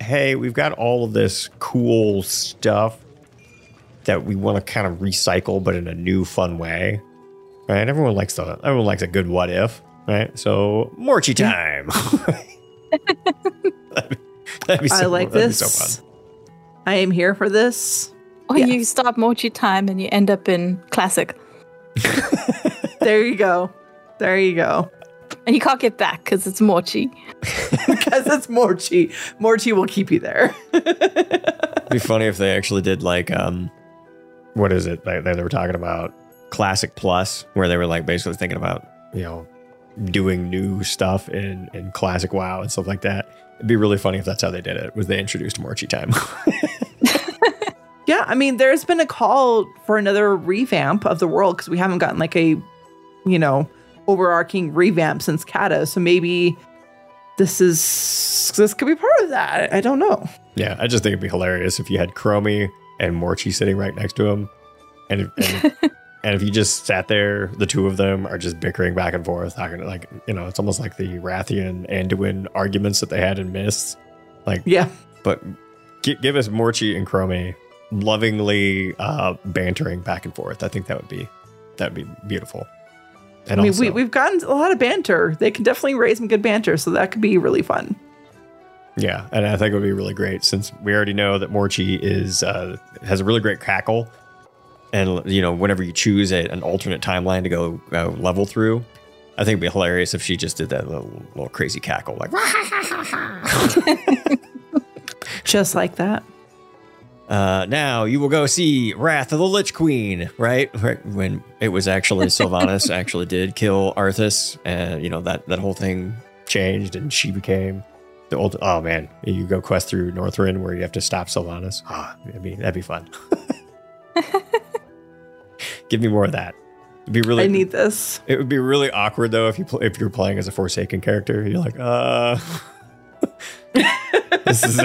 Speaker 7: hey, we've got all of this cool stuff that we want to kind of recycle, but in a new, fun way. Right? Everyone likes the everyone likes a good what if, right? So Morchie mm-hmm. time. that'd be, that'd be so,
Speaker 6: I like
Speaker 7: that'd
Speaker 6: this.
Speaker 7: so fun.
Speaker 6: I am here for this.
Speaker 8: Or you stop Morchie time and you end up in classic.
Speaker 6: There you go. There you go.
Speaker 8: And you can't get back because it's Morchie.
Speaker 6: because it's Morchie. Morchie will keep you there.
Speaker 7: It'd be funny if they actually did like um what is it they, they were talking about classic plus where they were like basically thinking about you know doing new stuff in in classic wow and stuff like that it'd be really funny if that's how they did it was they introduced Morchie time
Speaker 6: Yeah, I mean, there's been a call for another revamp of the world because we haven't gotten like a, you know, overarching revamp since Cata. So maybe this is this could be part of that. I don't know.
Speaker 7: yeah i just think it'd be hilarious if you had chromie and Morchie sitting right next to him and if, and, and if you just sat there the two of them are just bickering back and forth talking like you know it's almost like the Wrathion anduin arguments that they had in mists like
Speaker 6: Yeah.
Speaker 7: but gi- give us Morchie and Chromie lovingly uh, bantering back and forth. I think that would be that would be beautiful. And
Speaker 6: I mean,
Speaker 7: also,
Speaker 6: we, we've gotten a lot of banter. They can definitely raise some good banter, so that could be really fun.
Speaker 7: yeah, and I think it would be really great since we already know that Morchie is uh, has a really great cackle, and you know whenever you choose a, an alternate timeline to go uh, level through, I think it'd be hilarious if she just did that little, little crazy cackle like.
Speaker 6: Just like that.
Speaker 7: Uh, now you will go see Wrath of the Lich Queen, right? Right when it was actually Sylvanas actually did kill Arthas, and you know that that whole thing changed, and she became the old. Oh man, you go quest through Northrend where you have to stop Sylvanas. Ah, I mean that'd be fun. Give me more of that. It'd be really.
Speaker 6: I need this.
Speaker 7: It would be really awkward though if you pl- if you're playing as a Forsaken character. You're like, uh, this is.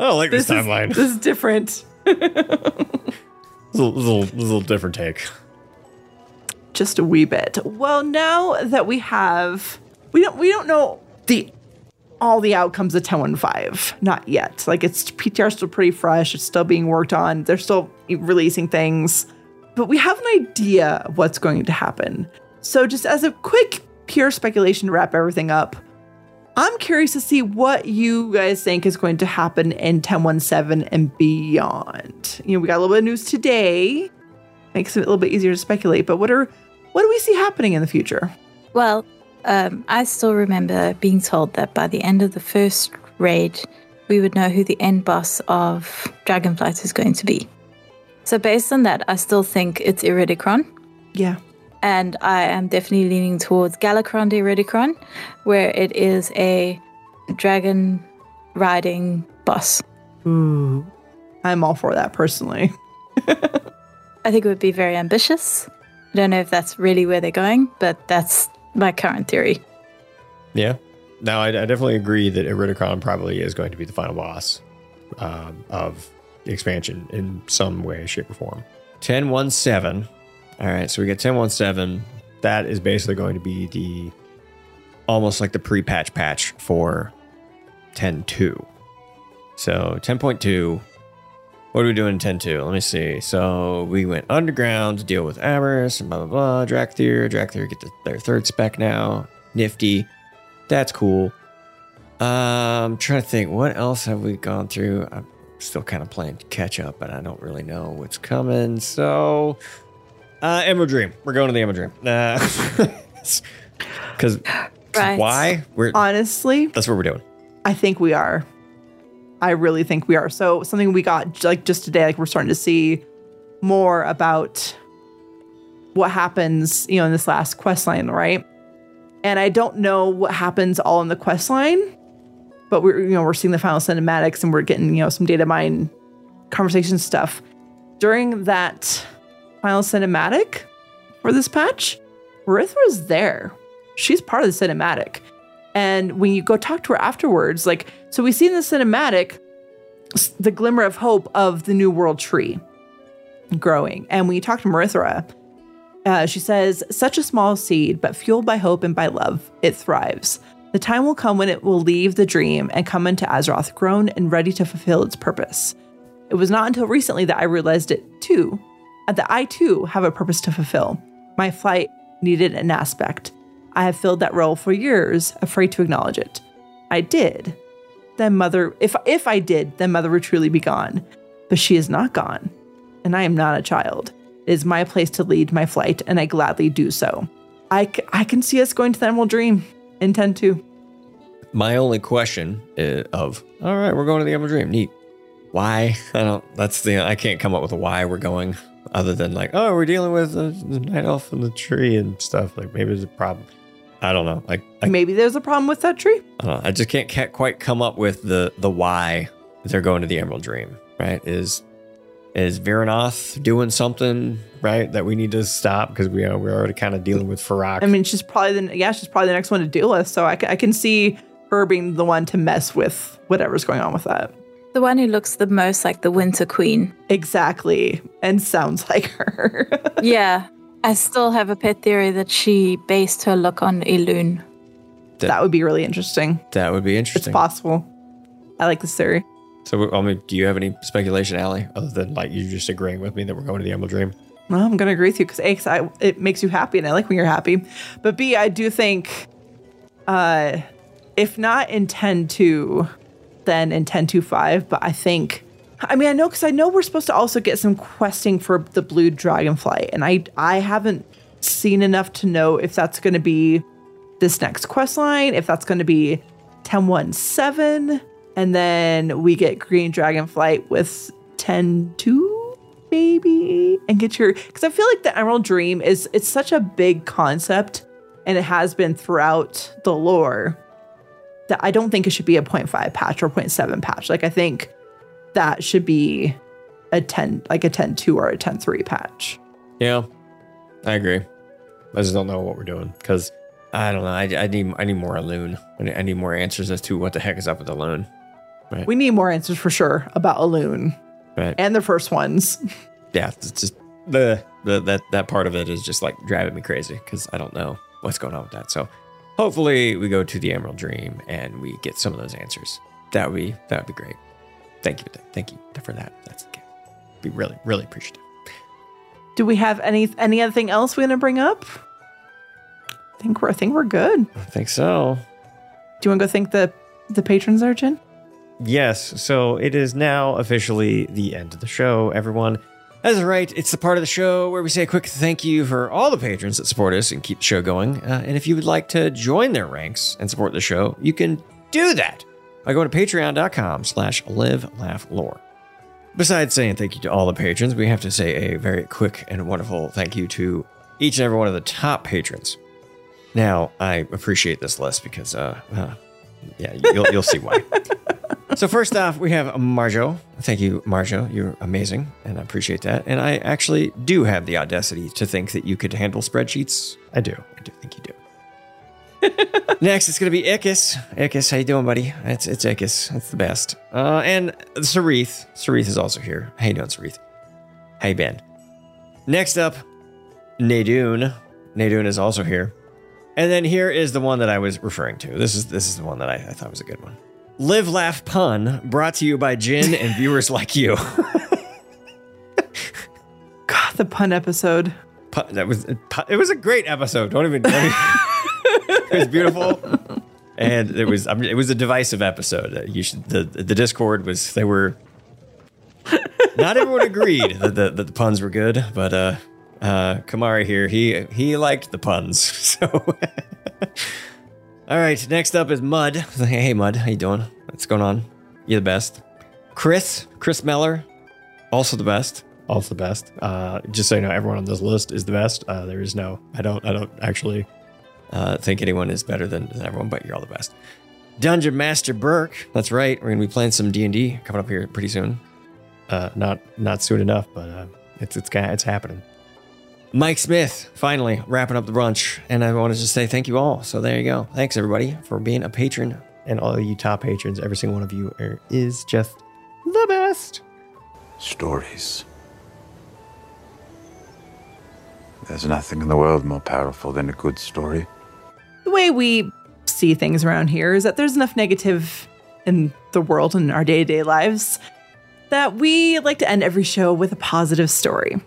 Speaker 7: I don't like this,
Speaker 6: This is,
Speaker 7: timeline.
Speaker 6: this is different.
Speaker 7: It's a little, it's a little different take.
Speaker 6: just a wee bit. Well, now that we have, we don't we don't know the all the outcomes of 1015 not yet. Like it's PTR still pretty fresh. It's still being worked on. They're still releasing things, but we have an idea of what's going to happen. So, just as a quick pure speculation to wrap everything up, I'm curious to see what you guys think is going to happen in 1017 and beyond. You know, we got a little bit of news today makes it a little bit easier to speculate. But what are what do we see happening in the future?
Speaker 8: Well, um, I still remember being told that by the end of the first raid, we would know who the end boss of Dragonflight is going to be. So, based on that, I still think it's Iridikron.
Speaker 6: Yeah.
Speaker 8: And I am definitely leaning towards Galakrond de Iridikron, where it is a dragon riding boss.
Speaker 6: Ooh, I'm all for that personally.
Speaker 8: I think it would be very ambitious. I don't know if that's really where they're going, but that's my current theory.
Speaker 7: Yeah. No, I, I definitely agree that Iridikron probably is going to be the final boss um, of the expansion in some way, shape, or form. 1017. All right, so we get 1017. That is basically going to be the almost like the pre patch for 10.2. So 10.2. What are we doing in 10.2? Let me see. So we went underground to deal with Aberrus and blah, blah, blah. Dracthyr. Dracthyr get the, their third spec now. Nifty. That's cool. Um, I'm trying to think, what else have we gone through? I'm still kind of playing catch up, but I don't really know what's coming. So, uh, Emerald Dream. We're going to the Emerald Dream. Because
Speaker 6: Right.
Speaker 7: why? We're
Speaker 6: Honestly,
Speaker 7: that's what we're doing.
Speaker 6: I think we are. I really think we are. So something we got like just today, like we're starting to see more about what happens, you know, in this last quest line, right? And I don't know what happens all in the quest line, but we're you know we're seeing the final cinematics and we're getting you know some data mine conversation stuff during that final cinematic for this patch. Merithra's there. She's part of the cinematic. And when you go talk to her afterwards, like, so we see in the cinematic the glimmer of hope of the New World tree growing. And when you talk to Merithra, uh, she says, such a small seed, but fueled by hope and by love, it thrives. The time will come when it will leave the dream and come into Azeroth grown and ready to fulfill its purpose. It was not until recently that I realized it too, Uh, that I too have a purpose to fulfill. My flight needed an aspect. I have filled that role for years, afraid to acknowledge it. I did. Then mother, if if I did, then mother would truly be gone. But she is not gone, and I am not a child. It is my place to lead my flight, and I gladly do so. I, c- I can see us going to the Emerald Dream. Intend to.
Speaker 7: My only question of, all right, we're going to the Emerald Dream. Neat. Why? I don't, that's the, I can't come up with a why we're going other than like, oh, we're dealing with the, the night elf and the tree and stuff. Like maybe there's a problem. I don't know. Like, I,
Speaker 6: Maybe there's a problem with that tree.
Speaker 7: I don't know. I just can't, can't quite come up with the, the why they're going to the Emerald Dream, right? Is, is Vyranoth doing something, right? That we need to stop because we are, we're already kind of dealing with Fyrakk.
Speaker 6: I mean, she's probably the yeah, she's probably the next one to deal with. So I, I can see her being the one to mess with whatever's going on with that.
Speaker 8: The one who looks the most like the Winter Queen.
Speaker 6: Exactly, and sounds like her.
Speaker 8: yeah. I still have a pet theory that she based her look on Elune.
Speaker 6: that would be really interesting.
Speaker 7: that would be interesting.
Speaker 6: It's possible. I like this theory.
Speaker 7: So, I mean, do you have any speculation, Allie, other than like you just agreeing with me that we're going to the Emerald Dream?
Speaker 6: Well, I'm gonna agree with you because A, 'cause I, it makes you happy, and I like when you're happy. But B, I do think, uh, if not intend 10-2, then in 10-2-5. But I think, I mean, I know because I know we're supposed to also get some questing for the blue dragonfly, and I I haven't seen enough to know if that's going to be this next quest line, if that's going to be 10-1-7, and then we get green dragonflight with 10-2 maybe and get your because i feel like the emerald dream is it's such a big concept and it has been throughout the lore that i don't think it should be a 0.5 patch or 0.7 patch like i think that should be a 10 like a 10.2 or a 10.3 patch
Speaker 7: Yeah, I agree. I just don't know what we're doing because I don't know. I, I need I need more loon. I need, I need more answers as to what the heck is up with the loon. Right.
Speaker 6: we need more answers for sure about Elune
Speaker 7: right.
Speaker 6: and the first ones
Speaker 7: yeah, it's just the, the that that part of it is just like driving me crazy because I don't know what's going on with that. So hopefully we go to the Emerald Dream and we get some of those answers. That would be that would be great. Thank you, thank you for that. That's okay. Be really really appreciative.
Speaker 6: do we have any any other thing else we're gonna bring up i think we're i think we're good
Speaker 7: I think so.
Speaker 6: do you want to go thank the the patrons jen
Speaker 7: Yes, so it is now officially the end of the show, everyone. That's right, it's the part of the show where we say a quick thank you for all the patrons that support us and keep the show going. Uh, and if you would like to join their ranks and support the show, you can do that by going to patreon.com slash live laugh lore. Besides saying thank you to all the patrons, we have to say a very quick and wonderful thank you to each and every one of the top patrons. Now, I appreciate this list because uh, uh, Yeah, you'll, you'll see why. So first off, we have Marjo. Thank you, Marjo. You're amazing, and I appreciate that. And I actually do have the audacity to think that you could handle spreadsheets. I do. I do think you do. Next, it's going to be Ickis. Ickis, how you doing, buddy? It's it's Ickis. It's the best. Uh, and Sarith. Sarith is also here. How you doing, Sarith? How you been? Next up, Nadoon. Nadoon is also here. And then here is the one that I was referring to. This is this is the one that I, I thought was a good one. Live Laugh Pun, brought to you by Jin and viewers like you.
Speaker 6: God, the pun episode.
Speaker 7: Pun, that was it was a great episode. Don't even. Don't even it was beautiful, and it was I mean, it was a divisive episode. Uh, You should the the Discord was they were. Not everyone agreed that the, that the puns were good, but uh, uh, Kamari here he he liked the puns. So, all right, next up is Mud. Hey Mud, how you doing? What's going on? You're the best. Chris, Chris Meller, also the best. Also the best. Uh, just so you know, everyone on this list is the best. Uh, there is no, I don't, I don't actually uh, think anyone is better than, than everyone, but you're all the best. Dungeon Master Burke. That's right. We're gonna be playing some D and D coming up here pretty soon. Uh, not not soon enough, but uh, it's it's it's happening. Mike Smith, finally wrapping up the brunch, and I wanted to say thank you all. So there you go. Thanks everybody for being a patron, and all of you top patrons. Every single one of you are, is just the best.
Speaker 14: Stories. There's nothing in the world more powerful than a good story.
Speaker 6: The way we see things around here is that there's enough negative in the world and in our day to day lives that we like to end every show with a positive story.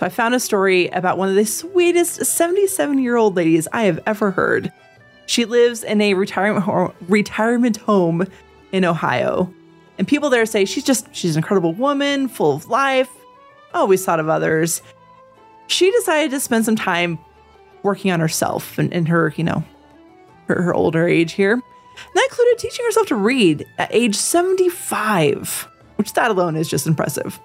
Speaker 6: So I found a story about one of the sweetest 77 year old ladies I have ever heard. She lives in a retirement home, retirement home in Ohio. And people there say she's just she's an incredible woman, full of life, always thought of others. She decided to spend some time working on herself and in her, you know, her, her older age here. And that included teaching herself to read at age 75, which that alone is just impressive.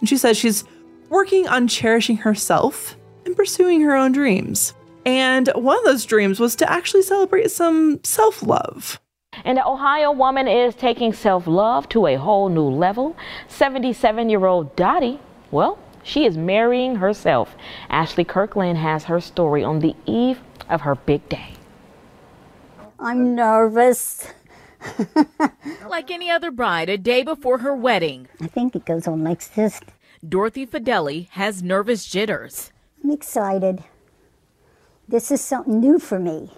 Speaker 6: And she says she's working on cherishing herself and pursuing her own dreams. And one of those dreams was to actually celebrate some self love.
Speaker 15: And the Ohio woman is taking self love to a whole new level. 77 year old Dottie, well, she is marrying herself. Ashley Kirkland has her story on the eve of her big day.
Speaker 16: I'm nervous.
Speaker 17: Like any other bride, a day before her wedding,
Speaker 16: I think it goes on like this.
Speaker 17: Dorothy Fideli has nervous jitters.
Speaker 16: I'm excited. This is something new for me.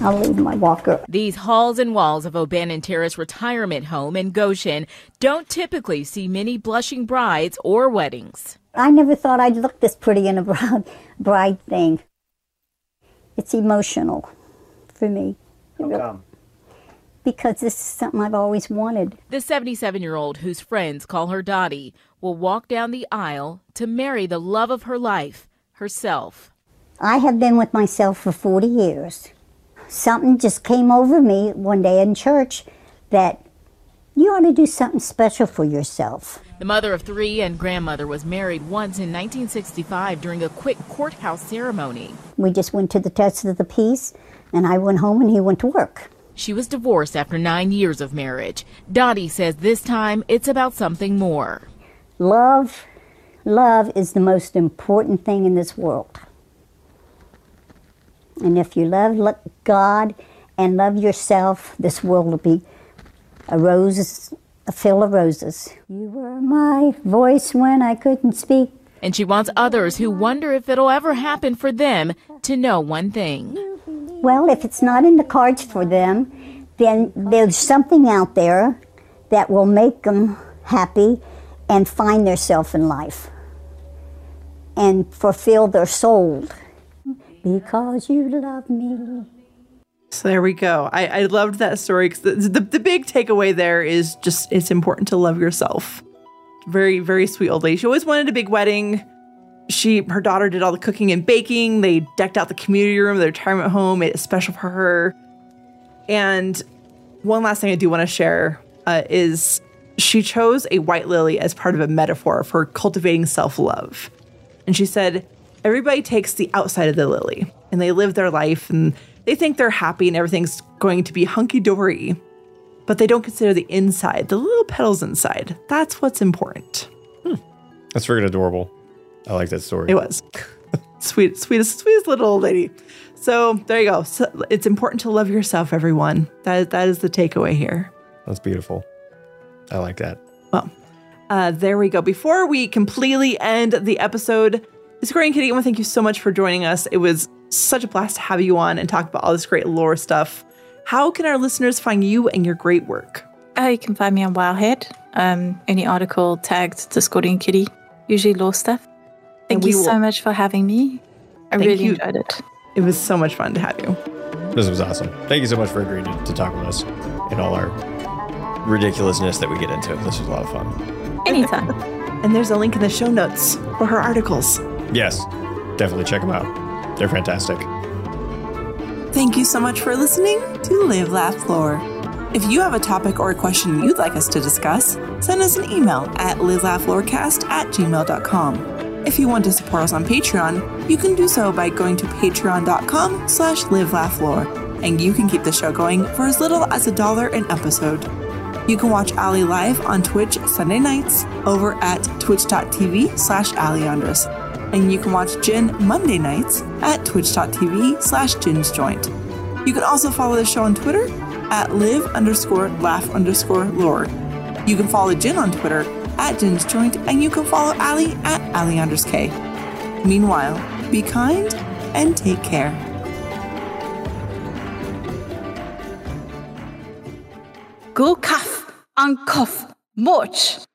Speaker 16: I'll leave my walker.
Speaker 17: These halls and walls of O'Bannon Terrace Retirement Home in Goshen don't typically see many blushing brides or weddings.
Speaker 16: I never thought I'd look this pretty in a bride, bride thing. It's emotional for me. Because this is something I've always wanted.
Speaker 17: The 77 year old, whose friends call her Dottie, will walk down the aisle to marry the love of her life, herself.
Speaker 16: I have been with myself for 40 years. Something just came over me one day in church that you ought to do something special for yourself.
Speaker 17: The mother of three and grandmother was married once in 1965 during a quick courthouse ceremony.
Speaker 16: We just went to the test of the peace, and I went home and he went to work.
Speaker 17: She was divorced after nine years of marriage. Dottie says this time it's about something more.
Speaker 16: Love, love is the most important thing in this world. And if you love God and love yourself, this world will be a rose, a field of roses. You were my voice when I couldn't speak.
Speaker 17: And she wants others who wonder if it'll ever happen for them to know one thing.
Speaker 16: Well, if it's not in the cards for them, then there's something out there that will make them happy and find themselves in life and fulfill their soul. Because you love me.
Speaker 6: So there we go. I, I loved that story because the, the, the big takeaway there is just it's important to love yourself. Very, very sweet old lady. She always wanted a big wedding. She her daughter did all the cooking and baking. They decked out the community room, the retirement home, made special for her. And one last thing I do want to share uh, is she chose a white lily as part of a metaphor for cultivating self love. And she said, Everybody takes the outside of the lily and they live their life and They think they're happy and everything's going to be hunky dory, but they don't consider the inside, the little petals inside. That's what's important.
Speaker 7: That's freaking adorable. I like that story.
Speaker 6: It was sweet, sweetest, sweetest little old lady. So there you go. So it's important to love yourself, everyone. That that is the takeaway here.
Speaker 7: That's beautiful. I like that.
Speaker 6: Well, uh, there we go. Before we completely end the episode, Corey and Kitty, I want to thank you so much for joining us. It was such a blast to have you on and talk about all this great lore stuff. How can our listeners find you and your great work?
Speaker 8: Uh, you can find me on Wowhead. Um, any article tagged Discordian Kitty, usually law stuff. Thank
Speaker 6: we
Speaker 8: you so much for having me. I
Speaker 6: Thank
Speaker 8: really
Speaker 6: you.
Speaker 8: enjoyed it.
Speaker 6: It was so much fun to have you.
Speaker 7: This was awesome. Thank you so much for agreeing to, to talk with us and all our ridiculousness that we get into. This was a lot of fun.
Speaker 8: Anytime.
Speaker 6: and there's a link in the show notes for her articles.
Speaker 7: Yes, definitely check them out. They're fantastic.
Speaker 6: Thank you so much for listening to Live Laugh Lore. If you have a topic or a question you'd like us to discuss, send us an email at livelaughlorecast at gmail.com. If you want to support us on Patreon, you can do so by going to patreon.com slash livelaughlore, and you can keep the show going for as little as a dollar an episode. You can watch Ali live on Twitch Sunday nights over at twitch.tv slash aliandrus, and you can watch Jin Monday nights at twitch.tv slash jinsjoint. You can also follow the show on Twitter at live underscore laugh underscore lore. You can follow Jin on Twitter at Jin's Joint, and you can follow Ali at Aleanders K. Meanwhile, be kind and take care.
Speaker 8: Go kaf, and cough, moch.